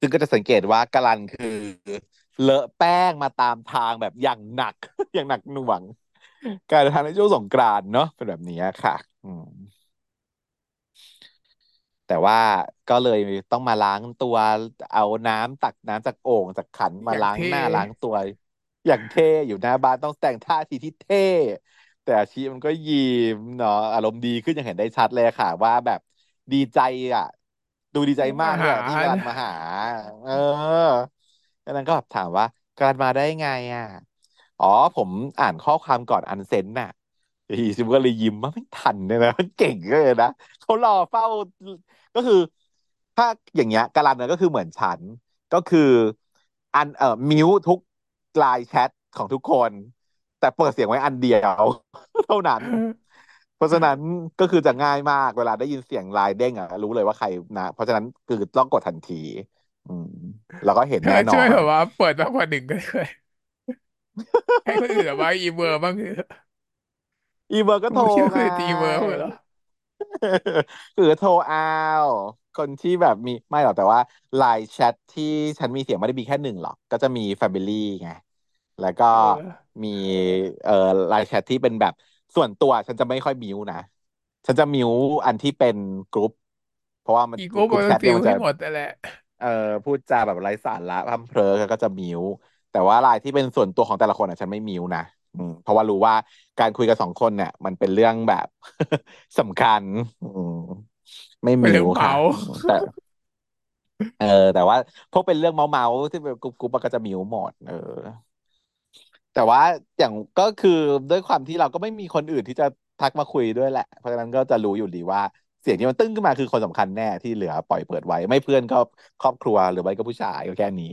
ซึ่งก็จะสังเกตว่ากาลันคือ เลอะแป้งมาตามทางแบบอย่างหนัก อย่างหนักหน่วง การเดินทางในช่วงสงกรานต์เนาะเป็นแบบนี้ค่ะ อืม แต่ว่าก็เลยต้องมาล้างตัวเอาน้ำตักน้ำจากโอ่งจากขันมาล้างอย่างเท่หน้าล้างตัว อย่างเท่อยู่หน้าบ้านต้องแต่งท่าทีที่เท่ แต่อาชีมันก็ยิ้มเนาะอารมณ์ดีขึ้นอย่างเห็นได้ชัดเลยค่ะ ว่าแบบดีใจอะ ดูดีใจมามาหากด้วยอะที่กำลันมาหา เออแล้วนั้นก็แบบถามว่ากำลันมาได้ไงอะ อ๋อผมอ่านข้อความก่อนอันเซ็นน่ะอีซิมก็เลยยิ้มว่าไม่ทันเนี่ยนะมันเก่งเลยนะเขารอเฝ้า ก็คือ ถ้าอย่างเงี้ยการันเนี่ยก็คือเหมือนฉัน ก็คืออันเอ่อมิวทุกไลน์แชทของทุกคน แต่เปิดเสียงไว้อันเดียวเท่านั้น เพราะฉะนั้นก็คือจะง่ายมากเวลาได้ยินเสียงไลน์เด้งอะรู้เลยว่าใครนะเพราะฉะนั้นคือต้องกดทันที อืมแล้วก็เห็นเธอแน่นอนช่วยแบบว่าเปิดมากกว่าหนึ่งก็เลยให้คนอื่นแบบว่าอีเมอร์บ้างเถอะอีเมอร์ก็โทรกูเชื่อไงคือตีเมอร์เหรอ หรือโทรเอาคนที่แบบมีไม่หรอกแต่ว่าไลน์แชทที่ฉันมีเสียงไม่ได้มีแค่หนึ่งหรอก ก็จะมี Family ไง แล้วก็เออมีเอ่อไลน์แชทที่เป็นแบบส่วนตัวฉันจะไม่ค่อย mute นะ ฉันจะ mute อันที่เป็นกรุ๊ปเพราะว่ามันอีกรุ๊ปกรุ๊ปแชมันฟิทเนี่ยมันจะลให้หมดนั่นแหละ เอ่อพูดจาแบบไร้สาระพร่ำเพรื่อก็จะ mute แต่ว่าไลน์ที่เป็นส่วนตัวของแต่ละคนอะฉันไม่ mute นะอืม เพราะว่ารู้ว่าการคุยกับสองคนเนี่ย มันเป็นเรื่องแบบสำคัญอืมไม่เป็น mute ค่ะเรื่องเมาท์อืมแต่เออ แต่ว่าพวกเป็นเรื่องเมาท์เมาท์ที่เป็นกรุ๊ปกรุ๊ปก็จะ mute หมดเออ แต่ว่าอย่างก็คือด้วยความที่เราก็ไม่มีคนอื่นที่จะทักมาคุยด้วยแหละ เพราะฉะนั้นก็จะรู้อยู่ดีว่าเสียงที่มันตึ้งขึ้นมาคือคนสำคัญแน่ที่เหลือปล่อยเปิดไว้ ไม่เพื่อนก็ครอบครัวหรือไม่ก็ผู้ชายก็แค่นี้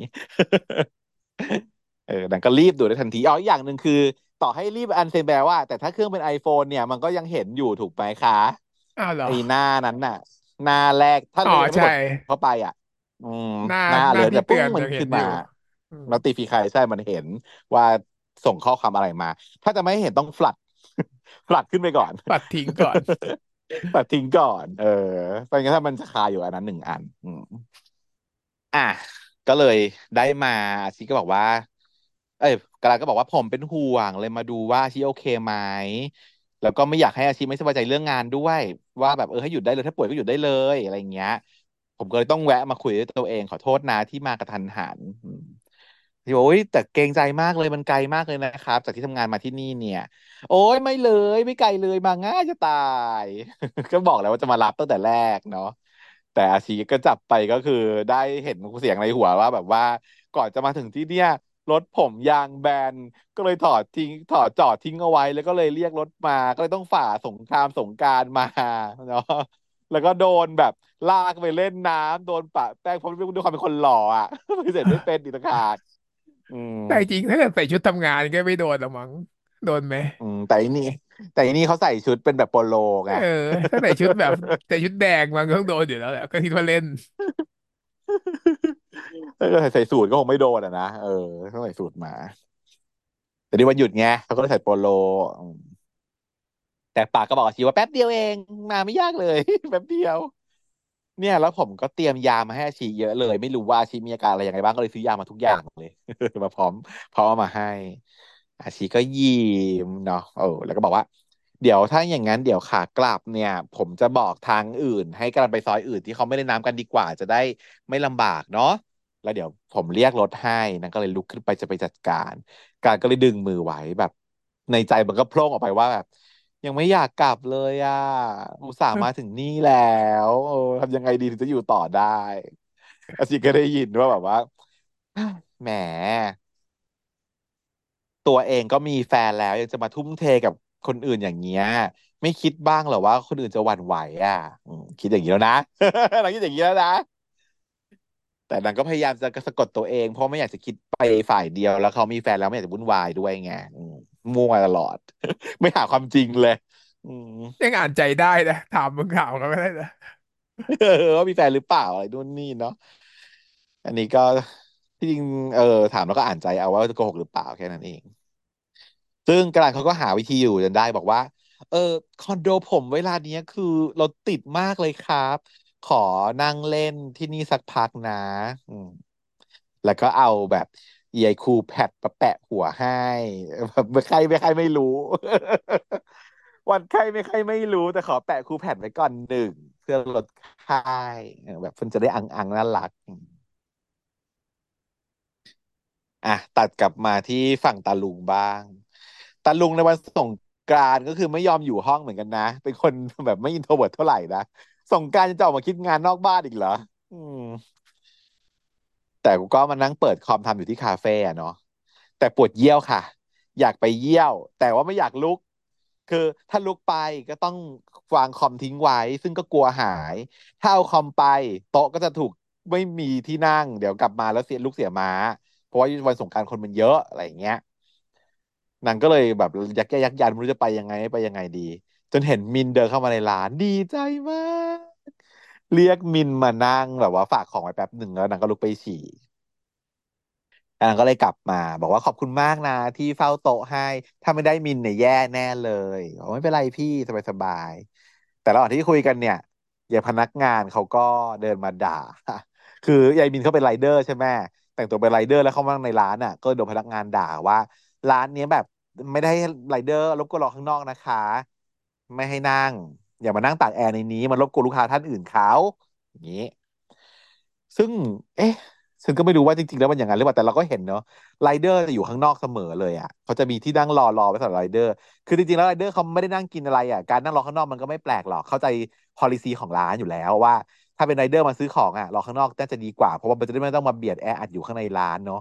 เออนางก็รีบดูได้ทันทีอ๋ออีกอย่างหนึ่งคือ ต่อให้รีบ unsend แบบว่า แต่ถ้าเครื่องเป็น iPhone เนี่ยมันก็ยังเห็นอยู่ถูกไหมคะอ้าวเหรอไอ้หน้านั้นน่ะ หน้าแรกถ้าอ๋อใช่เรายังไม่กดเข้าไปอะ อืมหน้าหน้าหน้าเลยแต่ปุ้งที่เตือนมันขึ้นมายังเห็นอยู่อืม notification มันเห็นว่าส่งข้อความอะไรมา ถ้าจะไม่ให้เห็นต้องฟลัดฟลัดขึ้นไปก่อนปัดทิ้งก่อนฟลัดทิ้งก่อน เออเป็นงั้นถ้ามันจะคาอยู่อันนั้นหนึ่งอัน อืมอะก็เลยได้มาอาชีก็บอกว่า เอ้ยกาลาก็บอกว่าผมเป็นห่วงเลยมาดูว่าอาชีโอเคไหมแล้วก็ไม่อยากให้อาชีไม่สบายใจเรื่องงานด้วย ว่าแบบเออให้หยุดได้เลยถ้าป่วยก็หยุดได้เลยอะไรอย่างเงี้ย ผมก็เลยต้องแวะมาคุยด้วยตัวเองขอโทษนะที่มากระทันหันที่บอกโอ้ยแต่เกรงใจมากเลยมันไกลมากเลยนะครับ จากที่ทำงานมาที่นี่เนี่ย โอ้ยไม่เลยไม่ไกลเลยมาง่ายจะตาย ก็บอกแล้วว่าจะมารับตั้งแต่แรกเนาะแต่อาชีก็จับไปก็คือได้เห็นเสียงในหัวว่าแบบว่าก่อนจะมาถึงที่เนี่ย รถผมยางแบนก็เลยถอดทิ้งถอดจอดทิ้งเอาไว้ แล้วก็เลยเรียกรถมา ก็เลยต้องฝ่าสงครามสงกรานต์มาเนาะแล้วก็โดนแบบลากไปเล่นน้ำโดนปะแป้งเพราะด้วยความเป็นคนหล่ออะไม่เสร็จไม่เป็นอีกต่างหากอืมแต่จริงๆถ้าเกิดใส่ชุดทำงานก็ไม่โดนหรอกมั้งโดนไหมอืมแต่อันนี้แต่อันนี้เขาใส่ชุดเป็นแบบโปโลไงเออถ้าใส่ชุดแบบใส่ชุดแดงมันก็ต้องโดนอยู่แล้วแหละก็คิดว่าเล่น ถ้าเกิดใส่สูทก็คงไม่โดนอะนะเออต้องใส่สูทมา แต่นี่วันหยุดไงเขาก็เลยใส่โปโล แต่ปากก็บอกชีว่าแป๊บเดียวเองมาไม่ยากเลย แป๊บเดียว เนี่ยแล้วผมก็เตรียมยามาให้อาชีเยอะเลย ไม่รู้ว่าอาชีมีอาการอะไรยังไงบ้างก็เลยซื้อยามาทุกอย่างเลยมาพร้อมพร้อมมาให้ อาชีก็ยิ้มเนาะเออแล้วก็บอกว่าเดี๋ยวถ้าอย่างนั้นเดี๋ยวขากลับเนี่ย ผมจะบอกทางอื่น ให้กันไปซอยอื่นที่เขาไม่ได้น้ำกันดีกว่า จะได้ไม่ลำบากเนาะ แล้วเดี๋ยวผมเรียกรถให้นั่นก็เลยลุกขึ้นไปจะไปจัดการ การก็เลยดึงมือไว้แบบ ในใจมันก็โพล่งออกไปว่าแบบยังไม่อยากกลับเลยอะอุตส่าห์มาถึงนี่แล้วทำยังไงดีถึงจะอยู่ต่อได้อาชิก็ได้ยินว่าแบบว่าแหม ตัวเองก็มีแฟนแล้ว ยังจะมาทุ่มเทกับคนอื่นอย่างเงี้ย ไม่คิดบ้างเหรอว่าคนอื่นจะหวั่นไหวอะคิดอย่างนี้แล้วนะเราคิดอย่างนี้แล้วนะ แต่นางก็พยายามจะสะกดตัวเอง เพราะไม่อยากจะคิดไปฝ่ายเดียว แล้วเขามีแฟนแล้วไม่อยากจะวุ่นวายด้วยไงอืมมั่วตลอด ไม่หาความจริงเลยอืมยังอ่านใจได้นะถามมึงถามเขาก็ได้นะเออว่ามีแฟนหรือเปล่าอะไรนู่นนี่เนาะอันนี้ก็ที่จริงเออถามแล้วก็อ่านใจเอาว่าจะโกหกหรือเปล่าแค่นั้นเอง ซึ่งกระดานเขาก็หาวิธีอยู่จนได้บอกว่า เออคอนโดผมเวลาเนี้ยคือรถติดมากเลยครับ ขอนั่งเล่นที่นี่สักพักนะ อืม แล้วก็เอาแบบเยครูแพดมาแปะหัวให้แบบไม่ใครไม่ใครไม่รู้ วันใครไม่ใครไม่รู้แต่ขอแปะครูแพดไว้ก่อนหนึ่งเพื่อลดไข้แบบมันจะได้อังอังน่ารักอะตัดกลับมาที่ฝั่งตาลุงบ้าง ตาลุงในวันสงกรานต์ก็คือไม่ยอมอยู่ห้องเหมือนกันนะ เป็นคนแบบไม่ introvert เท่าไหร่นะ สงกรานต์จะออกมาคิดงานนอกบ้านอีกเหรอ อืม แต่กูก็มานั่งเปิดคอมทำอยู่ที่คาเฟ่อะเนาะแต่ปวดเยี่ยวค่ะ อยากไปเยี่ยว แต่ว่าไม่อยากลุก คือถ้าลุกไปก็ต้องวางคอมทิ้งไว้ ซึ่งก็กลัวหาย ถ้าเอาคอมไป โต๊ะก็จะถูกไม่มีที่นั่ง เดี๋ยวกลับมาแล้วเสียลูกเสียม้า เพราะว่าวันสงกานต์คนมันเยอะอะไรอย่างเงี้ยนางก็เลยแบบยักแยกยักยันไม่รู้จะไปยังไงไปยังไงดี จนเห็นมินเดินเข้ามาในร้านดีใจมาก เรียกมินมานั่งแบบว่าฝากของไว้แป๊บหนึ่งแล้วนางก็ลุกไปฉี่นางก็เลยกลับมา บอกว่าขอบคุณมากนะ ที่เฝ้าโต๊ะให้ ถ้าไม่ได้มินเนี่ยแย่แน่เลยบอกไม่เป็นไรพี่สบายๆแต่ระหว่างที่คุยกันเนี่ยยายพนักงานเขาก็เดินมาด่า คือยายมินเขาเป็นไรเดอร์ใช่ไหมแต่งตัวเป็นไรเดอร์แล้วเข้ามาในร้านอะ ก็โดนพนักงานด่าว่า ร้านเนี้ยแบบไม่ได้ไรเดอร์รบกวนรอข้างนอกนะคะ ไม่ให้นั่ง อย่ามานั่งตากแอร์ในนี้มันรบกวนลูกค้าท่านอื่นเขาอย่างนี้ ซึ่ง เอ๊ะฉันก็ไม่รู้ว่าจริงๆแล้วมันอย่างนั้นหรือเปล่าแต่เราก็เห็นเนาะไรเดอร์จะอยู่ข้างนอกเสมอเลยอะเขาจะมีที่นั่งรอรอไว้สำหรับไรเดอร์ คือจริงๆแล้วไรเดอร์เขาไม่ได้นั่งกินอะไรอะการนั่งรอข้างนอกมันก็ไม่แปลกหรอกเข้าใจ policy ของร้านอยู่แล้วว่า ถ้าเป็นไรเดอร์มาซื้อของอะรอข้างนอกน่าจะดีกว่าเพราะว่ามันจะได้ไม่ต้องมาเบียดแออัดอยู่ข้างในร้านเนาะ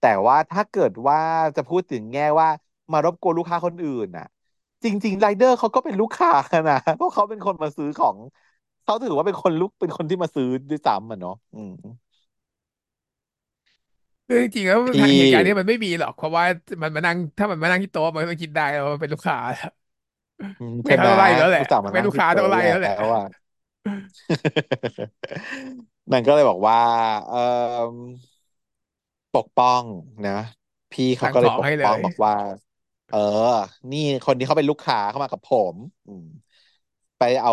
แต่ว่าถ้าเกิดว่าจะพูดถึงแง่ว่ามารบกวนลูกค้าคนอื่นน่ะ จริงๆไรเดอร์เขาก็เป็นลูกค้านะเพราะเขาเป็นคนมาซื้อของ เขาถือว่าเป็นคนลูกเป็นคนที่มาซื้อด้วยซ้ำอะเนาะอืมคือจริงๆแล้วพี่ เหตุการณ์นี้มันไม่มีหรอก เพราะว่ามันมานั่งถ้ามันมานั่งที่โต๊ะมันก็ต้องคิดได้แล้วว่าเป็นลูกค้าแล้วอืมไม่ใช่ไหมเขาต้องไล่อยู่แล้วแหละอุตส่าห์มาเป็นลูกนั่งที่ค้าต้องไล่โต๊ะแล้แล้วแหละวอะมันก็เลยบอกว่า เออปกป้องนะ พี่เขาก็เลยสั่งของปกป้องให้เลยบอกว่า เออ นี่คนนี้เขาเป็นลูกค้าเข้ามากับผม อืมไปเอา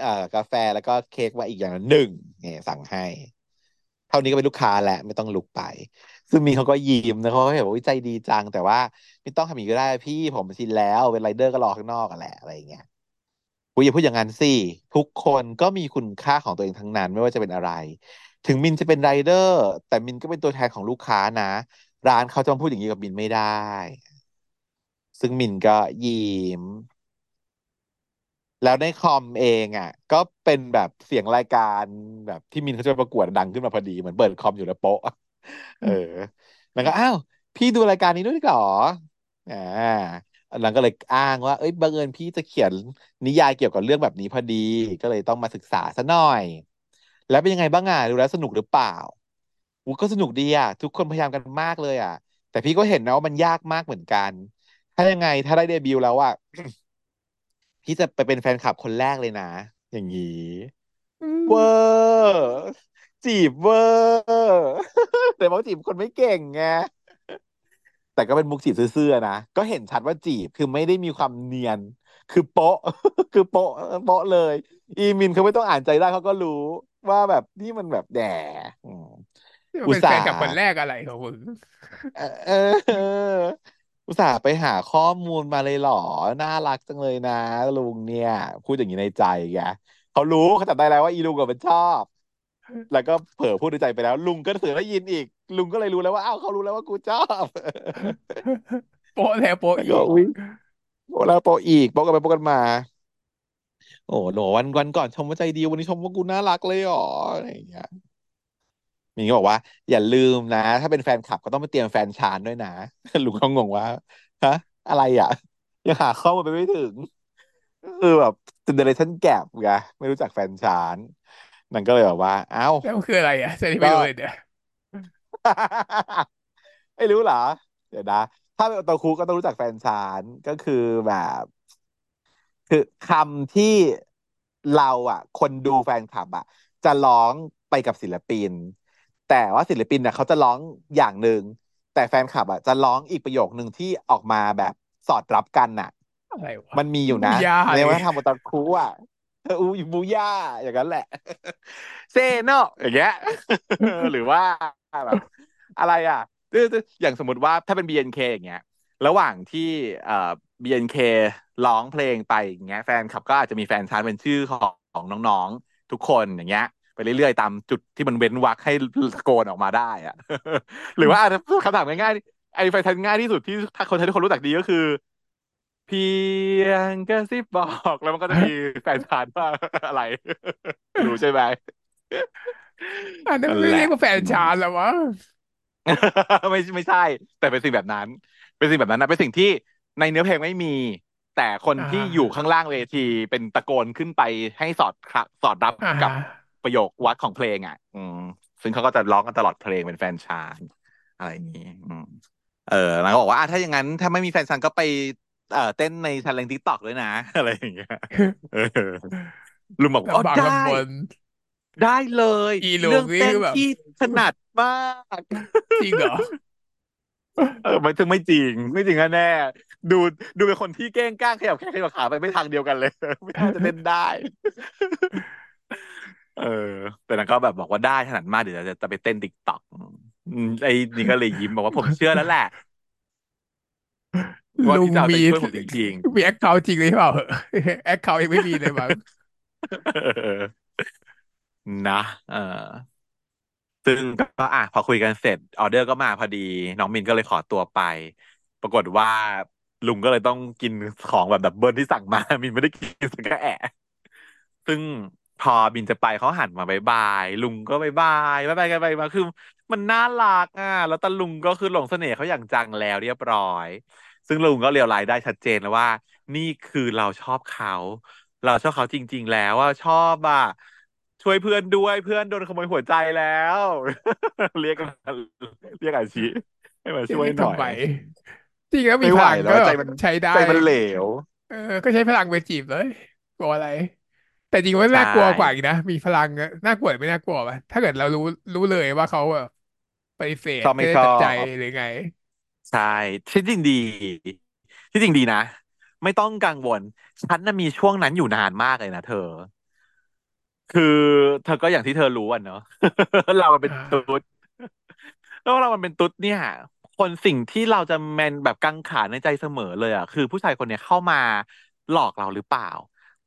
เอ่อกาแฟแล้วก็เค้กมาอีกอย่างละหนึ่งเนี่ยสั่งให้ เท่านี้ก็เป็นลูกค้าแหละ ไม่ต้องลุกไป ซึ่งมีเขาก็ยิ้มนะเขาก็เห็นว่าอุ๊ยใจดีจัง แต่ว่าไม่ต้องทำอย่างนี้ก็ได้พี่ผมชินแล้วเป็นไรเดอร์ก็รอข้างนอกกันแหละอะไรอย่างเงี้ยอุ๊ยอย่าพูดอย่างนั้นสิทุกคนก็มีคุณค่าของตัวเองทั้งนั้นไม่ว่าจะเป็นอะไร ถึงมินจะเป็นไรเดอร์ แต่มินก็เป็นตัวแทนของลูกค้านะ ร้านเขาจะมาพูดอย่างนี้กับมินไม่ได้ ซึ่งมินก็ยิ้มแล้วในคอมเองอะ ก็เป็นแบบเสียงรายการแบบที่มินเขาจะประกวดดังขึ้นมาพอดีเหมือนเปิดคอมอยู่แล้วโป๊ะเออ แล้วก็อ้าว พี่ดูรายการนี้ด้วยหรออ่าอันนั้นก็เลยอ้างว่า เอ้ยบังเอิญพี่จะเขียนนิยายเกี่ยวกับเรื่องแบบนี้พอดี ก็เลยต้องมาศึกษาซะหน่อย แล้วเป็นยังไงบ้างอะดูแล้วสนุกหรือเปล่าอูก็สนุกดีอะทุกคนพยายามกันมากเลยอะ แต่พี่ก็เห็นนะว่ามันยากมากเหมือนกัน ถ้ายังไงถ้าได้เดบิวต์แล้วอะพี่จะไปเป็นแฟนคลับคนแรกเลยนะ อย่างนี้อืมเวอร์จีบเวอร์แต่ว่าจีบคนไม่เก่งไงแต่ก็เป็นมุกจีบซื่อๆนะ ก็เห็นชัดว่าจีบคือไม่ได้มีความเนียน คือโป๊ะ คือโป๊ะโป๊ะเลย อีมินเขาไม่ต้องอ่านใจได้เขาก็รู้ว่าแบบนี่มันแบบแด่อืมนี่มันเป็นอุตส่าห์แฟนคลับคนแรกอะไรของมึงเออเออเอออุตส่าห์ไปหาข้อมูลมาเลยเหรอ น่ารักจังเลยนะ ลุงเนี่ย พูดอย่างนี้ในใจแกเขารู้เขาจับได้แล้วว่าอีลุงกับมันชอบ แล้วก็เผลอพูดในใจไปแล้ว ลุงก็เสือได้ยินอีก ลุงก็เลยรู้แล้วว่าอ้าวเขารู้แล้วว่ากูชอบ โป๊ะแล้วโป๊ะแล้วอีกก็อุ้ยโอ้แล้วโปะอีกโปะกันไปโปะกันมา โอ้โหวันวันก่อนชมว่าใจดีวันนี้ชมว่ากูน่ารักเลยเหรออะไรอย่างเงี้ย มีก็บอกว่า อย่าลืมนะ ถ้าเป็นแฟนคลับก็ต้องไปเตรียมแฟนชานด้วยนะลุงเขางงว่าฮะอะไรอะยังหาข้อมูลไปไม่ถึงคือแบบเจเนอเรชั่นแกปไงไม่รู้จักแฟนชานนั่นก็เลยแบบว่า เอ้าแล้วมันคืออะไรอะเซนนี่ก็ไม่รู้เลยเนี่ยไม่รู้เหรอ เดี๋ยวนะ ถ้าเป็นโอตาคุก็ต้องรู้จักแฟนชานก็คือแบบ คือคำที่เราอะ คนดูแฟนคลับอะ จะร้องไปกับศิลปิน แต่ว่าศิลปินน่ะเขาจะร้องอย่างหนึ่งแต่แฟนคลับอะจะร้องอีกประโยคหนึ่งที่ออกมาแบบสอดรับกันน่ะอะไรวะมันมีอยู่นะบูย่าในเลยวัฒนธรรมโอตาคุอะเอออูบูย่าอย่างนั้นแหละ เซโนอย่างเงี้ยหรือว่าแบบอะไรอะอย่างสมมติว่าถ้าเป็น BNK อนเคอย่างเงี้ย ระหว่างที่เอ่อ BNK ร้องเพลงไปอย่างเงี้ย แฟนคลับก็อาจจะมีแฟนชานเป็นชื่อของของน้องๆ ทุกคนอย่างเงี้ย ไปเรื่อยๆ ตามจุดที่มันเว้นวรรคให้ตะโกนออกมาได้อะหรือว่าอาจจะคำถามง่ายๆไอ้แฟนชานง่ายที่สุดที่ถ้าคนไทยทุกคนรู้จักดีก็คือ เพียงกระซิบบอกแล้วมันก็จะมีแฟนชานว่าอะไรรู้ใช่ไหมอันนั้นมันไม่นั่นแหละเรียกว่าแฟนอืมชานแล้ววะไม่ไม่ใช่ แต่เป็นสิ่งแบบนั้น เป็นสิ่งแบบนั้นนะเป็นสิ่งที่ในเนื้อเพลงไม่มี แต่คนอ่ที่อยู่ข้างาล่างเวทีเป็นตะโกนขึ้นไปให้สอดครับสอดรับอ่าฮะกับ ประโยควัดของเพลงอะ อืมซึ่งเขาก็จะร้องกันตลอดเพลงเป็นแฟนชานอะไรอย่างนี้ อืมเออแล้วก็บอกว่าอะถ้าอย่างนั้น ถ้าไม่มีแฟนชานก็ไปเอ่อเต้นในชันเลงทิกตอกด้วยนะ อะไรอย่างเงี้ยเออลุงบอกว่าอ๋อลำบากได้ลำบนได้เลยอีลูกเรื่องนี่คือแบบเต้นพี่ถนัดมากจริงเหรอเออไม่ถึงไม่จริง ไม่จริงแน่ๆดูดูเป็นคนที่เก้งก้างขยับแข้งขยับขาไปไม่ทางเดียวกันเลย ไม่น่าจะเต้นได้ เออ แต่นางก็แบบบอกว่าได้ถนัดมากเดี๋ยวจะจะไปเต้นติ๊กต็อกไอ้นี่ก็เลยยิ้มบอกว่าผมเชื่อแล้วแหละว่าลุงพี่จะเอาใจมีช่วยผมจริงมี account จริงหรือเปล่าaccount ยังไม่มีเลยมั้งๆนะ เออซึ่งก็อะพอคุยกันเสร็จ ออเดอร์ก็มาพอดี น้องมินก็เลยขอตัวไป ปรากฏว่าลุงก็เลยต้องกินของแบบ double ที่สั่งมา มินไม่ได้กินสักกะแอะซึ่ง พอบินจะไปเขาหันมา bye bye ลุงก็ bye bye bye bye กันไปมาคือ มันน่ารักอะแล้วตาลุงก็คือหลงเสน่ห์เขาอย่างจังแล้วเรียบร้อยย ซึ่งลุงก็เรียลไลซ์ได้ชัดเจนแล้วว่า นี่คือเราชอบเขา เราชอบเขาจริง ๆ แล้วว่าชอบอะช่วยเพื่อนด้วยเพื่อนโดนขโมยหัวใจแล้ว เรียกเรียกอาชีให้มาจะช่วยหน่อยเรียกทำไมจริงแล้วมีไม่ไหวพลังก็แบบแล้วใจมันใช้ได้ใจมันเหลวเออก็ใช้พลังไปจีบเลยกลัวอะไร แต่จริงว่าใช่น่ากลัวกว่าอีกนะ มีพลังอะน่ากลัวหรือไม่น่ากลัววะถ้าเกิดเรารู้รู้เลยว่าเขาแบบปฏิเสธไม่ชอบไม่ชอได้ตัดใจบหรือไง ใช่ที่จริงดี ที่จริงดีนะ ไม่ต้องกังวล ฉันน่ะมีช่วงนั้นอยู่นานมากเลยนะเธอ คือเธอก็อย่างที่เธอรู้อะเนอะเรามันเป็นอ่ตุ๊าดแล้วเรามันเป็นตุ๊ดเนี่ย คนสิ่งที่เราจะแมนแบบกังขาในใจเสมอเลยอะคือผู้ชายคนเนี้ยเข้ามาหลอกเราหรือเปล่า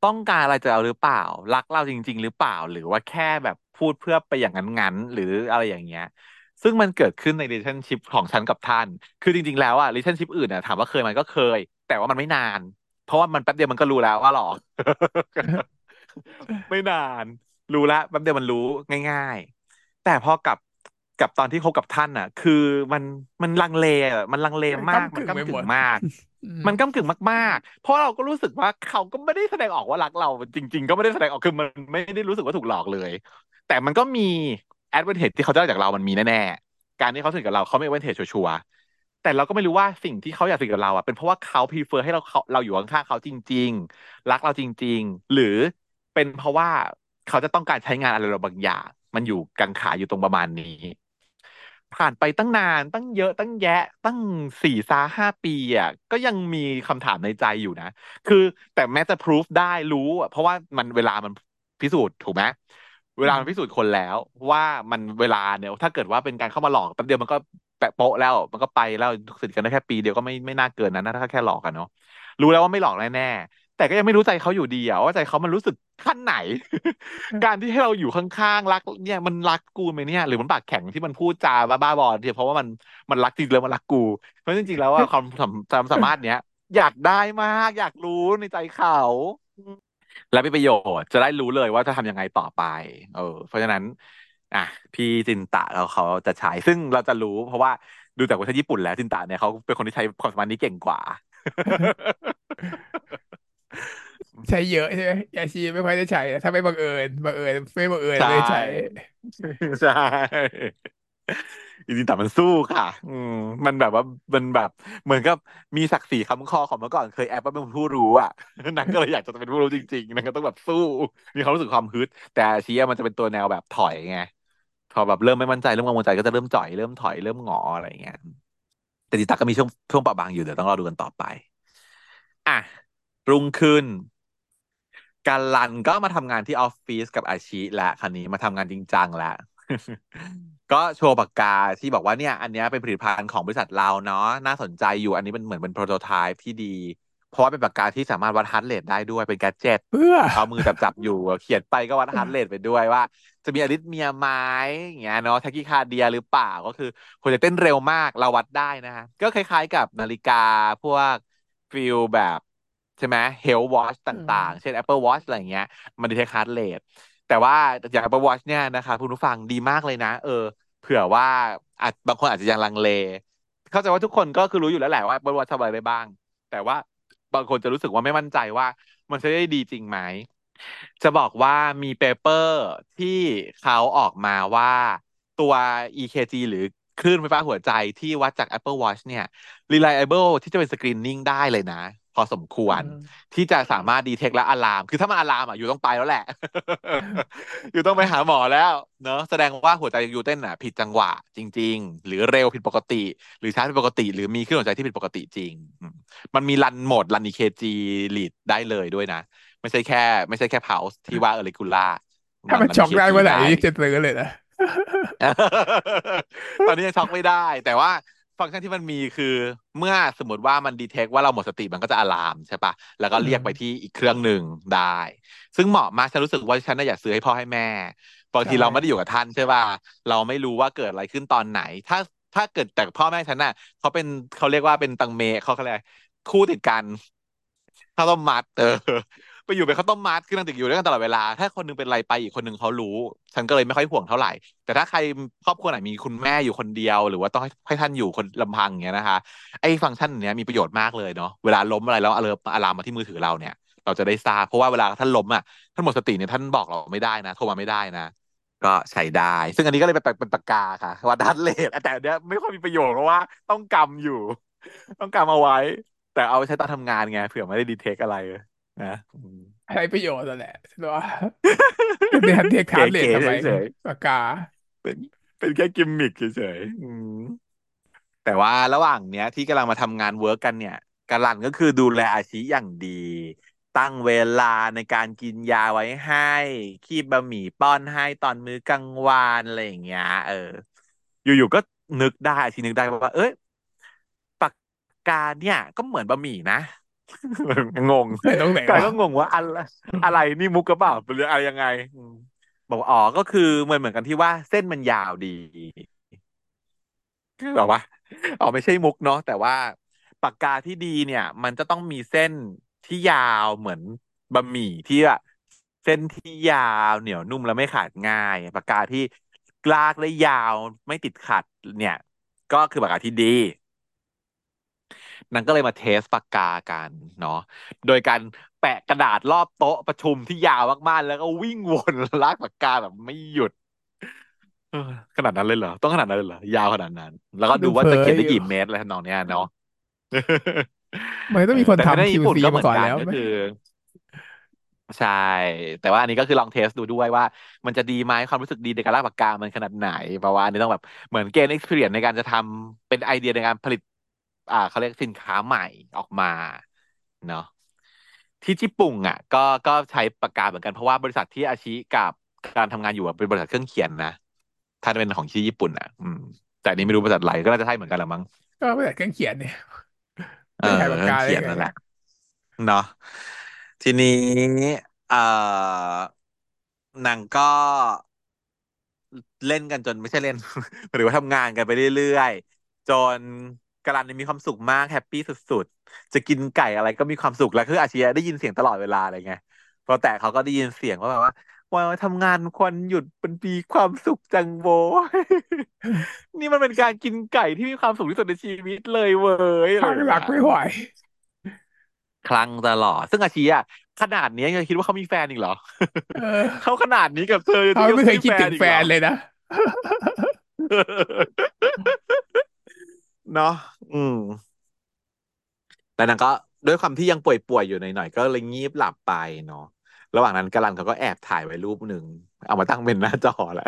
ต้องการอะไรจากเราหรือเปล่า รักเราจริง ๆ หรือเปล่า หรือว่าแค่แบบพูดเพื่อไปอย่างนั้นๆหรืออะไรอย่างเงี้ย ซึ่งมันเกิดขึ้นใน relationship ของฉันกับท่าน คือจริง ๆ แล้วอะ relationship อื่นอะถามว่าเคยไหมก็เคย แต่ว่ามันไม่นาน เพราะว่ามันแป๊บเดียวมันก็รู้แล้วว่าหลอกไม่นาน รู้ละแป๊บเดียวมันรู้ง่าย ๆ แต่พอกับ กับตอนที่คบกับท่านอะ คือมันมันลังเลอะมันลังเลมันมากก้ำมันก้ำกึ่กึ่งไปหมดงมากอืมมันก้ำกึ่งมากๆ เพราะเราก็รู้สึกว่าเขาก็ไม่ได้แสดงออกว่ารักเรา จริง ๆ ก็ไม่ได้แสดงออกคือมันไม่ได้รู้สึกว่าถูกหลอกเลย แต่มันก็มีแอด a n นเทจที่เขาได้จากเรามันมีแน่ๆการที่เขาสนิทกับเราเขาไม่แอด a n นเทจชัวร์ๆแต่เราก็ไม่รู้ว่าสิ่งที่เขาอยากสนิทกับเราอะเป็นเพราะว่าเขาพ r e เฟอร์ให้เราเขาเราอยู่ข้างๆเขาจริง ๆ รักเราจริง ๆ หรือเป็นเพราะว่าเขาจะต้องการใช้งานอะไรเราบางอย่าง มันอยู่กังขาอยู่ตรงประมาณนี้ ผ่านไปตั้งนานตั้งเยอะตั้งแยะตั้งสี่ซาห้าปีอะก็ยังมีคำถามในใจอยู่นะ คือแต่แม้จะพิสูจได้รู้อะเพราะว่ามันเวลามันพิสูจน์ถูกไหมเวลามันพิสูจน์คนแล้วว่ามันเวลาเนี่ย ถ้าเกิดว่าเป็นการเข้ามาหลอกแป๊บเดียวมันก็แปะโปะแล้วมันก็ไปแล้วสนิทกันได้แค่ปีเดียวก็ไม่ไม่น่าเกินนะถ้าแค่หลอกกันเนาะรู้แล้วว่าไม่หลอกแน่ๆ แต่ก็ยังไม่รู้ใจเขาอยู่ดีอะว่าใจเขามันรู้สึกขั้นไหน การที่ให้เราอยู่ข้างๆรักเนี่ยมันรักกูไหมเนี่ย หรือมันปากแข็งที่มันพูดจาบ้าๆบอๆเนี่ยเพราะว่ามันมันรักจริงแล้วมันรักกูเพราะจริงๆแล้วว่าความความสามารถเนี้ยอยากได้มาก อยากรู้ในใจเขา และมีประโยชน์จะได้รู้เลยว่าจะทำยังไงต่อไป เออ เพราะฉะนั้น อะ พี่จินตะเราเขาจะใช้ซึ่งเราจะรู้ เพราะว่าดูจากประเทศญี่ปุ่นแล้วจินตะเนี่ยเขาเป็นคนที่ใช้ความสามารถนี้เก่งกว่า ใช้เยอะใช่ไหมยาชีไม่ค่อยได้ใช้ถ้าไม่บังเอิญบังเอิญไม่บังเอิญใชไม่ใช้่ใช่จริงๆแต่มันสู้ค่ะ อืมมันแบบว่ามันแบบ เหมือนกับมีศักดิ์ศรีค้ำคอของเมื่อก่อนเคยแอบว่าเป็นผู้รู้อะ นางก็เลยอยากจะเป็นผู้รู้จริงๆนางก็ต้องแบบสู้ มีความรู้สึกความฮึด แต่อาชีพมันจะเป็นตัวแนวแบบถอยไงพอแบบเริ่มไม่มั่นใจเริ่มกังวลใจก็จะเริ่มจ่อยเริ่มถอยเริ่มหงออะไรอย่างเงี้ยแต่จิตาก็มีช่วงช่วงเปราะบางอยู่เดี๋ยวต้องรอดูกันต่อไป อะ รุ่งขึ้นการันก็มาทำงานที่ออฟฟิศกับอาชิและคราวนี้มาทำงานจริงจังแล้วก็โชว์ปากกาที่บอกว่าเนี่ย อันเนี้ยเป็นผลิตภัณฑ์ของบริษัทเราเนาะน่าสนใจอยู่อันนี้เป็นเหมือนเป็น prototype ที่ดี เพราะว่าเป็นปากกาที่สามารถวัด heart rate ได้ด้วยเป็น gadget เพื่อเอามือจับจับอยู่ เขียนไปก็วัด heart rate ไปด้วยว่า จะมี arrhythmia ไหมอย่างเงี้ยเนาะ tachycardia หรือเปล่าก็คือหัวใจเต้นเร็วมากเราวัดได้นะฮะก็คล้ายๆกับนาฬิกาพวก feel แบบ ใช่ไหม Health Watch ตอื่างๆ เช่นม Apple Watch อะไรอย่างเงี้ย มัน detect heart rate แต่ว่าอย่าง Apple Watch เนี่ยนะคะคุณผู้ฟังดีมากเลยนะ เออ เผื่อว่าอาจบางคนอาจจะยังลังเล เข้าใจว่าทุกคนก็คือรู้อยู่แล้วแหละว่า Apple Watch ทำอะไรได้บ้าง แต่ว่าบางคนจะรู้สึกว่าไม่มั่นใจว่า มันจะได้ดีจริงไหม จะบอกว่ามี paper ที่เขาออกมาว่าตัว EKG หรือคลื่นไฟฟ้าหัวใจที่วัดจาก Apple Watch เนี่ย reliable ที่จะเป็นสกรีนนิ่งได้เลยนะ พอสมควอืรมที่จะสามารถดีเทคและอะลาม คือถ้ามันอะลามอะอยู่ต้องไปแล้วแหละ อยู่ต้องไปหาหมอแล้วเนอะแสดงว่าหัวใจอยู่เต้นอะ ผิดจังหวะจริง ๆ หรือเร็วผิดปกติ หรือช้าผิดปกติ หรือมีคลื่นหัวใจที่ผิดปกติจริงอืมมันมีรันโหมดรัน EKG lead ได้เลยด้วยนะ ไม่ใช่แค่ ไม่ใช่แค่ pulse ที่ว่า irregular ถ้ามันมันมันช็อกเคลียร์คิวได้ได้เมื่อไหร่นี่จะซื้อเลยนะตอนนี้ยังช็อกไม่ได้ แต่ว่า ฟังก์ชันที่มันมีคือเมื่อสมมติว่ามันดีเทคว่าเราหมดสติมันก็จะอะลามใช่ปะแล้วก็เรียกไปที่อีกเครื่องหนึ่งได้ ซึ่งเหมาะมากฉันรู้สึกว่าฉันน่ะอยากซื้อให้พ่อให้แม่บางทีเราไม่ได้อยู่กับท่านใช่ปะเราไม่รู้ว่าเกิดอะไรขึ้นตอนไหน ถ้าถ้าเกิดแต่พ่อแม่ฉันน่ะเขาเป็นเขาเรียกว่าเป็นตังเมเขาเขาเรียกอะไรคู่ติดกันข้าวต้มมัดเออ ไปอยู่เป็นข้าวต้มมัดคือนั่งติดอยู่ด้วยกันตลอดเวลา ถ้าคนหนึงเป็นอะไรไปอีกคนหนึงเขารู้ ฉันก็เลยไม่ค่อยห่วงเท่าไหร่ แต่ถ้าใครครอบครัวไหนมีคุณแม่อยู่คนเดียว หรือว่าต้องให้ให้ท่านอยู่คนลำพังอย่างเงี้ยนะคะไอ้ฟังก์ชันเนี้ยมีประโยชน์มากเลยเนาะเวลาล้มอะไรแล้วอารมอะลามมาที่มือถือเราเนี่ย เราจะได้ทราบเพราะว่าเวลาท่านล้มอะท่านหมดสติเนี่ยท่านบอกเราไม่ได้นะโทรมาไม่ได้นะก็ใช้ได้ ซึ่งอันนี้ก็เลยเป็นเป็นปากกาค่ะวัดดัตเลทแต่เนี้ยไม่ค่อยมีประโยชน์เพราะว่าต้องกำอยู่ ต้องกำเอาไว้ แต่เอาไปใช้ตอนทำงานไงเผื่อไม่ได้ดีเทคอะไร นะอืมใช้ประโยชน์นั่นแหละใช่ไหมว่าจะเรียนเรียกเทาร์เลทก๋ทำไมๆเฉยปากกาๆเป็นเป็นแค่กิมมิคเฉยๆอืมแต่ว่าระหว่างเนี้ย ที่กำลังมาทำงานเวิร์กกันเนี่ยกาลันก็คือดูแลอาชีอย่างดี ตั้งเวลาในการกินยาไว้ให้ คีบบะหมี่ป้อนให้ตอนมื้อกลางวันอะไรอย่างเงี้ย เออ อยู่ๆก็นึกได้อาชีนึกได้ว่า เอ้ยปากกาเนี่ย ก็เหมือนบะหมี่นะ งงไม่ตรงไหนกายวะก็งงว่าอะไรอะไรนี่มุกกระเปล่าหรืออะไรยังไงอืมบอกว่าอ๋อก็คือเหมือนเหมือนกันที่ว่าเส้นมันยาวดีคือแบบว่าอ๋อไม่ใช่มุกเนาะแต่ว่าปากกาที่ดีเนี่ย มันจะต้องมีเส้นที่ยาวเหมือนบะหมี่ที่อะเส้นที่ยาวเหนียวนุ่มแล้วไม่ขาดง่าย ปากกาที่ลากและยาวไม่ติดขัดเนี่ย ก็คือปากกาที่ดี นันก็เลยมาเทสปากกากันเนาะโดยการแปะกระดาษรอบโต๊ะประชุมที่ยาวมากๆ แล้วก็วิ่งวนลากปากกาแบบไม่หยุดเออขนาดนั้นเลยเหรอ ต้องขนาดนั้นเลยเหรอยาวขนาดนั้น แล้วก็ดูว่าดูเพ้จะเขียนได้ออยู่กี่เมตรอะไรทำนองเนี้ยเนาะมันต้เออองมีคนแต่ถ้าในทำญี่ปุ่น QC มาก็เหมือนก่อนแล้วไหมกันก็คือใช่ แต่ว่าอันนี้ก็คือลองเทสดูด้วยว่า มันจะดีไหมความรู้สึกดีในการลากปากกามันขนาดไหนเพราะว่าอันนี้ต้องแบบเหมือนเกณฑ์ experience ในการจะทำเป็นไอเดียในการผลิต อ่าเขาเรียกสินค้าใหม่ออกมาเนาะที่ญี่ปุ่นอะ ก็ก็ใช้ปากกาเหมือนกันเพราะว่าบริษัทที่อาชิกับการทำงานอยู่อะเป็นบริษัทเครื่องเขียนนะถ้าเป็นของที่ญี่ปุ่นอะ อืม แต่อันนี้ไม่รู้บริษัทอะไรก็น่าจะใช่เหมือนกันแหละมั้งก็ไม่แต่เครื่องเขียนเนี่ยเออจะใช้ปากเรื่องกาได้เขียนนั่นแหละไงอะเนาะทีนี้เอ่อนางก็เล่นกันจนไม่ใช่เล่น หรือว่าทำงานกันไปเรื่อยๆ จน กาลันนี่มีความสุขมากแฮปปี้สุดๆ จะกินไก่อะไรก็มีความสุขแล้วคืออาชียะได้ยินเสียงตลอดเวลาอะไรเงี้ยพอแต่เขาก็ได้ยินเสียงว่าแบบว่าว่าทำงานควรหยุดเป็นปีความสุขจังโบยนี่มันเป็นการกินไก่ที่มีความสุขที่สุดในชีวิตเลยเว้ยอะไรข้างอย่างเงี้ยหลักไม่ไหวคลั่งตลอด ซึ่งอาชีอะขนาดนี้ยังคิดว่าเขามีแฟนอีกเหรอเออเขาขนาดนี้กับเธอยังเขาไม่เคยจะคิดว่าเขามีคิดถึงแฟแฟนอีกเหรอนเลยนะ เนาะอืม แต่นางก็ด้วยความที่ยังป่วยๆอยู่หน่อยๆก็เลยงีบหลับไปเนาะระหว่างนั้นกาลันเขาก็แอบถ่ายไว้รูปหนึ่งเอามาตั้งเป็นหน้าจอแหละ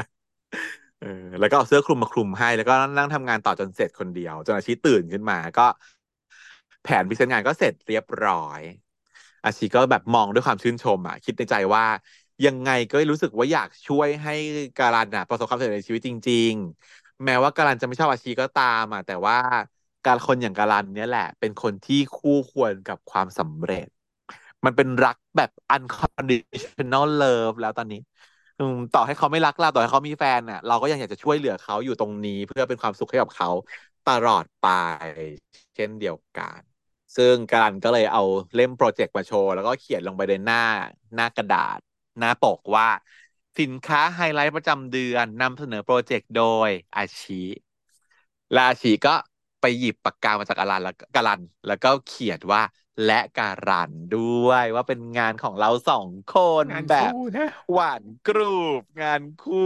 เออแล้วก็เอาเสื้อคลุมมาคลุมให้ แล้วก็นั่งทำงานต่อจนเสร็จคนเดียวจนอาชีตื่นขึ้นมา ก็ แผนพรีเซนต์งานก็เสร็จเรียบร้อย อาชีก็แบบมองด้วยความชื่นชม อะ คิดในใจว่ายังไงก็รู้สึกว่าอยากช่วยให้การันอะประสบความสำเร็จในชีวิตจริงๆ แม้ว่าการันจะไม่ชอบอาชีก็ตามอะแต่ว่าการคนอย่างการันเนี่ยแหละ เป็นคนที่คู่ควรกับความสำเร็จ มันเป็นรักแบบ unconditional love แล้วตอนนี้ต่อให้เขาไม่รักเราต่อให้เขามีแฟนอะ เราก็ยังอยากจะช่วยเหลือเขาอยู่ตรงนี้ เพื่อเป็นความสุขให้กับเขาตลอดไป เช่นเดียวกัน ซึ่งการันก็เลยเอาเล่มโปรเจกต์มาโชว์ แล้วก็เขียนลงไปในหน้าหน้ากระดาษ หน้าปกว่า สินค้าไฮไลท์ประจำเดือนนำเสนอโปรเจกต์โดยอาชีและอาชีก็ไปหยิบปากกามาจากการันแล้วการัน แล้วก็เขียนว่าและการันด้วยว่าเป็นงานของเราสองคนงานคู่แบบนะหวานกรูบงานคู่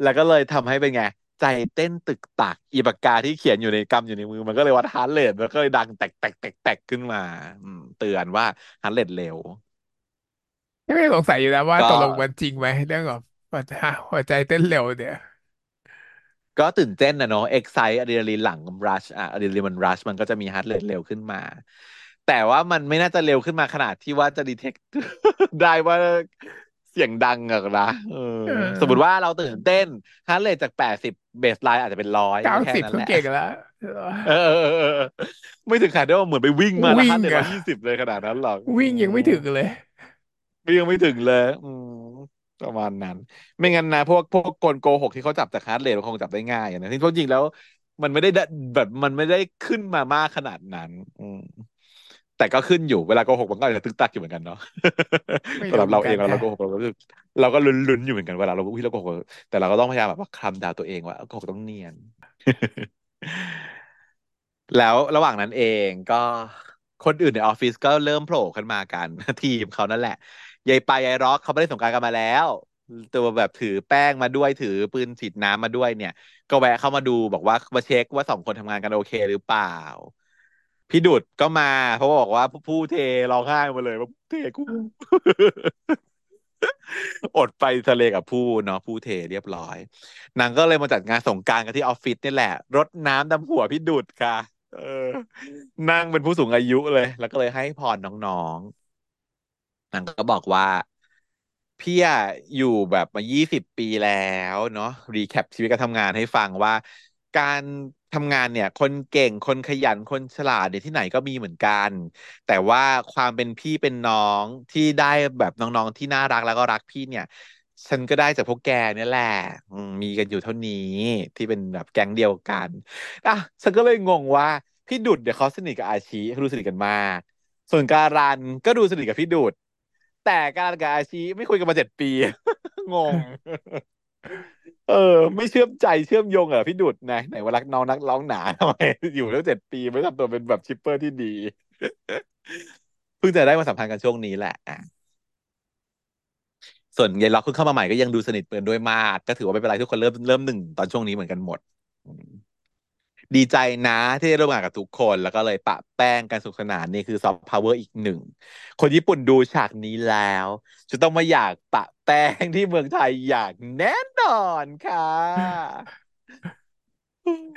แล้วก็เลยทำให้เป็นไง ใจเต้นตึกตัก อีปากกาที่เขียนอยู่ในกำอยู่ในมือ มันก็เลยวัด heart rate มันก็เลยดังแตกแตกแตกแตกขึ้นมาอืมเตือนว่า heart rate เร็ว ยังไม่สงสัยอยู่นะว่าตก็กลงมันจริงไหมเรื่องของหัวใจหัวใจเต้นเร็วเนี่ย ก็ตื่นเต้นนะเนาะ excite adrenaline หลั่ง rush อะอะดรีนาลีนมัน rush มันก็จะมี heart rate เร็วขึ้นมา แต่ว่ามันไม่น่าจะเร็วขึ้นมาขนาดที่ว่าจะ detect ได้ว่าเสียงดังอะนะเออเสมมติออว่าเราตื่นเต้น heart rate จากแปดสิบ baseline อาจจะเป็นร้อยเก้าก็แค่สิบเขานั้นแหละ เก่งแล้วเออเออเออเออเออไม่ถึงขนาดที่ว่าเหมือนไปวิ่งมาแล้ววิ่งฮาร์ทเรทร้อยยี่สิบเลยขนาดนั้นหรอกอืมวิ่งยังไม่ถึงเลย ยังไม่ถึงเลย อืมประมาณนั้น ไม่งั้นนะพวกพวกกลโกหกที่เขาจับจาก heart rate มันคงจับได้ง่ายอะนะที่จริงแล้ว มันไม่ได้ได้แบบมันไม่ได้ขึ้นมามากขนาดนั้น อืมแต่ก็ขึ้นอยู่เวลาโกหกมันก็อาจจะตึกตักอยู่เหมือนกันเนาะไม่รู้สำหรับเราเองเราเหมือนกันนะเราโกหกเราก็รู้สึกเราก็ลุ้นๆอยู่เหมือนกันเวลาเราอุ้ยเราโกหกแต่เราก็ต้องพยายามแบบว่า calm down ตัวเองว่าโกหกต้องเนียน แล้วระหว่างนั้นเองก็คนอื่นในออฟฟิศก็เริ่มโผล่ขึ้นมากัน ทีมเขานั่นแหละ ยายปายยายร็อกเขาไม่ได้สงกรานต์กันมาแล้ว ตัวแบบถือแป้งมาด้วยถือปืนฉีดน้ำมาด้วยเนี่ย ก็แวะเข้ามาดูบอกว่ามาเช็คว่าสองคนทำงานกันโอเคหรือเปล่า พี่ดุดก็มา เพราะว่าบอกว่าผู้เทร้องไห้มาเลยว่าเทกูอดไปทะเลกับผู้เนาะผู้เทเรียบร้อยนางก็เลยมาจัดงานสงกรานต์กันที่ออฟฟิศนี่แหละ รดน้ำดำหัวพี่ดุดค่ะ เออนางเป็นผู้สูงอายุเลย แล้วก็เลยให้พรน้องๆ นางก็บอกว่าพี่อะอยู่แบบมายี่สิบปีแล้วเนาะรีแคปชีวิตการทำงานให้ฟังว่า การทำงานเนี่ย คนเก่งคนขยันคนฉลาดเนี่ยที่ไหนก็มีเหมือนกัน แต่ว่าความเป็นพี่เป็นน้องที่ได้แบบน้องๆที่น่ารักแล้วก็รักพี่เนี่ย ฉันก็ได้จากพวกแกเนี่ยแหละอืมมีกันอยู่เท่านี้ที่เป็นแบบแก๊งเดียวกันอะฉันก็เลยงงว่าพี่ดุดเดี๋ยวเขาสนิทกับอาชีเขาดูสนิทกันมากส่วนการันก็ดูสนิทกับพี่ดุด แต่การันกับอาชีไม่คุยกันมาเจ็ดปี งง เออ ไม่เชื่อมใจเชื่อมโยงเหรอพี่ดุดนะไหนว่ารักน้องนักน้องหนาทำไมอยู่ตั้งเจ็ดปีไม่ทำตัวเป็นแบบ shipper ที่ดีเพิ่งจะได้มาสัมพันธ์กันช่วงนี้แหละอะส่วนยายล็อกเพิ่งเข้ามาใหม่ก็ยังดูสนิทเปินด้วยมาก ก็ถือว่าไม่เป็นไรทุกคนเริ่มเริ่มหนึ่งตอนช่วงนี้เหมือนกันหมด ดีใจนะที่ได้ร่วมงานกับทุกคน แล้วก็เลยปะแป้งกันสนุกสนานนี่คือซอฟต์พาวเวอร์อีกหนึ่ง คนญี่ปุ่นดูฉากนี้แล้ว จะต้องมาอยากปะแป้งที่เมืองไทยอย่างแน่นอนค่ะ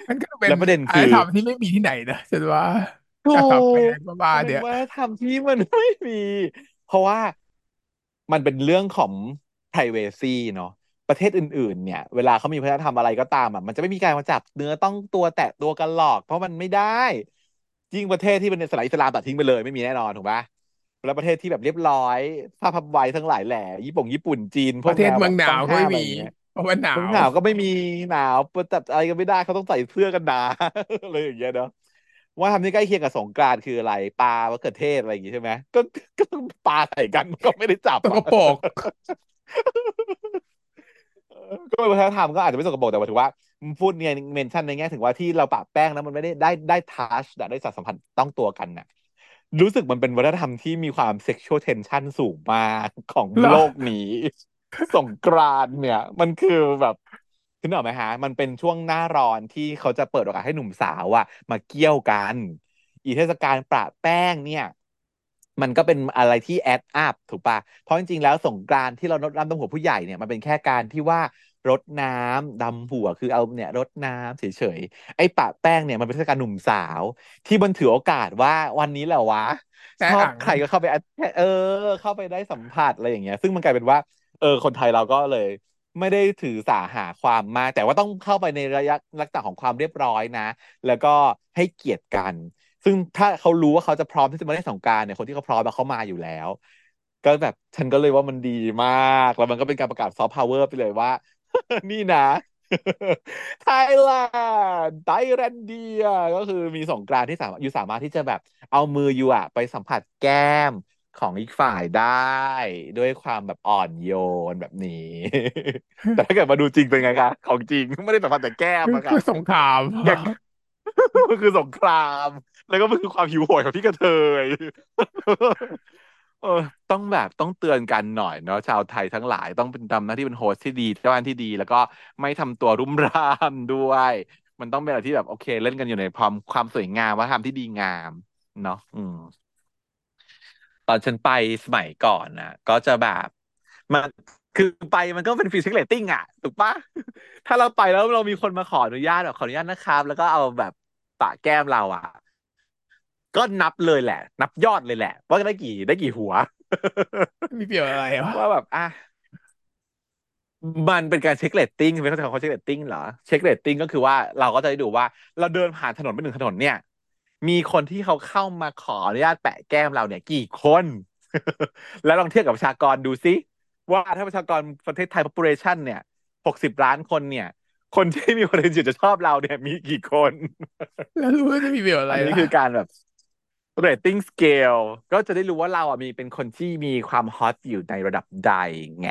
มันก็เป็นแล้วประเด็นอารยคือธรรมที่ไม่มีที่ไหนนะฉันว่าถูการปรับแปลกงบ้ามันๆเนี่ยเป็นวัฒนธรรมที่มันไม่มี เพราะว่ามันเป็นเรื่องของ privacy เนาะ ประเทศอื่นๆ เนี่ย เวลาเขามีวัฒนธรรมอะไรก็ตามอะมันจะไม่มีการมาจับเนื้อต้องตัวแตะตัวกันหรอก เพราะมันไม่ได้ ยิ่งประเทศที่เป็นศาสนาอิสลามตัดทิ้งไปเลยไม่มีแน่นอนถูกปะแล้วประเทศที่แบบเรียบร้อยผ้าพับไว้ทั้งหลายแหล่ญี่ปุ่งญี่ปุ่นจีนพวกแนวประเทศเมืแบบต้ององหนาวก็ห้ามอะไรไม่มีอย่างเงี้ยเพราะว่าหนาวเมืองหนาวก็ไม่มีหนาวจัดอะไรกันไม่ได้เขาต้องใส่เสื้อกันหนาอะไรอย่างเงี้ยเนาะว่าทำที่ใกล้เคียงกับสงกรานต์คืออะไรปลามะเขือเทศอะไรอย่างงี้ใช่ไหมก็ก็ปลาใส่กันก็ไม่ได้จับสกอะปรกเออ ก็เป็นวัฒนธรรมก็อาจจะไม่สกปรกแต่ว่าถือว่าพูดเนี่ยเมนชั่นในแง่ถึงว่าที่เราปะแป้งแล้วมันไม่ได้ได้ได้ทัชได้สัมพันธ์ต้องตัวกันน่ะ รู้สึกมันเป็นวัฒนธรรมที่มีความเซ็กชวลเทนชันสูงมากของโลกนี้สงกรานเนี่ย มันคือแบบคุณนึกออกไหมฮะ มันเป็นช่วงหน้าร้อนที่เขาจะเปิดโอกาสให้หนุ่มสาวอะมาเกี่ยวกัน อีเทศกาลประแป้งเนี่ย มันก็เป็นอะไรที่แอดอัพถูกปะเพราะจริงๆแล้วสงกรานต์ที่เรารดน้ำดำหัวผู้ใหญ่เนี่ยมันเป็นแค่การที่ว่ารดน้ำดำหัวคือเอาเนี่ยรดน้ำเฉยๆไอ้ปะแป้งเนี่ยมันเป็นเทศกาลหนุ่มสาว ที่มันถือโอกาสว่าวันนี้แหละวะชแต่อ่างอบใครก็เข้าไปแอดเออ เข้าไปได้สัมผัสอะไรอย่างเงี้ย ซึ่งมันกลายเป็นว่า เออ คนไทยเราก็เลย ไม่ได้ถือสาหาความมากแต่ว่าต้องเข้าไปในระยะลักษณะของความเรียบร้อยนะ แล้วก็ให้เกียรติกัน ซึ่งถ้าเขารู้ว่าเขาจะพร้อมที่จะมาเล่นสงกรานต์เนี่ยคนที่เขาพร้อมมาเขามาอยู่แล้ว ก็แบบฉันก็เลยว่ามันดีมากแล้วมันก็เป็นการประกาศซอฟต์พาวเวอร์ไปเลยว่า นี่นะไทยแลนด์ไทยแลนเดียก็คือมีสงกรานต์ที่สามารถอยู่สามารถที่จะแบบเอามืออยู่อะไปสัมผัสแก้มของอีกฝ่ายได้ด้วยความแบบอ่อนโยนแบบนี้ แต่ถ้าเกิดมาดูจริงเป็นไงคะของจริงไม่ได้สัมผัสแต่แก้มอะค่ะคือสงครามอย่าง มันคือสงคราม แล้วก็มันคือความหิวโหยของพี่กระเทยเออต้องแบบต้องเตือนกันหน่อยเนาะชาวไทยทั้งหลายต้องเป็นทำหน้าที่เป็นโฮสที่ดีเจ้าบ้านที่ดี แล้วก็ไม่ทำตัวรุ่มร่ามด้วย มันต้องเป็นอะไรที่แบบโอเค เล่นกันอยู่ในความความสวยงามวัฒนธรรมที่ดีงามเนาะอืมตอนฉันไปสมัยก่อนนะก็จะแบบมัน คือไปมันก็เป็นฟรีเช็คเรตติ้งอะถูกปะถ้าเราไปแล้วเรามีคนมาขออนุญาตแบบขออนุญาตนะครับ แล้วก็เอาแบบปะแก้มเราอะ ก็นับเลยแหละ นับยอดเลยแหละ ว่าได้กี่ได้กี่หัว มีประโยชน์อะไรวะว่าแบบอะมันเป็นการเช็คเรตติ้งเป็นเขาเขาเช็คเรตติ้งเหรอเช็คเรตติ้งก็คือว่าเราก็จะได้ดูว่า เราเดินผ่านถนนไปหนึ่งถนนเนี่ย มีคนที่เขาเข้ามาขออนุญาตแปะแก้มเราเนี่ย กี่คน แล้วลองเทียบกับประชากรดูซิ ว่าถ้าประชากรประเทศไทย population เนี่ยหกสิบล้านคนเนี่ย คนที่มี potential จะชอบเราเนี่ยมีกี่คน แล้วรู้ว่าจะมีประโยชน์อะอันนี้ไรล่ะคือการแบบ rating scale ก็จะได้รู้ว่าเราอะมีเป็นคนที่มีความฮอตอยู่ในระดับใดไง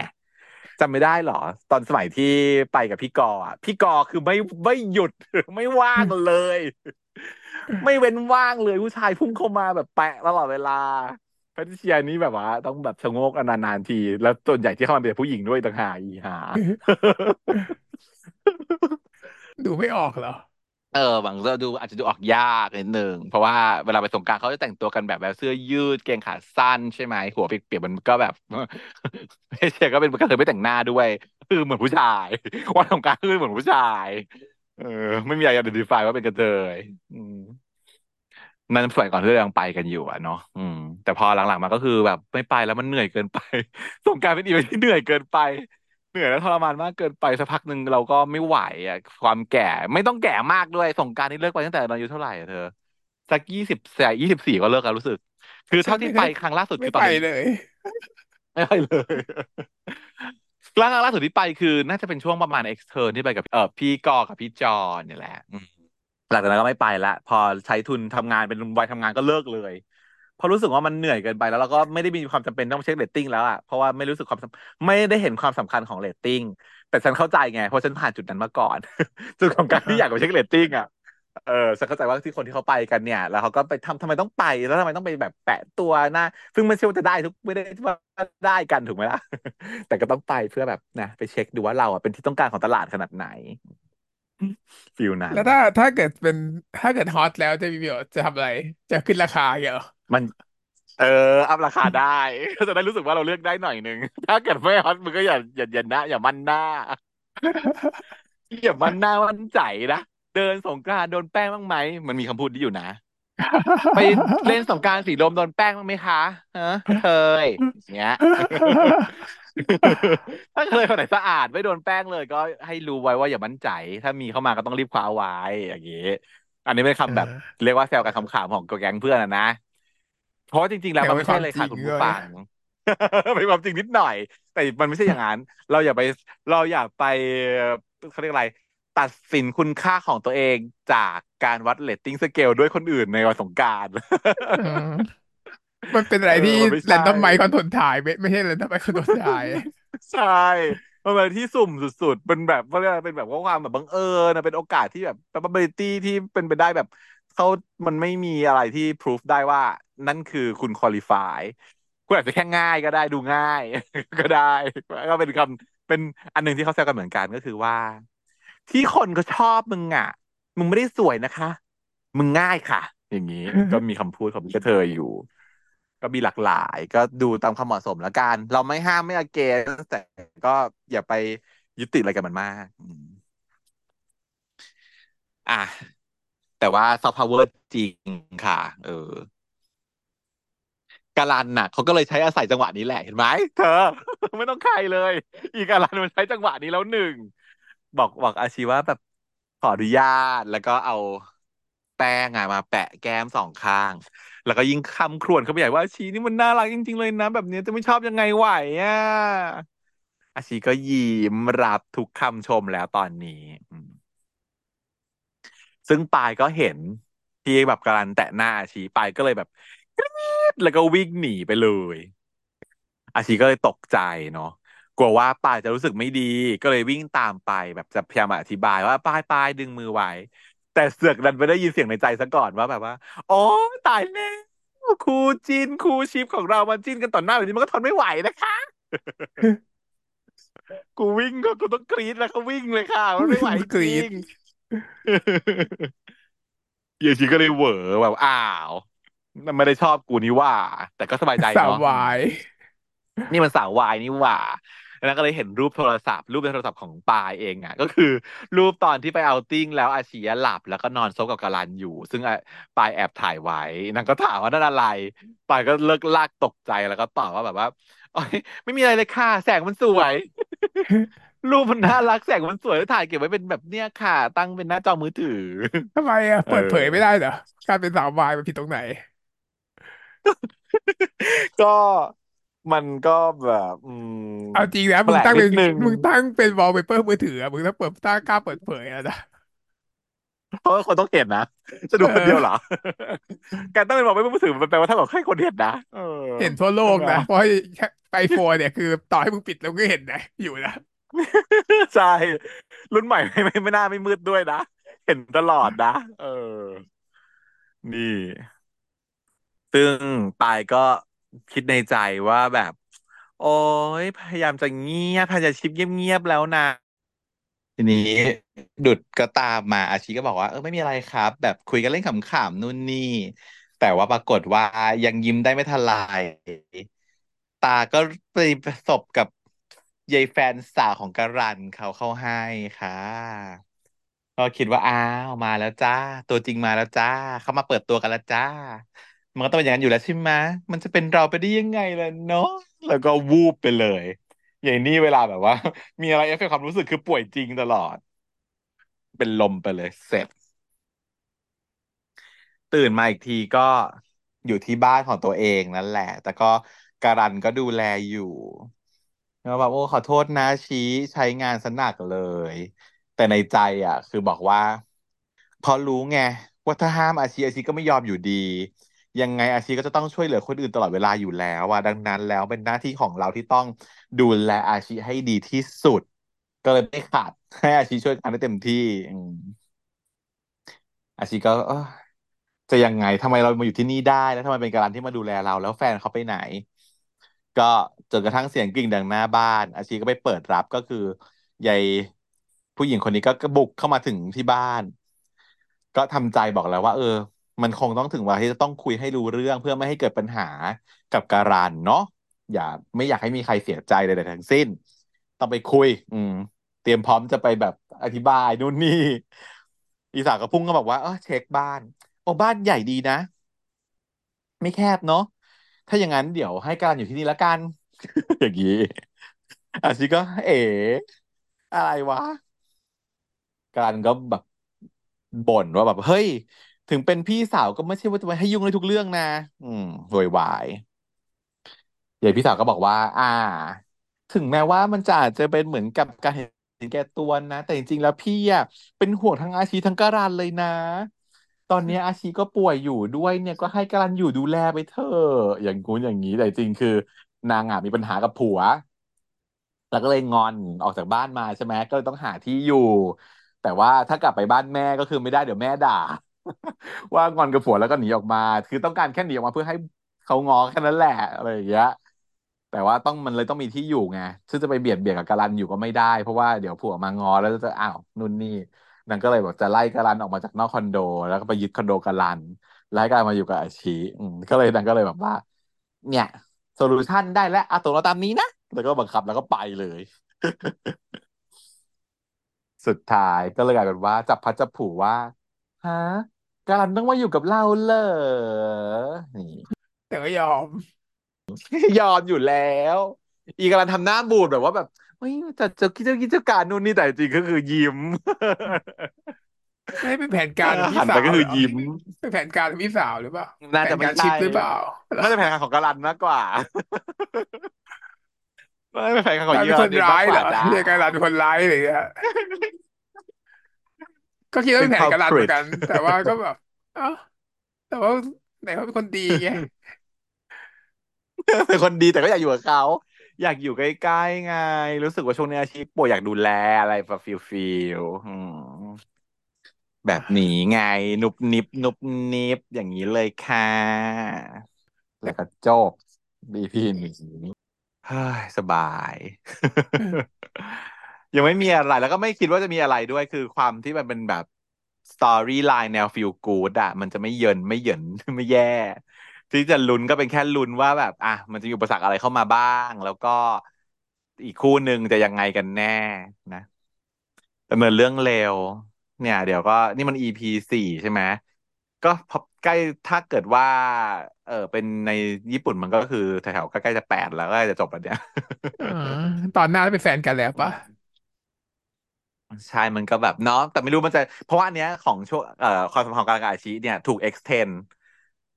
จำไม่ได้เหรอ ตอนสมัยที่ไปกับพี่กออะพี่กอคือไม่ไม่หยุดไม่ว่างเลย ไม่เว้นว่างเลยผู้ชายพุ่งเข้ามาแบบแปะตลอดเวลา แพทริเซียนี่แบบว่าต้องแบบชะโงกนานๆที แล้วส่วนใหญ่ที่เข้ามาเป็นผู้หญิงด้วยต่างหากอีหา ดูไม่ออกเหรอ เออบางเสื้อดูอาจจะดูออกยากนิดนึงเพราะว่าเวลาไปสงกรานต์เขาจะแต่งตัวกันแบบแบบเสื้อยืดเกงขาสั้นใช่ไหมหัวเปียกๆมันก็แบบ ไม่ใช่ก็เป็นกะเทยไม่แต่งหน้าด้วยคือเหมือนผู้ชายวันสงกรานต์คือเหมือนผู้ชาย เออ ไม่มีอะไร identify ว่าเป็นกะเทยอืม นั่นสมัยก่อนที่เรายังไปกันอยู่อะเนาะอืม แต่พอหลังๆมาก็คือแบบไม่ไปแล้วมันเหนื่อยเกินไป สงกรานต์เป็นอีเวนท์ที่เหนื่อยเกินไป เหนื่อยแล้วทรมานมากเกินไปสักพักหนึ่งเราก็ไม่ไหวอะความแก่ไม่ต้องแก่มากด้วยสงกรานต์นี่เลิกไปตั้งแต่เราอายุเท่าไหร่อะเธอสักยี่สิบสี่ยี่สิบสี่ก็เลิกแล้วรู้สึก คือเท่าที่ไปฉันไม่ได้ครั้งล่าสุดไม่คือตอนอายุ เลย ไม่ไปเลย ครั้งล่าสุดที่ไปคือ น่าจะเป็นช่วงประมาณ extern ที่ไปกับเออพี่กอกับพี่จอเนี่ยแหละอืม หลังจากนั้นก็ไม่ไปละพอใช้ทุนทำงานเป็นวัยทำงานก็เลิกเลยเพราะรู้สึกว่ามันเหนื่อยเกินไปแล้วเราก็ไม่ได้มีความจำเป็นต้องเช็คเรตติ้งแล้วอะเพราะว่าไม่รู้สึกความไม่ได้เห็นความสำคัญของเรตติ้งแต่ฉันเข้าใจไงเพราะฉันผ่านจุดนั้นมาก่อน จุดของการที่อยากไปเช็คเรตติ้งอะเออฉันเข้าใจว่าที่คนที่เขาไปกันเนี่ย แล้วเขาก็ไปทำทำไมต้องไปแล้วทำไมต้องไปแบบแปะตัวหน้าซึ่งไม่ใช่ว่าจะได้ทุกไม่ได้ว่าได้กันถูกไหมล่ะแต่ก็ต้องไปเพื่อแบบนะไปเช็คดูว่าเราอะเป็นที่ต้องการของตลาดขนาดไหน feel นั้นแล้วถ้าถ้าเกิดเป็นถ้าเกิดฮอตแล้วจะมีประโยชน์จะทำอะไร จะขึ้นราคาอย่างเงี้ยเหรอมัน เออ อัพราคาได้ ก็จะได้รู้สึกว่าเราเลือกได้หน่อยหนึ่ง ถ้าเกิดไม่ฮอตมึงก็อย่าอย่าอย่านะอย่ามั่นหน้า อย่ามันหน้ามันใจนะเดินสงกรานต์โดนแป้งบ้างไหม มันมีคำพูดนี้อยู่นะ ไปเล่นสงกรานต์สีลมโดนแป้งบ้างไหมคะฮะกระเทยอย่างเงี้ย ถ้าเคยคนไหนสะอาดไม่โดนแป้งเลย ก็ให้รู้ไว้ว่าอย่ามั่นใจ ถ้ามีเข้ามาก็ต้องรีบคว้าไว้อย่างงี้อันนี้เป็นเอคำแบบอเรียกว่าแซวกันขำๆของแก๊งเพื่อนอะนะ เพราะว่าจริง ๆ แล้วแต่มันเป็นความจริไม่ใช่เลยค่ะงด้วยคุณผู้ฟังเป็นความจริงนิดหน่อย แต่มันไม่ใช่อย่างนั้น เราอย่าไป เราอย่าไปเขาเรียกอะไร ตัดสินคุณค่าของตัวเองจากการวัด rating scale ด้วยคนอื่นในวันสงกรานต์เออ มันเป็นอะเออไรที่มันไม่ใช่แรนดอมไมค์คอนโทรลถ่ายไม่ไม่ใช่ randomized control trialใช่มันเป็นที่สุ่มสุดๆ เป็นแบบเขาเรียกอะไรเป็นแบบว่าความแบบบังเอิญนะเป็นโอกาสที่แบบ probability ที่เป็นไปได้แบบเขามันไม่มีอะไรที่ proof ได้ว่า นั่นคือคุณ qualify คุณอาจจะแค่ง่ายก็ได้ดูง่าย ก็ได้ ก็เป็นคำเป็นอันหนึ่งที่เขาแซวกันเหมือนกันก็คือว่า ที่คนเขาชอบมึงอะ มึงไม่ได้สวยนะคะ มึงง่ายค่ะ อย่างนี้ ก็มีคำพูดของพี่กระเทยอยู่ ก็มีหลากหลาย ก็ดูตามความเหมาะสมแล้วกัน เราไม่ห้ามไม่อเกนแต่ก็อย่าไปยึดติดอะไรกับมันมาก อะแต่ว่าซอฟต์พาวเวอร์จริงค่ะ เออกาลันน่ะเขาก็เลยใช้อาศัยจังหวะนี้แหละเห็นไหมเธอ ไม่ต้องใครเลย อีกาลันมันใช้จังหวะนี้แล้วหนึ่งบอกบอกอาชีว่าแบบขออนุญาตแล้วก็เอา แป้งอะมาแปะแก้มสองข้าง แล้วก็ยิ่งคำครวญเข้าไปใหญ่ว่าชีนี่มันน่ารักจริง ๆ เลยนะแบบนี้จะไม่ชอบยังไงไหวอะอาชีก็ยิ้มรับทุกคำชมแล้วตอนนี้ ซึ่งปายก็เห็นที่แบบกาลันแตะหน้าอาชีปายก็เลยแบบกรี๊ดแล้วก็วิ่งหนีไปเลย อาชีก็เลยตกใจเนาะกลัวว่าปายจะรู้สึกไม่ดี ก็เลยวิ่งตามไปแบบจะพยายามอธิบายว่าปายปายดึงมือไว้ แต่เสือกดันไปได้ยินเสียงในใจซะก่อนว่าแบบว่าอ๋อตายแล้วครูจินครูชิปของเรามาจิ้นกันต่อหน้าแบบนี้มันก็ทนไม่ไหวนะคะกูวิ่งก็กูต้องกรี๊ดแล้วก็วิ่งเลยค่ะมันไม่ไหวกรี๊ดจริงเยชิก็เลยเหวอแบบอ้าวมันไม่ได้ชอบกูนี่หว่า แต่ก็สบายใจสาวเนาะอืมวาย นี่มันสาววายนี่หว่า แล้วก็เลยเห็นรูปโทรศัพท์ รูปในโทรศัพท์ของปายเองอะ ก็คือรูปตอนที่ไป outing แล้วอาชียะหลับ แล้วก็นอนซบกับกาลันอยู่ ซึ่งอะปายแอบถ่ายไว้นางก็ถามว่านั่นอะไรปายก็เลิ่กลั่กตกใจแล้วก็ตอบว่าแบบว่าโอ๊ยไม่มีอะไรเลยค่ะ แสงมันสวย รูปมันน่ารักแสงมันสวยแล้วถ่ายเก็บไว้เป็นแบบเนี้ยค่ะ ตั้งเป็นหน้าจอมือถือทำไมอะเอเปิดเผยไม่ได้อเหรอการเป็นสาววายมันผิดตรงไหน ก็ มันก็แบบอืมเอาจริงนะแปลกมึงตั้งเป็นนิดนึงมึงตั้งเป็นวอลเปเปอร์มือถืออะมึงต้องเปิดตั้งกล้าเปิดเผยอะนะเพราะว่าคนต้องเห็นนะจะเอดูคนเดียวเหรออการตั้งเป็นบอกไม่เป็นมือถือมันแปลว่าถ้าบอกให้คนเห็นนะเออเห็นทั่วโลใช่ไหมกนะเพราะไอโฟนเนี่ยคือต่อให้มึงปิดแล้วก็เห็นนะอยู่นะใช่รุ่นใหม่ไม่ไม่ไม่น่าไม่มืดด้วยนะ เห็นตลอดนะ เออ นี่ ซึ่งปายก็ คิดในใจว่าแบบ โอ้ยพยายามจะเงียบพยายามชิปเงียบๆแล้วนะ ทีนี้ดุดก็ตามมาอาชีก็บอกว่าเออไม่มีอะไรครับ แบบคุยกันเล่นขำๆนู่นนี่ แต่ว่าปรากฏว่ายังยิ้มได้ไม่ทันไรตาก็ไปประสบกับยายแฟนสาวของการันเขาเข้าให้ค่ะ ก็คิดว่าอ้าวมาแล้วจ้า ตัวจริงมาแล้วจ้า เขามาเปิดตัวกันแล้วจ้า มันก็ต้องเป็นอย่างนั้นอยู่แล้วใช่ไหมมันจะเป็นเราไปได้ยังไงล่ะเนาะแล้วก็วูบไปเลย อย่างนี้เวลาแบบว่า มีอะไรเอฟเฟกต์ความรู้สึกคือป่วยจริงตลอด เป็นลมไปเลยเสร็จ ตื่นมาอีกทีก็อยู่ที่บ้านของตัวเองนั่นแหละ แต่ก็การันก็ดูแลอยู่แล้วแบบโอ้ขอโทษนะชี้ใช้งานสนักเลย แต่ในใจอะ คือบอกว่าพราะรู้ไงว่าถ้าห้ามอาชีอาชีก็ไม่ยอมอยู่ดี ยังไงอาชีก็จะต้องช่วยเหลือคนอื่นตลอดเวลาอยู่แล้วอะดังนั้นแล้วเป็นหน้าที่ของเราที่ต้องดูแลอาชีให้ดีที่สุด ก็เลยไม่ขาดให้อาชีช่วยงานได้เต็มที่อาชีก็จะยังไงทำไมเรามาอยู่ที่นี่ได้แล้วทำไมเป็นการที่มาดูแลเรา แล้วแฟนเขาไปไหน ก็จนกระทั่งเสียงกริ่งดังหน้าบ้าน อาชีก็ไปเปิดรับก็คือยายผู้หญิงคนนี้ก็บุกเข้ามาถึงที่บ้าน ก็ทำใจบอกแล้วว่า เออ มันคงต้องถึงเวลาที่จะต้องคุยให้รู้เรื่องเพื่อไม่ให้เกิดปัญหากับการันเนาะอย่าไม่อยากให้มีใครเสียใจใดๆทั้งสิ้น ต้องไปคุย อืม เตรียมพร้อมจะไปแบบอธิบายนู่นนี่อีสานก็พุ่งก็บอกว่าเออเช็คบ้าน โอ้บ้านใหญ่ดีนะ ไม่แคบเนาะถ้าอย่างนั้นเดี๋ยวให้การอยู่ที่นี่ละกัน อย่างนี้อาชิก็เอ๋อะไรวะการก็แบบบ่นว่าแบบเฮ้ย ถึงเป็นพี่สาวก็ไม่ใช่ว่าจะมาให้ยุ่งในทุกเรื่องนะ อืมโวยวายยายพี่สาวก็บอกว่า อ่า ถึงแม้ว่ามันจะอาจจะเป็นเหมือนกับการเห็นแก่ตัวนะ แต่จริงๆแล้วพี่อะเป็นห่วงทั้งอาชีทั้งการันเลยนะ ตอนนี้อาชีก็ป่วยอยู่ด้วยเนี่ยก็ให้การันอยู่ดูแลไปเถอะอย่างงู้นอย่างนี้แต่จริงคือ นางอะมีปัญหากับผัว แล้วก็เลยงอนออกจากบ้านมาใช่ไหมก็เลยต้องหาที่อยู่ แต่ว่าถ้ากลับไปบ้านแม่ก็คือไม่ได้เดี๋ยวแม่ด่า ว่างอนกับผัวแล้วก็หนีออกมา คือต้องการแค่หนีออกมาเพื่อให้เขางอแค่นั้นแหละอะไรอย่างเงี้ยแต่ว่าต้องมันเลยต้องมีที่อยู่ไงซึ่งจะไปเบียดเบียดกับการันอยู่ก็ไม่ได้ เพราะว่าเดี๋ยวผัวมางอแล้วจะอ้าวนู่นนี่นางก็เลยบอกจะไล่การันออกมาจากนอกคอนโด แล้วก็ไปยึดคอนโดการันแล้วให้การมาอยู่กับอาชีก็เลยนางก็เลยแบบว่า เนี่ยโซลูชันได้แล้วเอาตกลงตามนี้นะแล้วก็บังคับแล้วก็ไปเลย สุดท้ายก็เลยกลายเป็นว่าจับพัดจับผูว่าฮะ การันต้องมาอยู่กับเราเหรอนี่แต่ก็ยอม ยอมอยู่แล้ว อีการันทำหน้าบูดแบบว่าแบบเฮ้ยจะจะคิดจะกิจการนู่นนี่แต่จริงก็คือยิ้มไม่ได้เป็นแผนเออการของพี่หันไปก็สาวเหรอคือยิ้ม เป็นแผนการของพี่สาวหรือเปล่าน่าแผนการชิจะไม่ใช่ปหรือเปล่าเหรอน่าจะแผนงานของกาลันมากกว่าน่าจะเป็นแผนงานของยีกลายเป็นคนราฟเองมากร้ายเหรอกว่าจ้า เรียกการันเป็นคนร้ายอะไรอย่างเงี้ย ก็คิดว่าเป็นเป็นแผนการันเหมือน culprit กัน แต่ว่าก็แบบเอ้าแต่ว่าไหนเขาเป็นคนดีไงเป็นคนดีแต่ก็อยากอยู่กับเขา อยากอยู่ใกล้ๆไง รู้สึกว่าช่วงนี้อาชีพป่วยอยากดูแลอะไรแบบฟิลฟิลอืมแบบนี้ไง นุบนิบนุบนิบอย่างนี้เลยค่ะ แล้วก็จบ EP นี้เฮ้ยสบาย ยังไม่มีอะไร แล้วก็ไม่คิดว่าจะมีอะไรด้วย คือความที่มันเป็นแบบ storyline แนว feel good อะมันจะไม่เยินไม่เหยินไม่แย่ ที่จะลุ้นก็เป็นแค่ลุ้นว่าแบบ อะมันจะมีอุปสรรคอะไรเข้ามาบ้าง แล้วก็อีกคู่หนึ่งจะยังไงกันแน่นะดำเนินเรื่องเร็ว เนี่ย เดี๋ยวก็นี่มัน EP สี่ใช่ไหมก็พอใกล้ถ้าเกิดว่า เออเป็นในญี่ปุ่นมันก็คือแถวๆใกล้ๆจะแปดแล้วก็จะจบแล้วเนี่ยอตอนหน้าเป็นแฟนกันแล้วปะ ใช่ มันก็แบบเนาะ แต่ไม่รู้มันจะ เพราะว่าอันเนี้ยของช่วงเอ่อความสัมพันธ์ของการกับอาชีเนี่ย ถูก extend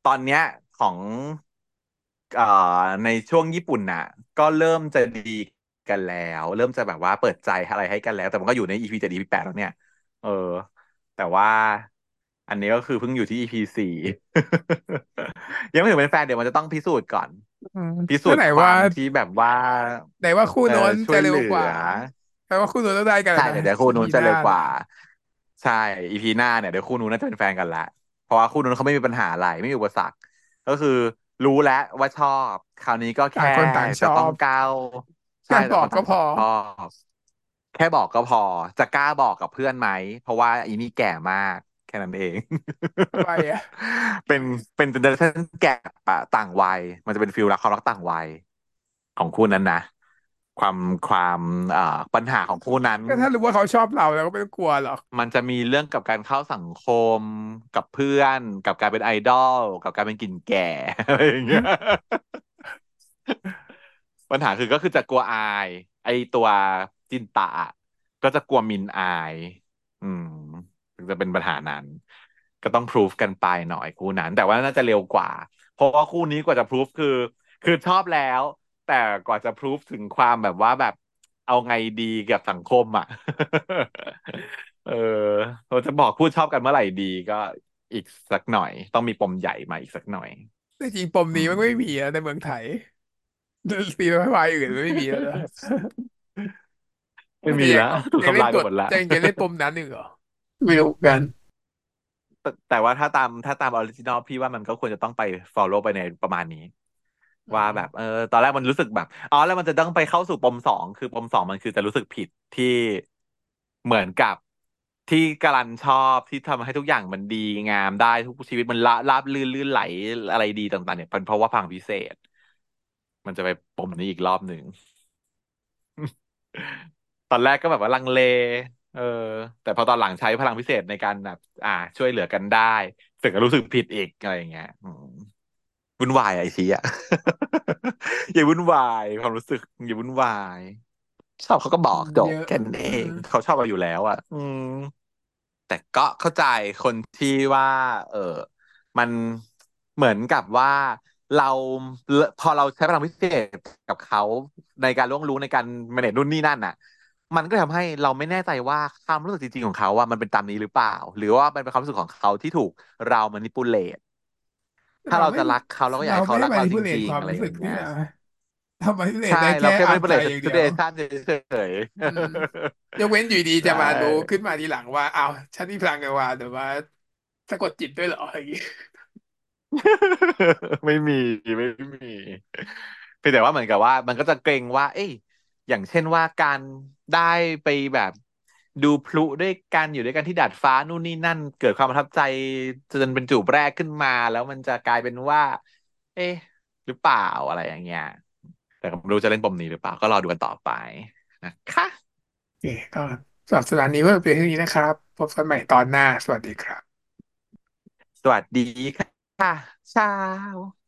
ตอนเนี้ยของเอ่อในช่วงญี่ปุ่นน่ะ ก็เริ่มจะดีกันแล้ว เริ่มจะแบบว่าเปิดใจอะไรให้กันแล้ว แต่มันก็อยู่ใน EP เจ็ด EP แปดแล้วเนี่ย เออ แต่ว่าอันนี้ก็คือเพิ่งอยู่ที่ EP สี่ ยังไม่ถึงเป็นแฟนเดี๋ยวมันจะต้องพิสูจน์ก่อน อืมพิสูก็ไหนว่าจน์ความที่แบบว่า ไหนว่าคู่เออโน้นช่วยเหลืจะเร็วกว่าอ แปลว่าคู่โน้นต้องได้กันใช่นะเดี๋ยวเดี๋ยวคู่อีนู้นพีหน้าเนี่ยจะเร็วกว่า ใช่อีพีหน้าเนี่ยเดี๋ยวคู่นู้นน่าจะเป็นแฟนกันละเพราะว่าคู่นู้นเขาไม่มีปัญหาอะไรไม่มีอุปสรรคก็คือรู้แล้วว่าชอบ คราวนี้ก็ต่างแค่คนต่างชจะอบต้องก้าวใช่แค่บแต่คนต่างอกก็พอชอบแค่บอกก็พอ จะกล้าบอกกับเพื่อนไหม เพราะว่าอีนี่แก่มากแค่นั้นเองทำไมอะเป็นเป็นเจเนอเรชั่นแกปอะต่างวัย มันจะเป็นฟิลรักความรักต่างวัยของคู่นั้นนะ ความความเอ่อปัญหาของคู่นั้นก็ถ้ารู้ว่าเขาชอบเราเราก็ไม่ต้องกลัวหรอกมันจะมีเรื่องกับการเข้าสังคมกับเพื่อน กับการเป็นไอดอลกับการเป็นกลิ่นแก่อะไรอย่างเงี้ยปัญหาคือก็คือจะกลัวอาย ไอตัวจินตะอะก็จะกลัวมินอาย อืมถึงจะเป็นปัญหานั้น ก็ต้องพรูฟกันไปหน่อยคู่นั้น แต่ว่าน่าจะเร็วกว่า เพราะว่าคู่นี้กว่าจะพรูฟคือ คือชอบแล้ว แต่กว่าจะพรูฟถึงความแบบว่าแบบเอาไงดีกับสังคมอะ เออเราจะบอกพูดชอบกันเมื่อไหร่ดีก็อีกสักหน่อย ต้องมีปมใหญ่มาอีกสักหน่อยแต่จริงปมอืนี้มันไม่มีมนะในเมืองไทยซีรีส์วายอื่นมันไม่มีแล้วนะไม่มันจะยังมีแล้วถูกทำยังเล่นบทลายไปหมดแล้วยังจะเล่นปมนั้นอีกเหรอไม่รู้กันแต่แต่ว่าถ้าตามถ้าตามออริจินอลพี่ว่ามันก็ควรจะต้องไป follow ไปในประมาณนี้อ๋อ ว่าแบบเออตอนแรกมันรู้สึกแบบอ๋อแล้วมันจะต้องไปเข้าสู่ปมสองคือปมสองมันคือจะรู้สึกผิดที่เหมือนกับที่กาลันชอบที่ทำให้ทุกอย่างมันดีงามได้ทุกชีวิตมันละราบลื่นลื่นไหลอะไรดีต่าง ๆ เนี่ยเป็นเพราะว่าพลังพิเศษ มันจะไปปมนี้อีกรอบหนึ่งตอนแรกก็แบบว่าลังเล เออ แต่พอตอนหลังใช้พลังพิเศษในการแบบ อ่า ช่วยเหลือกันได้สึกรู้สึกผิดอีกอะไรอย่างเงี้ย วุ่นวายอะไอชีอะ อย่าวุ่นวายความรู้สึก อย่าวุ่นวาย ชอบเขาก็บออืกจบมเยอะ แค่นั้นเอเอองเขาชอบเราอยู่แล้วอะอืม แต่ก็เข้าใจคนที่ว่า เออมันเหมือนกับว่าเราพอเราใช้พลังพิเศษกับเขาในการล่วงรู้ในการ manage นู่นนี่นั่นน่ะ มันก็ทำให้เราไม่แน่ใจว่าความรู้สึกจริงๆของเขาว่ามันเป็นตามนี้หรือเปล่า หรือว่ามันเป็นความรู้สึกของเขาที่ถูกเรา manipulate ถ้าเรา แต่เราไม่จะรักเขาเราก็อยากเราให้เขารักเราจไม่ได้มานิพุเลตริงๆอะไรความรู้สึอย่างเงี้ยกนี่นะทำมานิพุเลตใช่ได้แค่เราแค่อ่านใจ manipulate อย่างเดียว situation เฉยอืมยกเว้นอยู่ดีๆใช่จะมารู้ขึ้นมาทีหลังว่าอ้าวฉันมีพลังงานวานแต่ว่าสะกดจิตด้วยเหรออะไรอย่างงี้ไม่มีไม่มีเพียงแต่ว่าเหมือนกับว่า มันก็จะเกรงว่า เอ้ยอย่างเช่นว่าการได้ไปแบบ ดูพลุด้วยกันอยู่ด้วยกันที่ดาดฟ้านู่นนี่นั่น เกิดความประทับใจจนเป็นจูบแรกขึ้นมา แล้วมันจะกลายเป็นว่า เอ๊ะ หรือเปล่าอะไรอย่างเงี้ยแต่ก็ไม่รู้จะเล่นปมนี้หรือเปล่าก็รอดูกันต่อไปนะคะโอเคก็สำหรับสัปดาห์นี้ก็เป็นเท่านี้นะครับ พบกันใหม่ตอนหน้า สวัสดีครับ สวัสดีค่ะเช้า